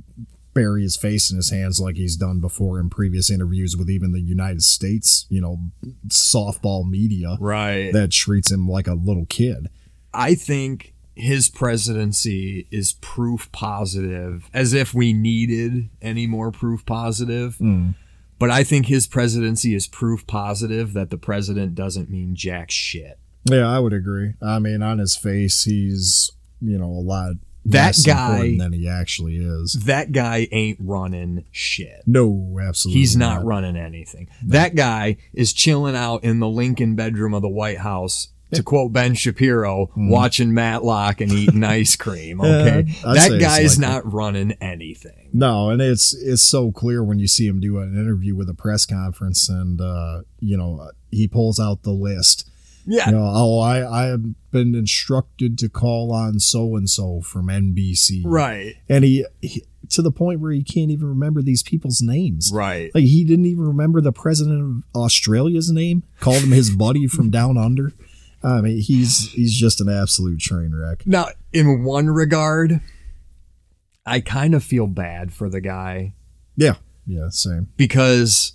bury his face in his hands like he's done before in previous interviews with even the United States, you know, softball media Right. that treats him like a little kid. I think his presidency is proof positive, as if we needed any more proof positive. Hmm. But I think his presidency is proof positive that the president doesn't mean jack shit. Yeah, I would agree. I mean, on his face, he's you know a lot That guy- than he actually is. That guy ain't running shit. No, absolutely. He's not running anything. That guy is chilling out in the Lincoln bedroom of the White House. To quote Ben Shapiro, watching Matlock and eating ice cream. [LAUGHS] Okay. Yeah, that guy's likely. not running anything. No, and it's it's so clear when you see him do an interview with a press conference, and uh, you know he pulls out the list. Yeah, You know, oh, I I have been instructed to call on so and so from NBC, right, And he, he to the point where he can't even remember these people's names. right. Like he didn't even remember the president of Australia's name. Called him his buddy from down under. I mean, he's he's just an absolute train wreck. Now, in one regard, I kind of feel bad for the guy Yeah, yeah, same. because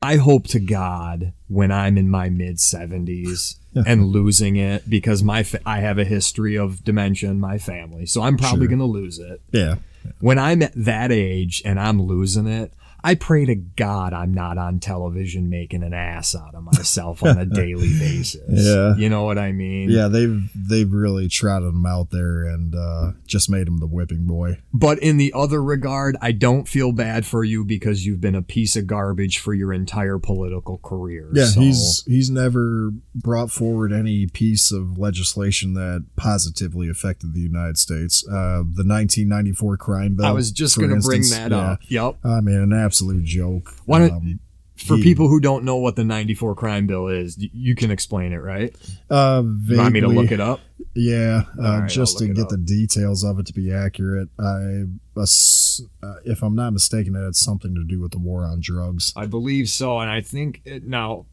I hope to God when I'm in my mid 70s and losing it because my fa- I have a history of dementia in my family, so I'm probably Sure. going to lose it. Yeah, When I'm at that age and I'm losing it, I pray to God I'm not on television making an ass out of myself on a [LAUGHS] daily basis. Yeah. You know what I mean? yeah. They've they've really trotted him out there and uh, just made him the whipping boy. But in the other regard, I don't feel bad for you because you've been a piece of garbage for your entire political career. Yeah, So- he's he's never brought forward any piece of legislation that positively affected the United States. Uh, the 1994 crime bill. I was just going to bring that yeah. up. Yep. I mean, an absolute joke. Why don't- Um, For he- people who don't know what the 94 crime bill is, you can explain it, right? uh, You want me to look it up? Yeah, uh, right, just to get up. the details of it to be accurate. I, uh, if I'm not mistaken, it had something to do with the war on drugs. I believe so. And I think it, now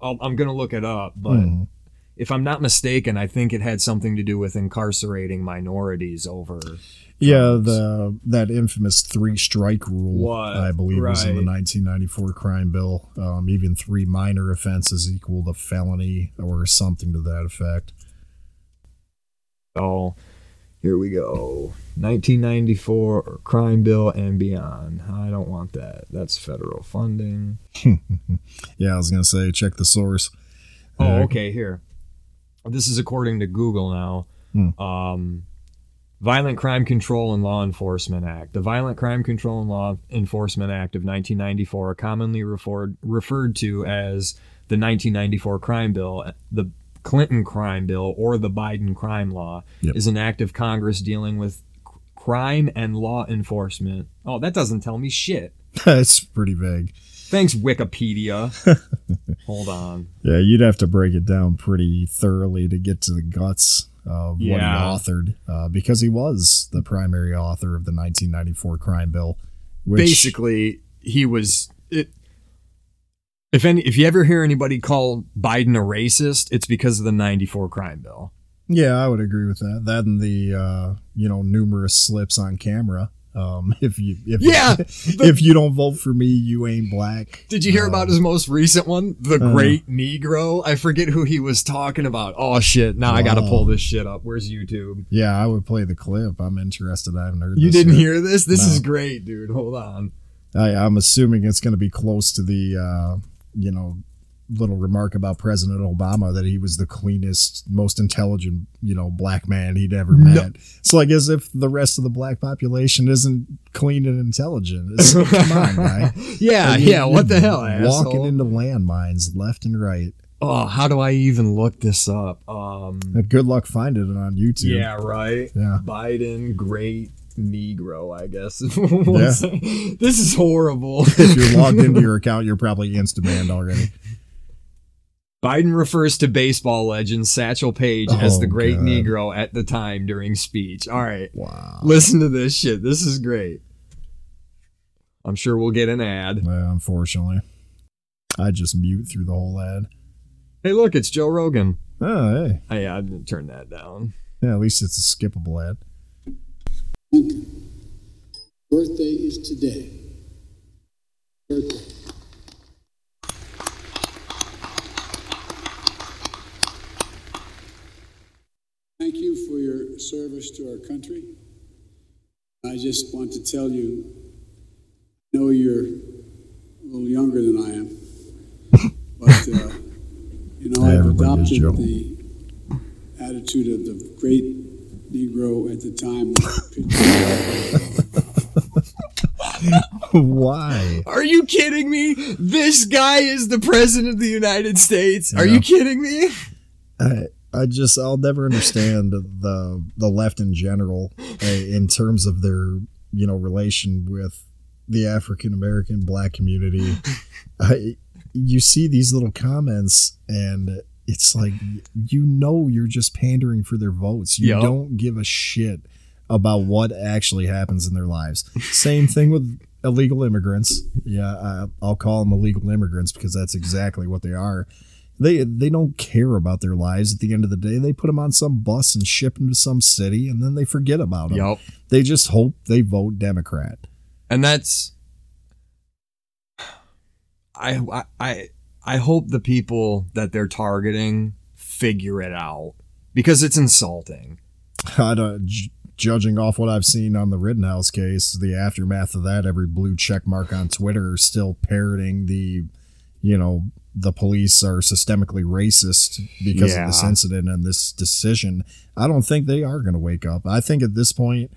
I'll, I'm going to look it up, but Mhm. if I'm not mistaken, I think it had something to do with incarcerating minorities over. Yeah, the that infamous three strike rule, What? I believe, was in the 1994 crime bill. Um, even three minor offenses equal to felony or something to that effect. Oh, here we go. 1994 crime bill and beyond. I don't want that. That's federal funding. [LAUGHS] Yeah, I was gonna say, check the source. Oh, Uh, okay. Here, this is according to Google now. Hmm. Um, Violent Crime Control and Law Enforcement Act. The Violent Crime Control and Law Enforcement Act of 1994, commonly referred referred to as the 1994 Crime Bill, the Clinton Crime Bill, or the Biden Crime Law, Yep. is an act of Congress dealing with c- crime and law enforcement. Oh, that doesn't tell me shit. [LAUGHS] That's pretty vague. Thanks, Wikipedia. [LAUGHS] Hold on. Yeah, you'd have to break it down pretty thoroughly to get to the guts of Yeah. what he authored, uh, because he was the primary author of the 1994 crime bill. Which, basically he was it if any if you ever hear anybody call Biden a racist, it's because of the 94 crime bill. yeah, I would agree with that. That and the uh, you know numerous slips on camera. Um, [LAUGHS] if you if Yeah, [LAUGHS] if you don't vote for me, you ain't black. Did you hear Um, about his most recent one? The Uh. Great Negro? I forget who he was talking about. Oh shit, now I got to pull this shit up. Where's YouTube? Yeah, I would play the clip. I'm interested. I haven't heard. You didn't yet. hear this? This No. is great, dude. Hold on. I, I'm assuming it's going to be close to the, uh, you know, little remark about President Obama that he was the cleanest, most intelligent, you know, black man he'd ever No. met. It's like as if the rest of the black population isn't clean and intelligent. Like, come on, [LAUGHS] guy. Yeah, yeah. What the hell, Walking asshole? into landmines left and right. oh, how do I even look this up? Um, Good luck finding it on YouTube. yeah, right. Yeah. Biden, great Negro, I guess. [LAUGHS] yeah. this is horrible. If you're logged into [LAUGHS] your account, you're probably insta banned already. Biden refers to baseball legend Satchel Paige as Oh, the great God. Negro at the time during speech. All right, Wow. listen to this shit. This is great. I'm sure we'll get an ad. Yeah, unfortunately. I just mute through the whole ad. Hey, look, it's Joe Rogan. Oh, hey. Hey, I didn't turn that down. Yeah, at least it's a skippable ad. birthday is today. Birthday. Thank you for your service to our country. I just want to tell you, I know you're a little younger than I am, but uh, you know I've everybody, it's Joe. adopted the attitude of the great Negro at the time. [LAUGHS] Why? Are you kidding me? This guy is the president of the United States. Are Yeah. you kidding me? I, I just I'll never understand the the left in general uh, in terms of their you know relation with the African American black community. I you see these little comments and it's like you know you're just pandering for their votes. You Yup. don't give a shit about what actually happens in their lives. Same thing with illegal immigrants. Yeah, I, I'll call them illegal immigrants because that's exactly what they are. They they don't care about their lives. At the end of the day, they put them on some bus and ship them to some city, and then they forget about them. Yup. They just hope they vote Democrat. and that's I, I I I hope the people that they're targeting figure it out because it's insulting. [LAUGHS] I don't, j- judging off what I've seen on the Rittenhouse case, the aftermath of that, every blue check mark on Twitter is still parroting the, you know, the police are systemically racist because of this incident and this decision. I don't think they are going to wake up. I think at this point,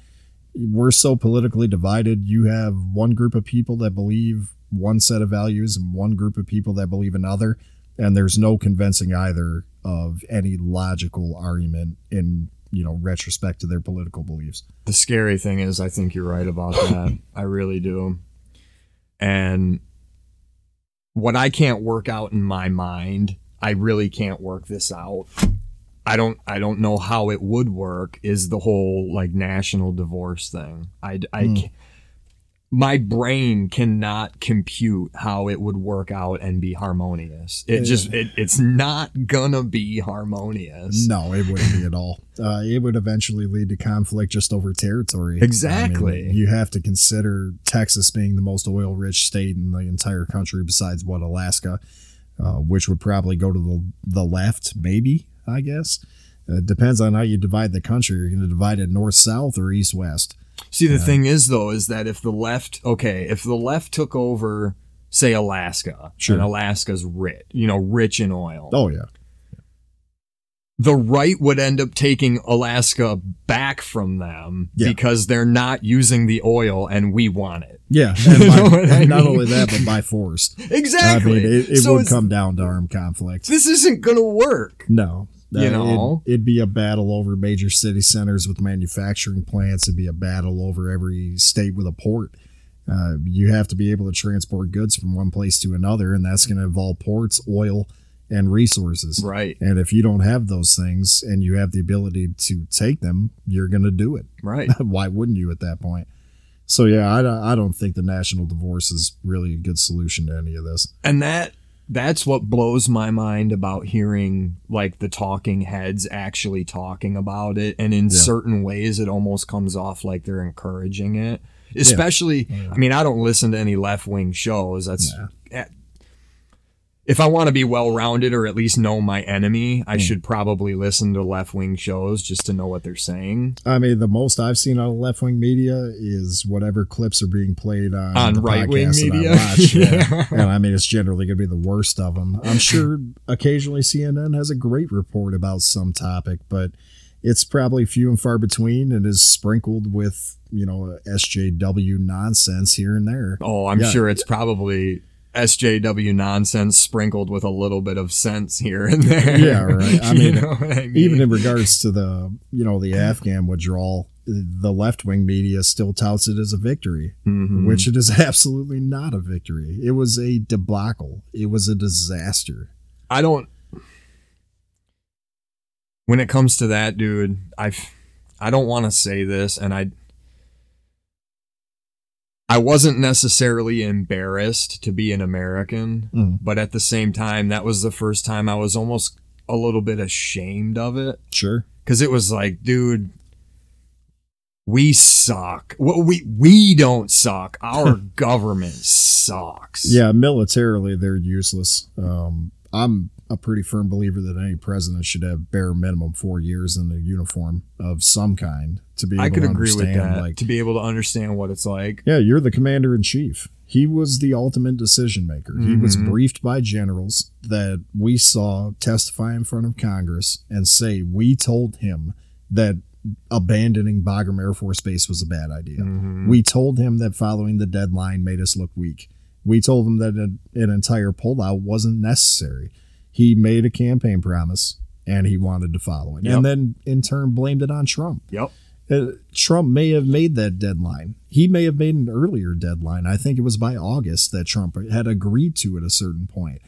we're so politically divided. You have one group of people that believe one set of values and one group of people that believe another. And there's no convincing either of any logical argument in, you know, retrospect to their political beliefs. The scary thing is, I think you're right about that. [COUGHS] I really do. And what I can't work out in my mind, I really can't work this out. I don't I don't know how it would work is the whole like national divorce thing. I I Hmm. My brain cannot compute how it would work out and be harmonious. It just it, it's not gonna be harmonious. No, it wouldn't be at all. [LAUGHS] Uh, it would eventually lead to conflict just over territory. Exactly. I mean, you have to consider Texas being the most oil rich state in the entire country besides what Alaska, uh, which would probably go to the, the left, maybe, I guess. It depends on how you divide the country. You're going to divide it north south or east west. See, the thing is, though, is that if the left, okay, if the left took over, say, Alaska, Sure. and Alaska's rich, you know, rich in oil, Oh, yeah. the right would end up taking Alaska back from them Yeah. because they're not using the oil and we want it. Yeah. [LAUGHS] And, by- what I and not only that, but by force. Exactly. I mean, it, it So would come down to armed conflict. This isn't going to work. No. You Uh, know? it'd, it'd be a battle over major city centers with manufacturing plants. It'd be a battle over every state with a port. Uh, you have to be able to transport goods from one place to another, and that's going to involve ports, oil, and resources. Right. And if you don't have those things and you have the ability to take them, you're going to do it. Right. [LAUGHS] Why wouldn't you at that point? So, yeah, I I don't think the national divorce is really a good solution to any of this. and that that's what blows my mind about hearing like the talking heads actually talking about it and in Yeah. certain ways it almost comes off like they're encouraging it. Especially i mean i don't listen to any left-wing shows. That's if i want to be well-rounded or at least know my enemy i hmm. should probably listen to left-wing shows just to know what they're saying I mean, the most I've seen out of left wing media is whatever clips are being played on, On the right-wing podcasts that I media? watch, yeah. [LAUGHS] Yeah. and I mean, it's generally going to be the worst of them. I'm [LAUGHS] sure occasionally CNN has a great report about some topic, but it's probably few and far between and is sprinkled with, you know, SJW nonsense here and there. oh i'm Yeah. sure it's probably SJW nonsense sprinkled with a little bit of sense here and there. Yeah, right. [LAUGHS] I You mean, know I mean? Even in regards to the, you know, the Afghan withdrawal, the left wing media still touts it as a victory. Mhm. which it is [LAUGHS] absolutely not a victory. It was a debacle. It was a disaster. I don't. When it comes to that, dude, I, I don't want to say this, and I, I wasn't necessarily embarrassed to be an American, Mm. but at the same time, that was the first time I was almost a little bit ashamed of it Sure. because it was like, dude, we suck. Well, we we don't suck. Our [LAUGHS] government sucks. Yeah, militarily they're useless. Um, I'm a pretty firm believer that any president should have bare minimum four years in a uniform of some kind to be able I could to agree with understand. that. Like, to be able to understand what it's like. yeah, you're the commander in chief. He was the ultimate decision maker. He was Mhm. briefed by generals that we saw testify in front of Congress and say we told him that abandoning Bagram Air Force Base was a bad idea. Mhm. We told him that following the deadline made us look weak. We told him that an, an entire pullout wasn't necessary. He made a campaign promise and he wanted to follow it. Yep. And then in turn blamed it on Trump. Yep. Uh, Trump may have made that deadline. He may have made an earlier deadline. I think it was by August that Trump had agreed to at a certain point.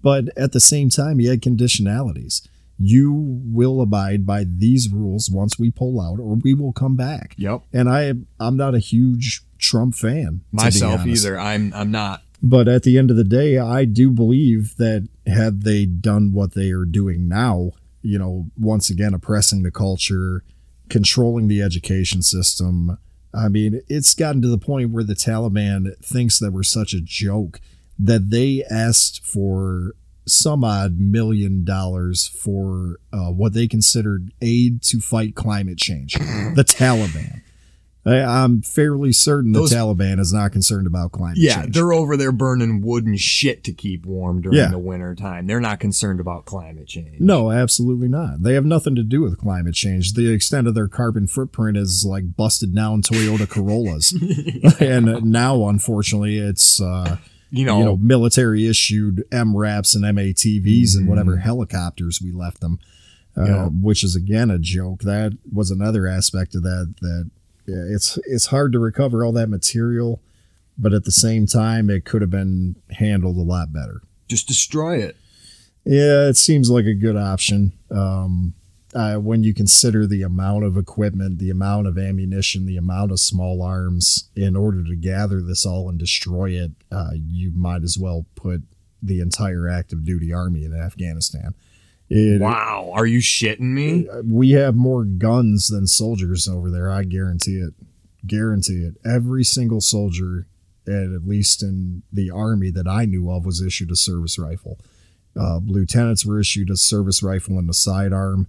But at the same time, he had conditionalities. You will abide by these rules once we pull out, or we will come back. Yep. And I, I'm not a huge Trump fan Myself either. I'm I'm not. But at the end of the day, I do believe that had they done what they are doing now, you know, once again oppressing the culture, controlling the education system. I mean, it's gotten to the point where the Taliban thinks that we're such a joke that they asked for some odd million dollars for uh, what they considered aid to fight climate change. the Taliban. I, I'm fairly certain Those- the Taliban is not concerned about climate Yeah, change. they're over there burning wood and shit to keep warm during Yeah. the winter time. They're not concerned about climate change. No, absolutely not. They have nothing to do with climate change. The extent of their carbon footprint is like busted down Toyota Corollas. [LAUGHS] [LAUGHS] and now, unfortunately, it's, uh, You know, you know, military issued MRAPs and MATVs and whatever helicopters we left them, uh, Mm-hmm. Yeah. which is again a joke. That was another aspect of that, that yeah, it's, it's hard to recover all that material, but at the same time, it could have been handled a lot better. just destroy it. Yeah, it seems like a good option. Um, uh, when you consider the amount of equipment, the amount of ammunition, the amount of small arms in order to gather this all and destroy it, uh, you might as well put the entire active duty army in Afghanistan. It, Wow, are you shitting me? We have more guns than soldiers over there. I guarantee it. Guarantee it. Every single soldier, at, at least in the army that I knew of, was issued a service rifle. Uh, lieutenants were issued a service rifle and a sidearm.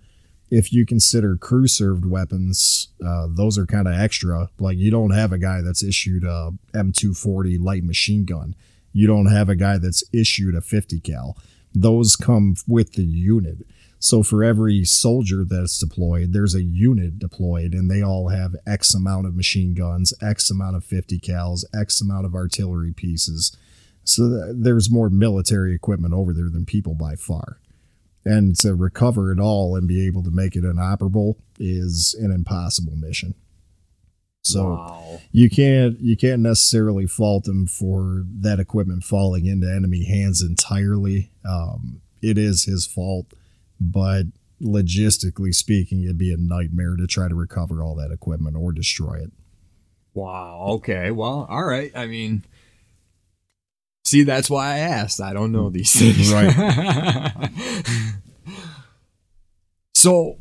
If you consider crew served weapons, uh, those are kind of extra. Like you don't have a guy that's issued a M240 light machine gun. You don't have a guy that's issued a 50 cal. Those come with the unit. So for every soldier that's deployed, there's a unit deployed, and they all have X amount of machine guns, X amount of 50 cals, X amount of artillery pieces. So th- there's more military equipment over there than people by far. And to recover it all and be able to make it inoperable is an impossible mission. So wow. you can't you can't necessarily fault him for that equipment falling into enemy hands entirely. Um, it is his fault, but logistically speaking, it'd be a nightmare to try to recover all that equipment or destroy it. Wow. Okay. Well, all right. I mean, see, that's why I asked. I don't know these [LAUGHS] things. Right. [LAUGHS] so,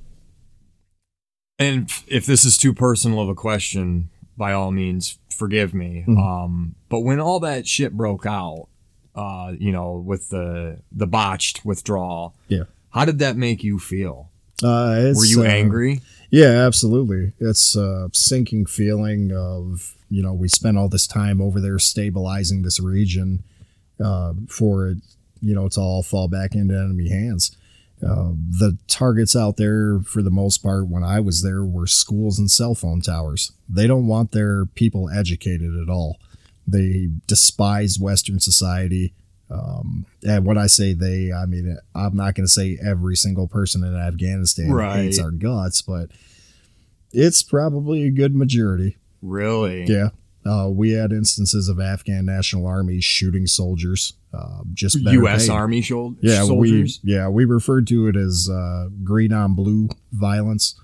and if this is too personal of a question, by all means, forgive me. Mhm. Um, but when all that shit broke out, uh, you know, with the the botched withdrawal, Yeah. how did that make you feel? Uh, Were you uh, angry? Yeah, absolutely. It's a sinking feeling of, you know, we spent all this time over there stabilizing this region uh, for it, you know, to all fall back into enemy hands. Uh, the targets out there, for the most part, when I was there, were schools and cell phone towers. They don't want their people educated at all. They despise Western society. Um, and when I say they, I mean, I'm not going to say every single person in Afghanistan Right. hates our guts, but it's probably a good majority. Really? Yeah. Uh, we had instances of Afghan National Army shooting soldiers, uh, just U.S. paid. Army shol- Yeah, soldiers. we yeah we referred to it as uh, green on blue violence.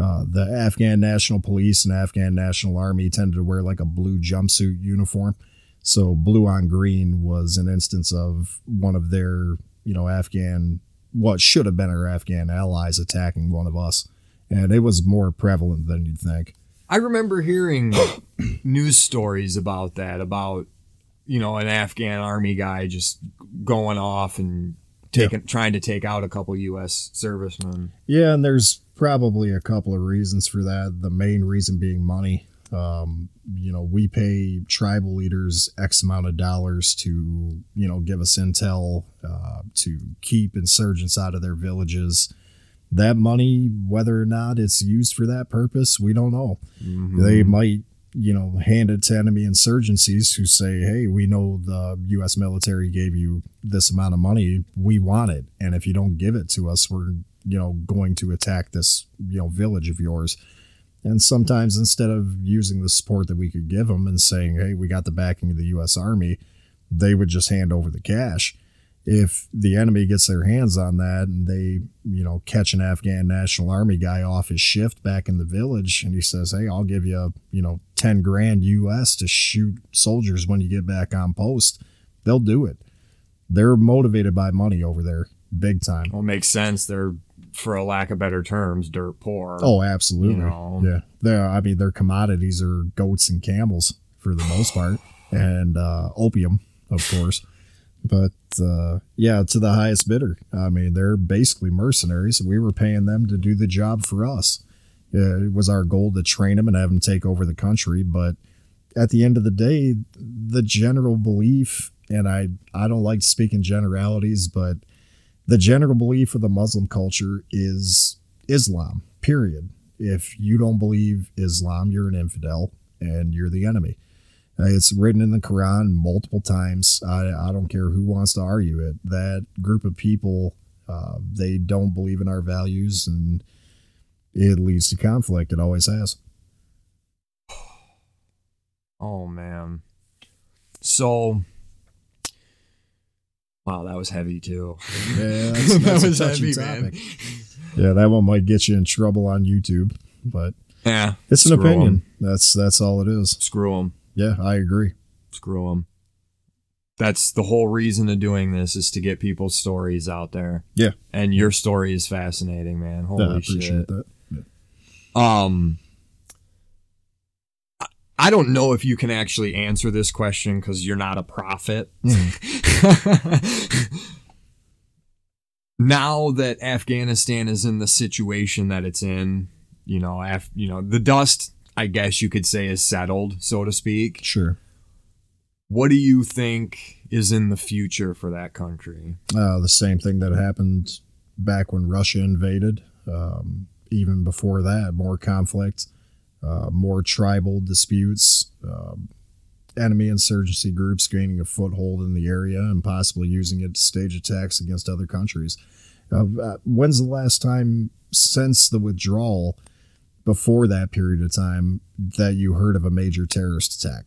Uh, the Afghan National Police and Afghan National Army tended to wear like a blue jumpsuit uniform, so blue on green was an instance of one of their you know Afghan what should have been our Afghan allies attacking one of us, and it was more prevalent than you'd think. I remember hearing [COUGHS] news stories about that, about you know an Afghan army guy just going off and taking trying to take out a couple U.S. servicemen. Yeah, and there's probably a couple of reasons for that. The main reason being money. Um, you know, we pay tribal leaders X amount of dollars to, you know, give us intel, uh, to keep insurgents out of their villages. That money, whether or not it's used for that purpose, we don't know. Mm-hmm. They might, you know, hand it to enemy insurgencies who say, hey, we know the U.S. military gave you this amount of money. We want it. And if you don't give it to us, we're, you know, going to attack this, you know, village of yours. And sometimes instead of using the support that we could give them and saying, hey, we got the backing of the U.S. Army, they would just hand over the cash. If the enemy gets their hands on that and they, you know, catch an Afghan National Army guy off his shift back in the village and he says, hey, I'll give you, you know, 10 grand US to shoot soldiers when you get back on post, they'll do it. They're motivated by money over there, big time. Well, it makes sense. They're, for a lack of better terms, dirt poor. Oh, absolutely. You know. Yeah. Their I mean their commodities are goats and camels for the most part. [SIGHS] And uh, opium, of course. But uh, yeah, to the highest bidder. I mean, they're basically mercenaries. We were paying them to do the job for us. It was our goal to train them and have them take over the country. But at the end of the day, the general belief, and I, I don't like speaking generalities, but the general belief of the Muslim culture is Islam, period. If you don't believe Islam, you're an infidel and you're the enemy. Uh, it's written in the Quran multiple times. I, I don't care who wants to argue it. That group of people, uh, they don't believe in our values and it leads to conflict. It always has. Oh man. So Wow, that was heavy too. Yeah, that's, [LAUGHS] That was heavy, man. Yeah, that one might get you in trouble on YouTube, but Yeah. it's an Screw 'em. opinion. That's that's all it is. Screw them. Yeah, I agree. Screw them. That's the whole reason of doing this is to get people's stories out there. Yeah. And your story is fascinating, man. Holy Yeah, I appreciate shit. that. Um, I- I don't know if you can actually answer this question because you're not a prophet. [LAUGHS] now that Afghanistan is in the situation that it's in, you know, af- you know, the dust, I guess you could say, is settled, so to speak. Sure. What do you think is in the future for that country? Uh, the same thing that happened back when Russia invaded. Um, even before that, more conflict, uh, more tribal disputes, um, enemy insurgency groups gaining a foothold in the area and possibly using it to stage attacks against other countries. Uh, uh, when's the last time since the withdrawal, before that period of time, that you heard of a major terrorist attack?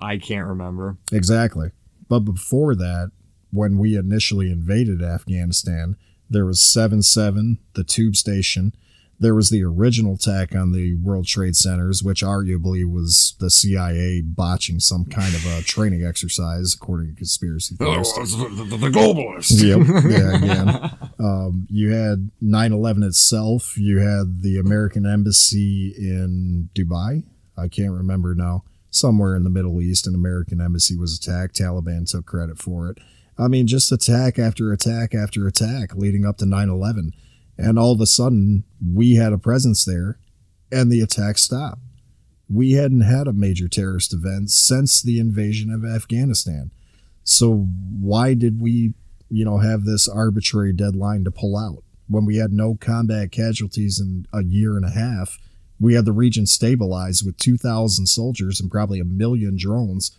I can't remember. Exactly. But before that, when we initially invaded Afghanistan, there was 7 7, the tube station. There was the original attack on the World Trade Centers, which arguably was the CIA botching some kind of a [LAUGHS] training exercise, according to conspiracy theorists. the globalists. Yep. Yeah, again. [LAUGHS] Um, you had 9 11 itself. You had the American Embassy in Dubai. I can't remember now. Somewhere in the Middle East, an American embassy was attacked. Taliban took credit for it. I mean, just attack after attack after attack leading up to 9 11. And all of a sudden, we had a presence there and the attack stopped. We hadn't had a major terrorist event since the invasion of Afghanistan. So why did we, you know, have this arbitrary deadline to pull out when we had no combat casualties in a year and a half? We had the region stabilized with 2,000 soldiers and probably a million drones.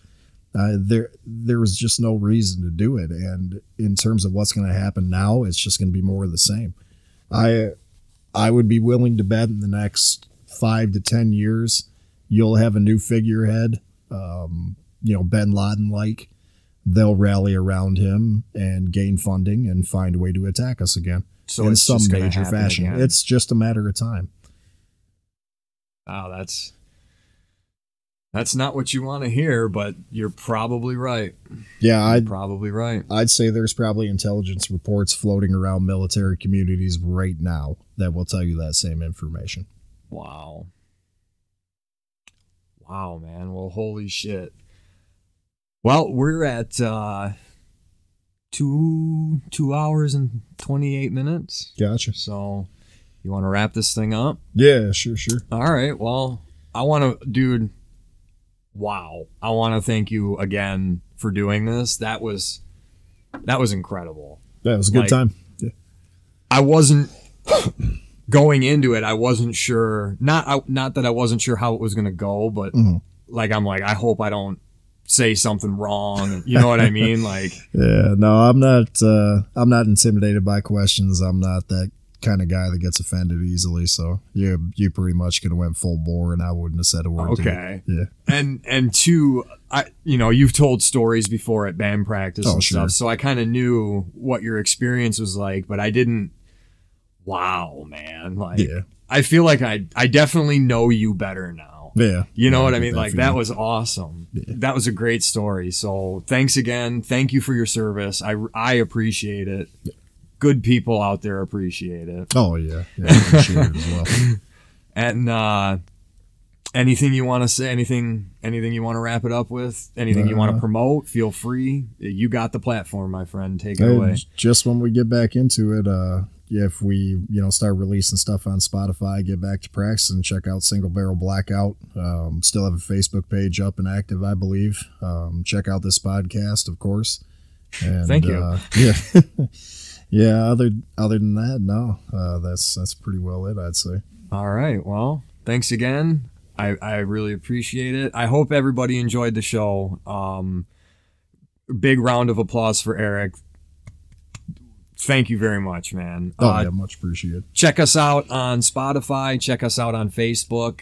Uh, there, there was just no reason to do it. And in terms of what's going to happen now, it's just going to be more of the same. I, I would be willing to bet in the next five to ten years, you'll have a new figurehead. Um, you know, Ben Laden like they'll rally around him and gain funding and find a way to attack us again So in some major fashion. again. It's just a matter of time. Wow, that's that's not what you want to hear, but you're probably right. Yeah, I'd Probably right. I'd say there's probably intelligence reports floating around military communities right now that will tell you that same information. Wow. Wow, man. Well, holy shit. Well, we're at uh two two hours and twenty eight minutes. Gotcha. So you want to wrap this thing up? Yeah, sure, sure. All right. Well, I want to, dude. Wow. I want to thank you again for doing this. That was that was incredible. That was a good Like- time. Yeah. I wasn't [COUGHS] going into it. I wasn't sure. Not I, not that I wasn't sure how it was going to go, but Mhm. like I'm like I hope I don't say something wrong. You know what I mean? [LAUGHS] Like Yeah, no, I'm not. Uh, I'm not intimidated by questions. I'm not that kind of guy that gets offended easily. So you, you pretty much could have went full bore, and I wouldn't have said a word. to okay. Yeah. And and two, I you know you've told stories before at band practice Oh, and sure. stuff, so I kind of knew what your experience was like, but I didn't. Wow, man! Like Yeah. I feel like I I definitely know you better now. Yeah. You know Yeah, what I mean? Like that was awesome. Yeah. That was a great story. So thanks again. Thank you for your service. I I appreciate it. Good people out there appreciate it. Oh yeah. Yeah. Appreciate it as well. [LAUGHS] And uh anything you want to say? Anything anything you want to wrap it up with? Anything you want to Uh, promote? Feel free. You got the platform, my friend. Take it away. just when we get back into it, uh, if we you know start releasing stuff on Spotify, get back to practice and check out Single Barrel Blackout. Um, still have a Facebook page up and active, I believe. Um, check out this podcast, of course. And, Thank you. Uh, [LAUGHS] yeah, yeah. Other other than that, no, uh, that's that's pretty well it, I'd say. All right. Well, thanks again. I, I really appreciate it. I hope everybody enjoyed the show. Um, big round of applause for Eric. Thank you very much, man. Oh Uh, yeah, much appreciated. check us out on Spotify. Check us out on Facebook.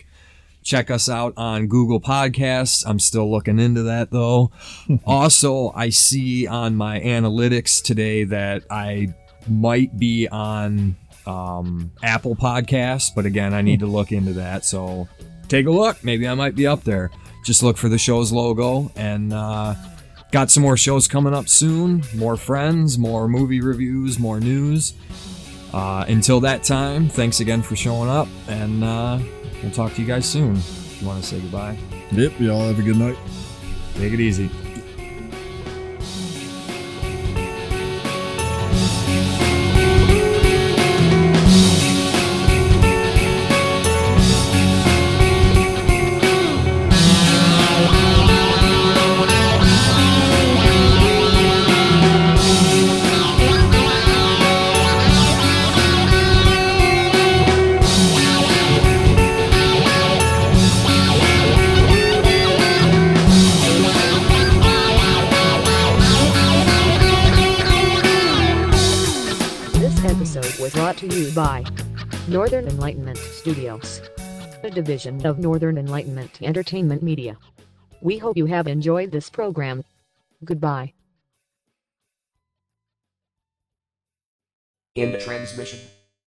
Check us out on Google Podcasts. I'm still looking into that though. [LAUGHS] also, I see on my analytics today that I might be on um, Apple Podcasts, but again, I need to look into that. So take a look. Maybe I might be up there. Just look for the show's logo and uh, got some more shows coming up soon. More friends, more movie reviews, more news. Uh, until that time, thanks again for showing up, and uh, we'll talk to you guys soon. If you want to say goodbye, Yep. Y'all have a good night. take it easy. Enlightenment Studios, a division of Northern Enlightenment Entertainment Media. We hope you have enjoyed this program. Goodbye. End transmission.